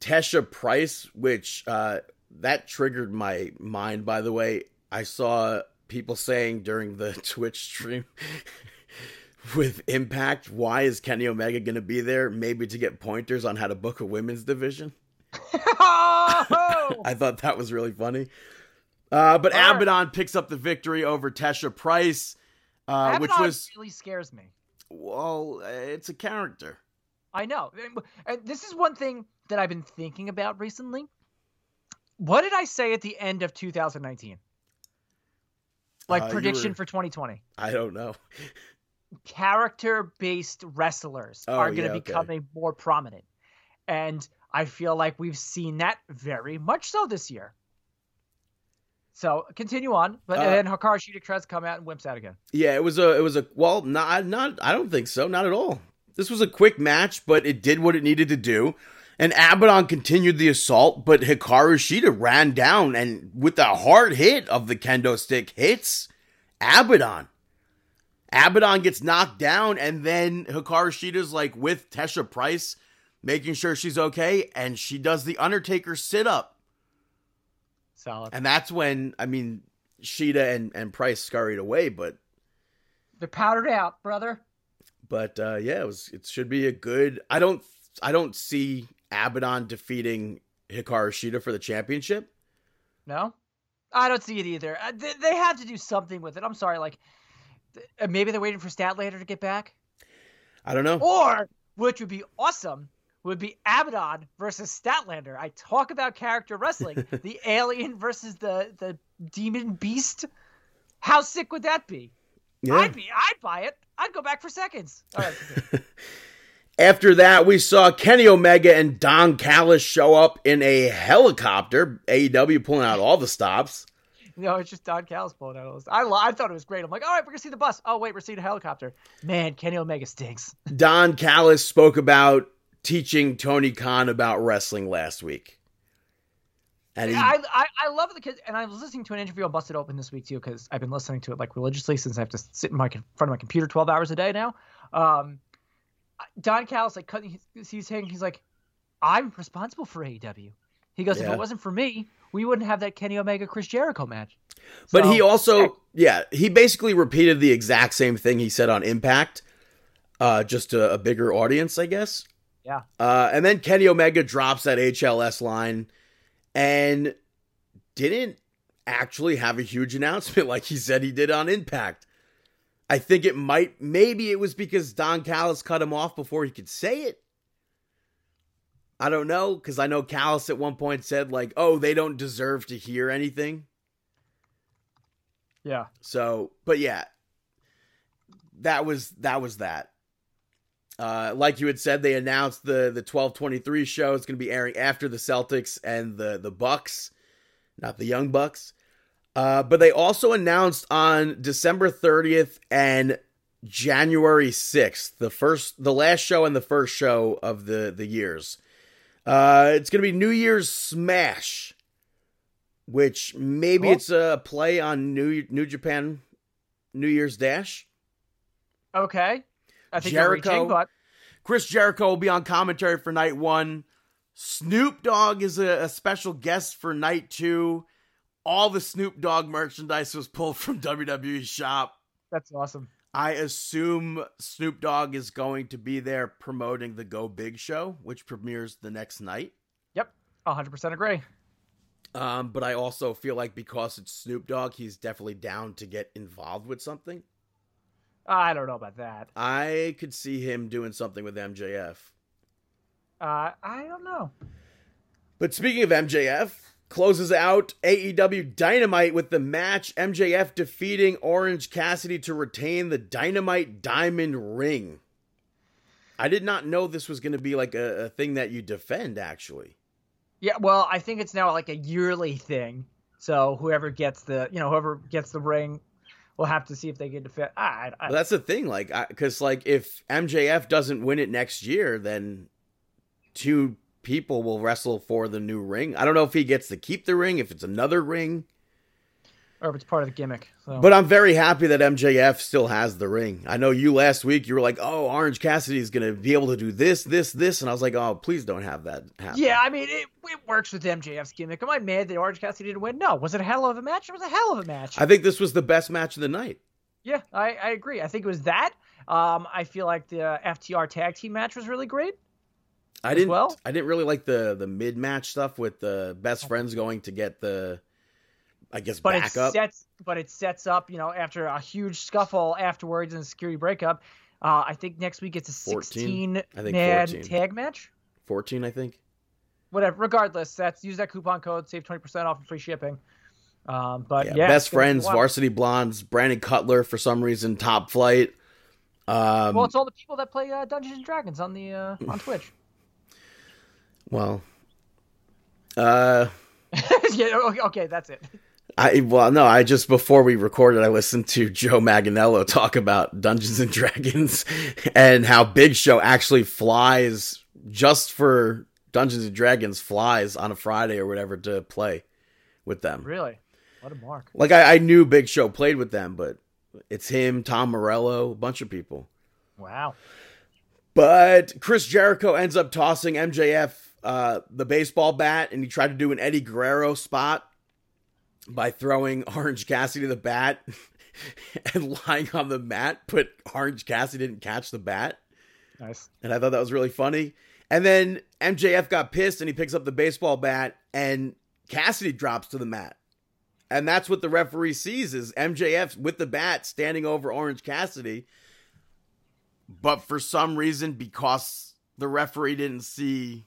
Tesha Price, which uh, that triggered my mind. By the way, I saw people saying during the *laughs* Twitch stream *laughs* with Impact, "Why is Kenny Omega going to be there? Maybe to get pointers on how to book a women's division." oh! *laughs* I thought that was really funny. Uh, but All right. Abaddon picks up the victory over Tesha Price, uh, which was really scares me. Well, it's a character. I know. And- this is one thing that I've been thinking about recently. What did I say at the end of 2019? Like Uh, prediction were- for 2020. I don't know. *laughs* character based wrestlers Oh, are going to okay. become a more prominent. And I feel like we've seen that very much so this year. So continue on, but Uh, then Hikaru Shida tries to come out and wimps out again. Yeah, it was a it was a well, not not I don't think so, not at all. This was a quick match, but it did what it needed to do. And Abaddon continued the assault, but Hikaru Shida ran down and with a hard hit of the kendo stick hits Abaddon. Abaddon gets knocked down, and then Hikaru Shida's like with Tesha Price, making sure she's okay, and she does the Undertaker sit up. Solid. And that's when I mean Shida and, and Price scurried away, but They're powdered out, brother. But uh, yeah, it was. It should be a good. I don't. I don't see Abaddon defeating Hikaru Shida for the championship. No, I don't see it either. Uh, They, they have to do something with it. I'm sorry, like uh, maybe they're waiting for Statlander to get back, I don't know. or which would be awesome would be Abaddon versus Statlander. I talk about character wrestling, *laughs* the alien versus the the demon beast. How sick would that be? Yeah. I'd be. I'd buy it. I'd go back for seconds. All right. *laughs* After that, we saw Kenny Omega and Don Callis show up in a helicopter. AEW pulling out all the stops. No, it's just Don Callis pulling out all this. I, I thought it was great. I'm like, all right, we're gonna see the bus. Oh wait, we're seeing a helicopter. Man, Kenny Omega stinks. *laughs* Don Callis spoke about teaching Tony Khan about wrestling last week. And he, I, I I love the kids, and I was listening to an interview on Busted Open this week too because I've been listening to it like religiously since I have to sit in my in front of my computer 12 hours a day now. Um, Don Callis like cutting, he's, he's saying he's like, I'm responsible for AEW. He goes, if it wasn't for me, we wouldn't have that Kenny Omega Chris Jericho match. But he also, yeah, he basically repeated the exact same thing he said on Impact, uh, just to a bigger audience, I guess. Yeah. Uh, and then Kenny Omega drops that HLS line and didn't actually have a huge announcement *laughs* like he said he did on Impact. I think it might, maybe it was because Don Callis cut him off before he could say it. I don't know, because I know Callis at one point said, like, oh, they don't deserve to hear anything. yeah, So, but yeah, that was that was that. Uh, like you had said, they announced the the twelve twenty three show is going to be airing after the Celtics and the the Bucks, not the Young Bucks. Uh, but they also announced on December thirtieth and January sixth, the first, the last show and the first show of the the years. Uh, it's going to be New Year's Smash which maybe Cool. it's a play on New New Japan New Year's Dash. okay. I think Jericho. reaching, but Chris Jericho will be on commentary for night one. Snoop Dogg is a, a special guest for night two. All the Snoop Dogg merchandise was pulled from *laughs* WWE shop. that's awesome. I assume Snoop Dogg is going to be there promoting the Go Big show, which premieres the next night. Yep, 100 percent agree. Um, but I also feel like because it's Snoop Dogg, he's definitely down to get involved with something. I don't know about that. I could see him doing something with MJF. Uh, I don't know. But speaking of MJF, closes out AEW Dynamite with the match MJF defeating Orange Cassidy to retain the Dynamite Diamond Ring. I did not know this was going to be like a, a thing that you defend, actually. Yeah, well, I think it's now like a yearly thing. So whoever gets the, you know, whoever gets the ring, will have to see if they can defend. I, I, Well, that's the thing, like, because like if MJF doesn't win it next year, then two people will wrestle for the new ring. I don't know if he gets to keep the ring, if it's another ring. Or if it's part of the gimmick. So. But I'm very happy that MJF still has the ring. I know you last week you were like, "Oh, Orange Cassidy is going to be able to do this, this, this," and I was like, "Oh, please don't have that happen." yeah, I mean, it, it works with MJF's gimmick. Am I mad that Orange Cassidy didn't win? No. Was it a hell of a match? It was a hell of a match. I think this was the best match of the night. yeah, I, I agree. I think it was that. Um, I feel like the FTR tag team match was really great. I didn't. well? I didn't really like the the mid match stuff with the best friends going to get the, I guess, but it sets but it sets up you know after a huge scuffle afterwards and a security breakup uh, i think next week it's a 16 I think man 14. tag match Fourteen, I think. whatever regardless that's use that coupon code save 20% off and free shipping um, but Yeah, yeah, best it's gonna be friends, varsity blondes, Brandon Cutler for some reason, top flight. Um, well it's all the people that play uh, dungeons and dragons on the uh, on twitch *laughs* *laughs* Well, uh, yeah, okay, that's it. I well no, I just before we recorded, I listened to Joe Manganiello talk about Dungeons and *laughs* Dragons and how Big Show actually flies just for Dungeons and Dragons flies on a Friday or whatever to play with them. Really? What a mark. Like I, I knew Big Show played with them, but it's him, Tom Morello, a bunch of people. Wow. But Chris Jericho ends up tossing MJF uh, the baseball bat, and he tried to do an Eddie Guerrero spot by throwing *laughs* Orange Cassidy to the bat *laughs* and lying on the mat, but Orange Cassidy didn't catch the bat. Nice. And I thought that was really funny. And then MJF got pissed and he picks up the baseball bat and Cassidy drops to the mat. And that's what the referee sees is MJF with the bat standing over Orange Cassidy. But for some reason, because the referee didn't see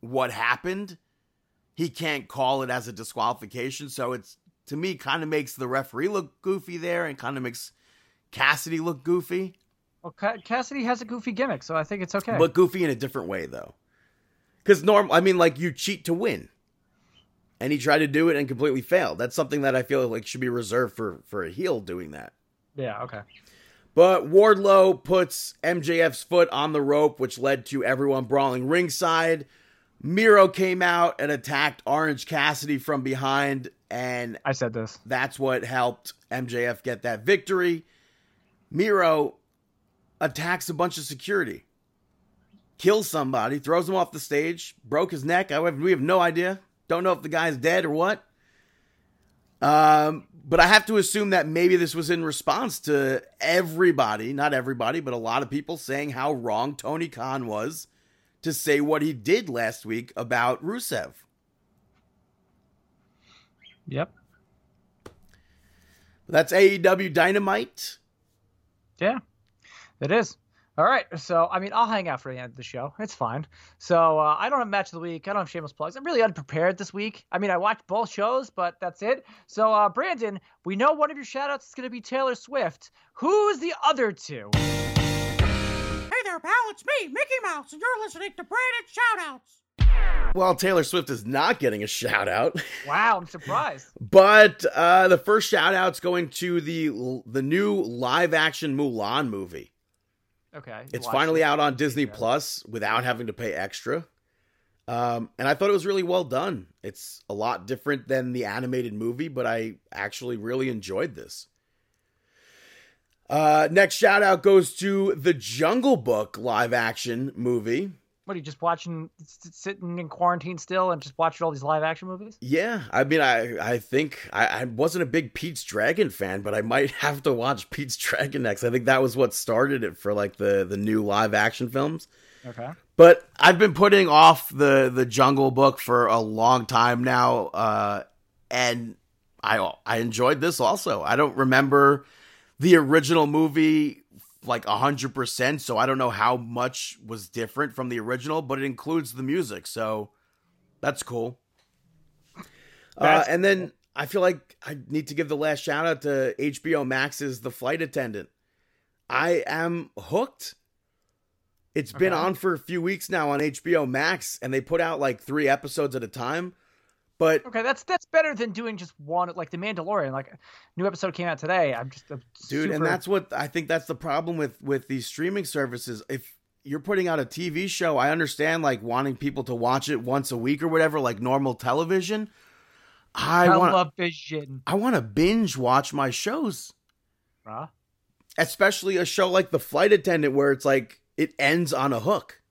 what happened, he can't call it as a disqualification. So it's to me kind of makes the referee look goofy there and kind of makes Cassidy look goofy. Well, Cassidy has a goofy gimmick, so I think it's okay. But goofy in a different way though. Cuz norm I mean like you cheat to win. And he tried to do it and completely failed. That's something that I feel like should be reserved for for a heel doing that. yeah, okay. But Wardlow puts MJF's foot on the rope, which led to everyone brawling ringside. Miro came out and attacked Orange Cassidy from behind, and I said this. that's what helped MJF get that victory. Miro attacks a bunch of security, kills somebody, throws him off the stage, broke his neck. I have, we have no idea. Don't know if the guy's dead or what. Um, but I have to assume that maybe this was in response to everybody, not everybody, but a lot of people saying how wrong Tony Khan was to say what he did last week about Rusev. Yep. That's AEW Dynamite. Yeah, it is. All right. So, I mean, I'll hang out for the end of the show. It's fine. So, uh, I don't have match of the week. I don't have shameless plugs. I'm really unprepared this week. I mean, I watched both shows, but that's it. So, uh, Brandon, we know one of your shoutouts is going to be Taylor Swift. Who's the other two? Hey there, pal, it's me, Mickey Mouse, and you're listening to Brandon Shoutouts. Well, Taylor Swift is not getting a shout out, Wow, I'm surprised. *laughs* but uh, the first shout out's going to the the new live action Mulan movie. Okay. It's finally it. out on Disney Yeah. Plus without having to pay extra. Um, and I thought it was really well done. It's a lot different than the animated movie, but I actually really enjoyed this. Uh, next shout out goes to the Jungle Book live action movie. What are you just watching, sitting in quarantine still, and just watching all these live action movies? Yeah, I mean, I I think I, I wasn't a big Pete's Dragon fan, but I might *laughs* have to watch Pete's Dragon next. I think that was what started it for like the the new live action films. Okay. But I've been putting off the the Jungle Book for a long time now, uh, and I I enjoyed this also. I don't remember the original movie like a hundred percent, so I don't know how much was different from the original, but it includes the music, so that's cool. uh, and then I feel like I need to give the last shout out to HBO Max's The Flight Attendant. I am hooked. It's been Okay. on for a few weeks now on HBO Max, and they put out like three episodes at a time. But Okay, that's that's better than doing just one, like The Mandalorian. Like, a new episode came out today. I'm just, I'm dude, and that's what I think that's the problem with with these streaming services. If you're putting out a TV show, I understand like wanting people to watch it once a week or whatever, like normal television. I want television, I want to binge watch my shows. bruh. especially a show like The Flight Attendant, where it's like it ends on a hook.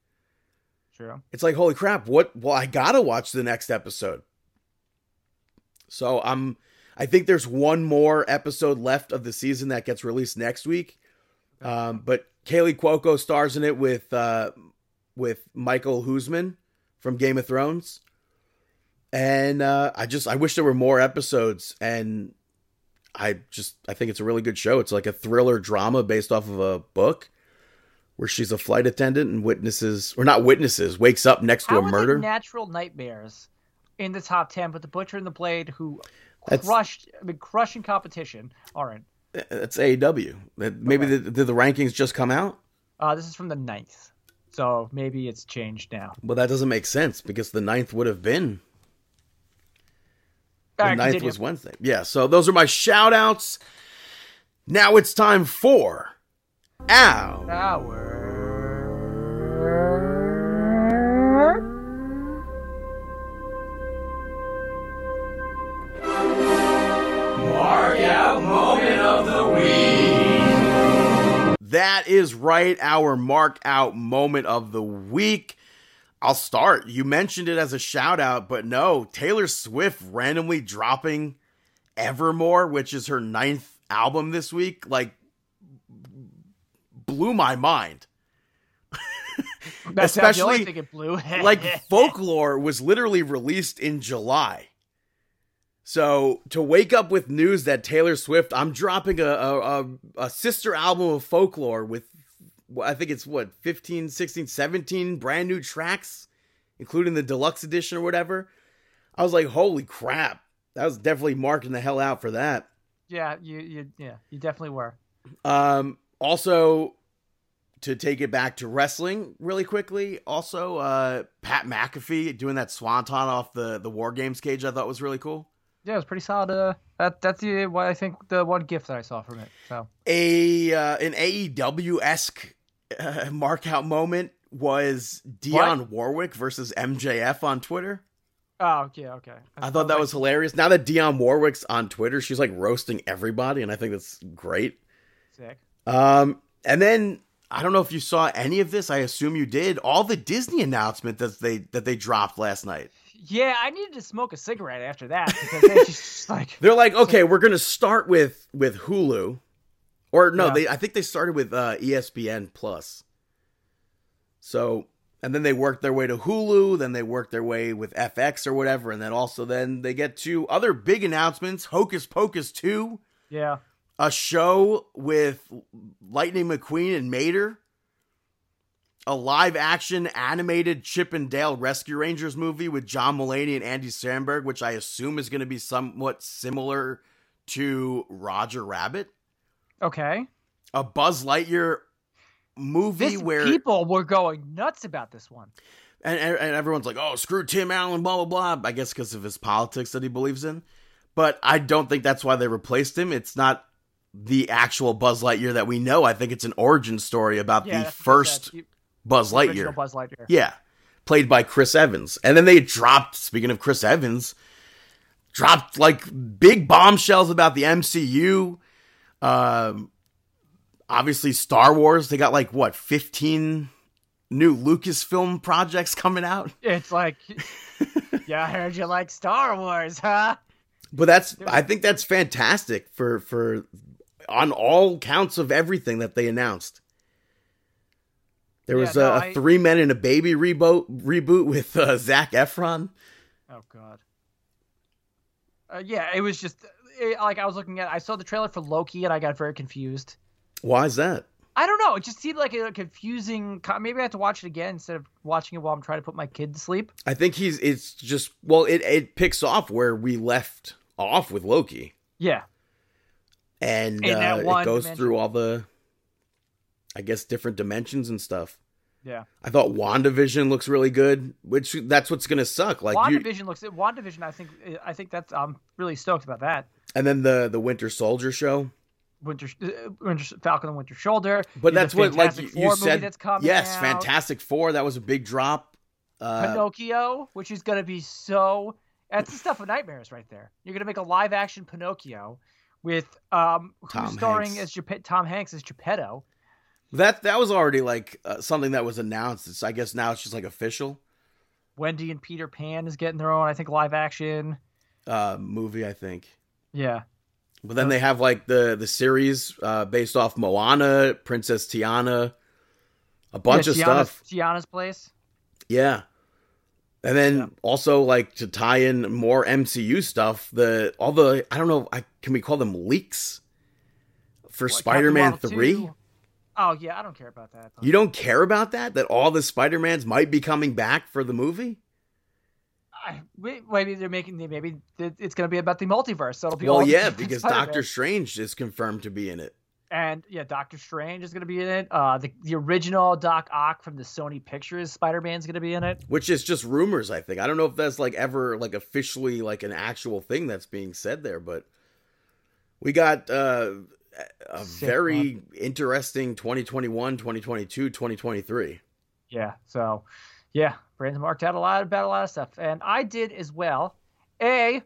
True. It's like, holy crap! What? Well, I gotta watch the next episode. So I'm. I think there's one more episode left of the season that gets released next week. Um, but Kaley Cuoco stars in it with uh, with Michiel Huisman from Game of Thrones, and uh, I just I wish there were more episodes. And I just I think it's a really good show. It's like a thriller drama based off of a book where she's a flight attendant and witnesses or not witnesses wakes up next to a murder. Natural Nightmares in the top ten, but The Butcher and the Blade, who That's- crushed, I mean, crushing competition, aren't. It's AEW. Maybe Okay. the, did the rankings just come out? Uh, this is from the ninth. So maybe it's changed now. Well, that doesn't make sense because the ninth would have been the All right, ninth continue. was Wednesday. Yeah, so those are my shout outs. Now it's time for Ow. Hour. That is right, our mark out moment of the week. I'll start. You mentioned it as a shout out, but no, Taylor Swift randomly dropping Evermore, which is her ninth album this week, like blew my mind. That's not the only Especially, thing it blew. *laughs* like folklore was literally released in July. So to wake up with news that Taylor Swift, I'm dropping a a, a, sister album of folklore with I think it's what 15, 16, 17 brand new tracks, including the deluxe edition or whatever. I was like, holy crap. That was definitely marking the hell out for that. yeah, you, you, yeah, you definitely were. Um, also, to take it back to wrestling really quickly, also uh, Pat McAfee doing that swanton off the the WarGames cage, I thought was really cool. Yeah, it was pretty solid. Uh, that that's the what I think the one gift that I saw from it. So A uh, an AEW esque uh, mark out moment was Dionne Warwick versus MJF on Twitter. oh yeah, okay. I thought that was hilarious. Now that Dionne Warwick's on Twitter, she's like roasting everybody, and I think that's great. sick. Um, and then I don't know if you saw any of this. I assume you did. All the Disney announcement that they that they dropped last night. Yeah, I needed to smoke a cigarette after that because they just *laughs* like They're like, okay, we're gonna start with with Hulu, or no, Yeah. they I think they started with uh, ESPN Plus. So and then they worked their way to Hulu, then they worked their way with FX or whatever, and then also then they get to other big announcements. Hocus Pocus two, yeah. a show with Lightning McQueen and Mater, a live action animated Chip and Dale Rescue Rangers movie with John Mulaney and Andy Samberg, which I assume is going to be somewhat similar to Roger Rabbit, Okay. a Buzz Lightyear movie This where people were going nuts about this one. and, and and everyone's like, "Oh, screw Tim Allen," blah blah blah. I guess because of his politics that he believes in, but I don't think that's why they replaced him. It's not the actual Buzz Lightyear that we know. I think it's an origin story about Yeah, the that's what they first Buzz Lightyear. Buzz Lightyear. Yeah, played by Chris Evans, and then they dropped. Speaking of Chris Evans, dropped like big bombshells about the MCU. Um, obviously Star Wars. They got like what fifteen new Lucasfilm projects coming out. *laughs* It's like, yeah, I heard you like Star Wars, huh? But that's I think that's fantastic for for on all counts of everything that they announced. There Yeah, was no, a, I- three men and a baby reboot reboot with uh, Zac Efron. Oh God. Uh, yeah, it was just it, like I was looking at. I saw the trailer for Loki and I got very confused. Why is that? I don't know. It just seemed like a confusing. Maybe I have to watch it again instead of watching it while I'm trying to put my kid to sleep. I think he's it's just well it it picks off where we left off with Loki Yeah, and uh, it goes dimension. through all the I guess different dimensions and stuff. yeah. I thought WandaVision looks really good, which that's what's going to suck like you WandaVision looks. WandaVision. I think. I think that's. I'm really stoked about that. and then the the Winter Soldier show. Winter, uh, Winter Falcon and Winter Shoulder. But that's what like you, Four you said That's coming yes, out. Fantastic 4, that was a big drop. Uh, Pinocchio, which is going to be so. That's the stuff of nightmares right there. You're going to make a live action Pinocchio with um who's Tom starring Hanks. as Geppe- Tom Hanks as Geppetto. That that was already like uh, something that was announced. It's, I guess now it's just like official Wendy and Peter Pan is getting their own, I think, live action. uh movie, I think. Yeah. But then they have like the the series uh, based off Moana, Princess Tiana, a bunch yeah, of Tiana's, stuff. Tiana's place. Yeah. And then Yeah. also like to tie in more MCU stuff, the all the I don't know, I can we call them leaks for What, Spider-Man Marvel 3? 2? Oh yeah, I don't care about that. though. You don't care about that that all the Spider-Mans might be coming back for the movie? I, maybe they're making maybe it's going to be about the multiverse. So it'll be Well, yeah, because Spider-Man. Doctor Strange is confirmed to be in it. And yeah, Doctor Strange is going to be in it. Uh, the the original Doc Ock from the Sony Pictures Spider Man's going to be in it. Which is just rumors, I think. I don't know if that's like ever like officially like an actual thing that's being said there, but we got uh, a Sick very interesting 2021, 2022, 2023. Yeah. So, yeah, Brandon marked out a lot about a lot of stuff, and I did as well. A,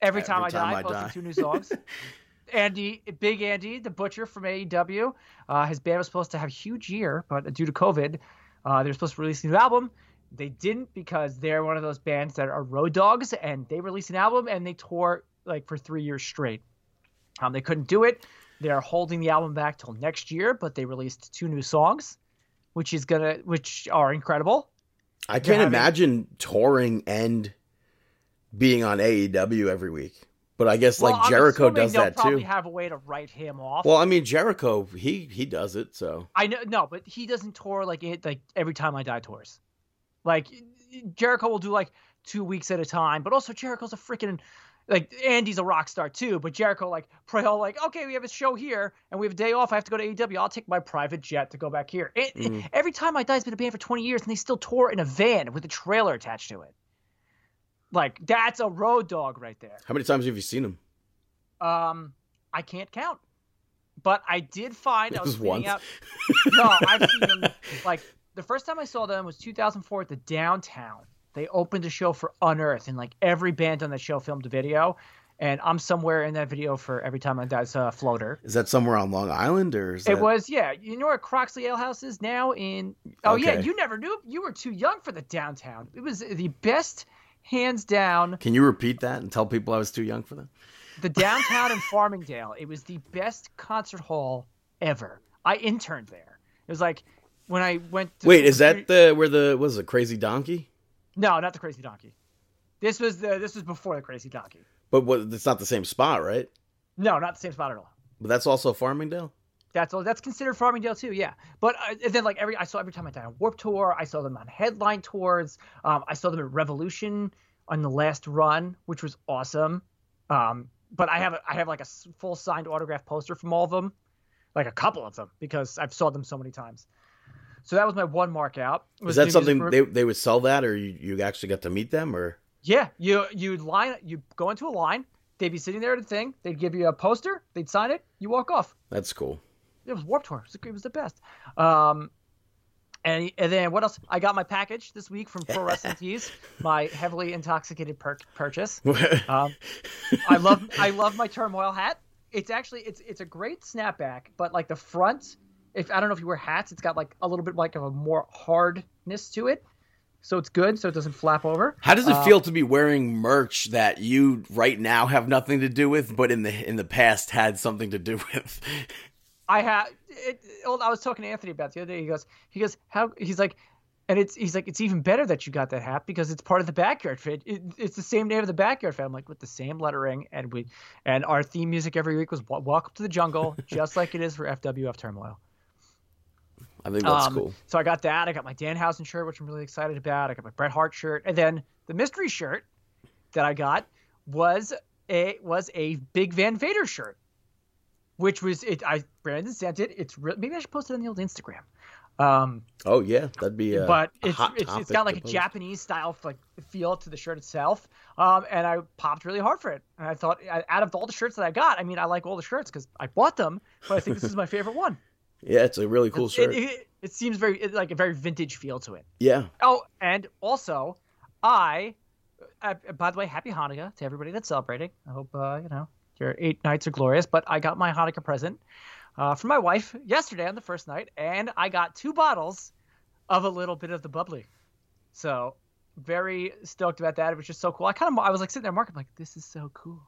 every time, Every I Time die, I posted Die. two new songs. *laughs* Andy, Big Andy, the butcher from AEW, uh, his band was supposed to have a huge year, but due to COVID, uh, they were supposed to release a new album. They didn't because they're one of those bands that are road dogs, and they released an album and they tour like for three years straight. Um, they couldn't do it. They're holding the album back till next year, but they released two new songs, which is gonna, which are incredible. I can't having- imagine touring and being on AEW every week. But I guess Well, like I'm Jericho does that probably too. have a way to write him off. Well, I mean Jericho, he he does it, so I know no, but he doesn't tour like it like every time I die tours. Like Jericho will do like two weeks at a time, but also Jericho's a freaking like Andy's a rock star too, but Jericho like pray all like okay we have a show here and we have a day off. I have to go to AEW. I'll take my private jet to go back here. And- Mhm. Every time I die's been a band for twenty years and they still tour in a van with a trailer attached to it. Like that's a road dog right there. how many times have you seen him? Um, I can't count, but I did find I *laughs* was once? out. *laughs* No, I've seen them. Like the first time I saw them was 2004 at the Downtown. They opened a show for Unearth, and like every band on that show filmed a video. And I'm somewhere in that video for every time I die's a uh, floater. Is that somewhere on Long Island or is It that... was yeah. You know where Croxley Ale House is now in? Oh yeah, you never knew. You were too young for the Downtown. It was the best, hands down. Can you repeat that and tell people I was too young for that? the downtown in Farmingdale. It was the best concert hall ever. I interned there. It was like when I went. to Wait, is that the where the was it Crazy Donkey? No, not the Crazy Donkey. This was the this was before the Crazy Donkey. But what? It's not the same spot, right? No, not the same spot at all. But that's also Farmingdale. That's all. That's considered Farmingdale too. Yeah, but uh, and then like every I saw every time I did on Warp Tour, I saw them on headline tours. Um, I saw them at Revolution on the last run, which was awesome. Um, but I have a, I have like a full signed autograph poster from all of them, like a couple of them because I've saw them so many times. So that was my one mark out. Is was that New something they they would sell that, or you, you actually got to meet them, or Yeah, you you line you go into a line. They'd be sitting there at a thing. They'd give you a poster. They'd sign it. You walk off. that's cool. It was Warp Tour. It was, it was the best. Um, and and then what else? I got my package this week from Pro Wrestling *laughs* Tees, my heavily intoxicated per- purchase. *laughs* Um, I love I love my turmoil hat. It's actually it's it's a great snapback, but like the front, if I don't know if you wear hats, it's got like a little bit like of a more hardness to it, so it's good, so it doesn't flap over. How does it Uh, feel to be wearing merch that you right now have nothing to do with, but in the in the past had something to do *laughs* with? I have. I was talking to Anthony about the other day. He goes, he goes, how? He's like, and it's he's like, it's even better that you got that hat because it's part of the backyard fit. It, it's the same name of the backyard fit. I'm like, with the same lettering, and we, and our theme music every week was "Wel- "Welcome to the Jungle," *laughs* just like it is for FWF Turmoil. I think that's Um, cool. So I got that. I got my Danhausen shirt, which I'm really excited about. I got my Bret Hart shirt, and then the mystery shirt that I got was a was a Big Van Vader shirt, which was it. I Brandon sent it. It's re- maybe I should post it on the old Instagram. Um, Oh yeah, that'd be. A, but a it's hot it's, it's got like a post. Japanese style like feel to the shirt itself. Um, and I popped really hard for it. And I thought, out of all the shirts that I got, I mean, I like all the shirts because I bought them, but I think this is my favorite one. Yeah, it's a really cool It- shirt. It, it, it seems very it, like a very vintage feel to it. yeah, Oh, and also, I, uh, by the way, happy Hanukkah to everybody that's celebrating. I hope uh, you know your eight nights are glorious. But I got my Hanukkah present uh, from my wife yesterday on the first night, and I got two bottles of a little bit of the bubbly. So very stoked about that. It was just so cool. I kind of I was like sitting there, Mark. I'm like, this is so cool.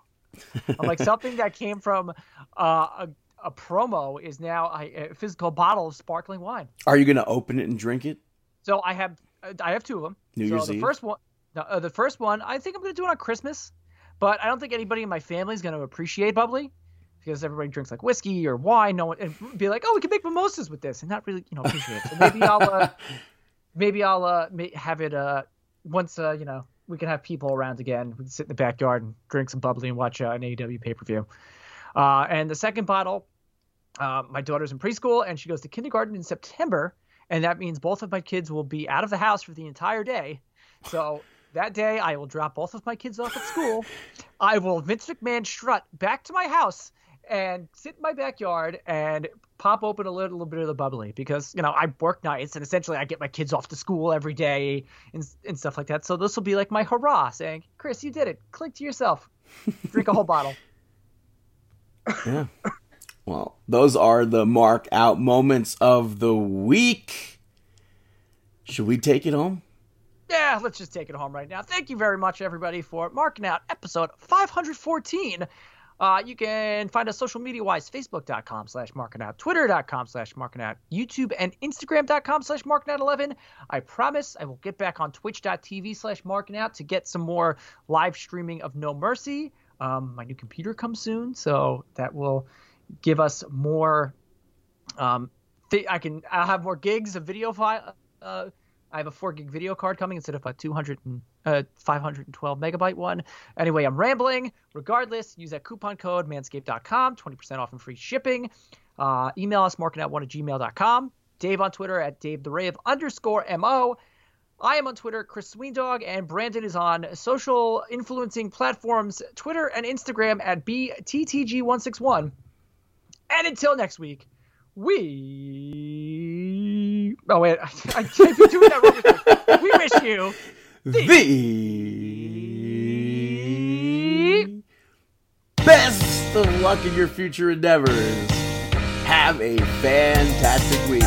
I'm like *laughs* something that came from uh, a, a promo is now a, a physical bottle of sparkling wine. are you gonna open it and drink it? So I have I have two of them. New so Year's the Eve? first one, the, uh, the first one, I think I'm gonna do it on Christmas, but I don't think anybody in my family is gonna appreciate bubbly because everybody drinks like whiskey or wine. No one and be like, oh, we can make mimosas with this, and not really you know appreciate it. So maybe I'll uh, *laughs* maybe I'll uh, have it uh once uh you know we can have people around again. We can sit in the backyard and drink some bubbly and watch uh, an AEW pay per view. Uh, and the second bottle uh, my daughter's in preschool and she goes to kindergarten in September, and that means both of my kids will be out of the house for the entire day. So that day, I will drop both of my kids off at school. I will Vince McMahon strut back to my house and sit in my backyard and pop open a little, little bit of the bubbly because you know I work nights and essentially I get my kids off to school every day and and stuff like that. So this will be like my hurrah, saying, "Chris, you did it! Click to yourself, drink a whole bottle." Yeah. Well, those are the mark out moments of the week. Should we take it home? Yeah, let's just take it home right now. Thank you very much, everybody, for marking out episode 514. Uh, you can find us social media wise facebook.com slash marking out, twitter.com slash marking out, YouTube and Instagram.com slash marking out 11. I promise I will get back on twitch.tv slash marking out to get some more live streaming of No Mercy. Um, my new computer comes soon, so that will give us more. Um, th- I can I'll have more gigs of video file. Uh, I have a four gig video card coming instead of a 200 and, uh, 512 megabyte one. Anyway, I'm rambling. Regardless, use that coupon code manscaped.com, 20% off and free shipping. Uh, email us marketing at one at gmail.com. Dave on Twitter at Dave the Rave underscore MO. I am on Twitter, Chris Sweendog, and Brandon is on social influencing platforms, Twitter and Instagram at BTTG161. And until next week, we. Oh, wait. *laughs* I, can't be doing that wrong. We wish you The best of luck in your future endeavors. Have a fantastic week.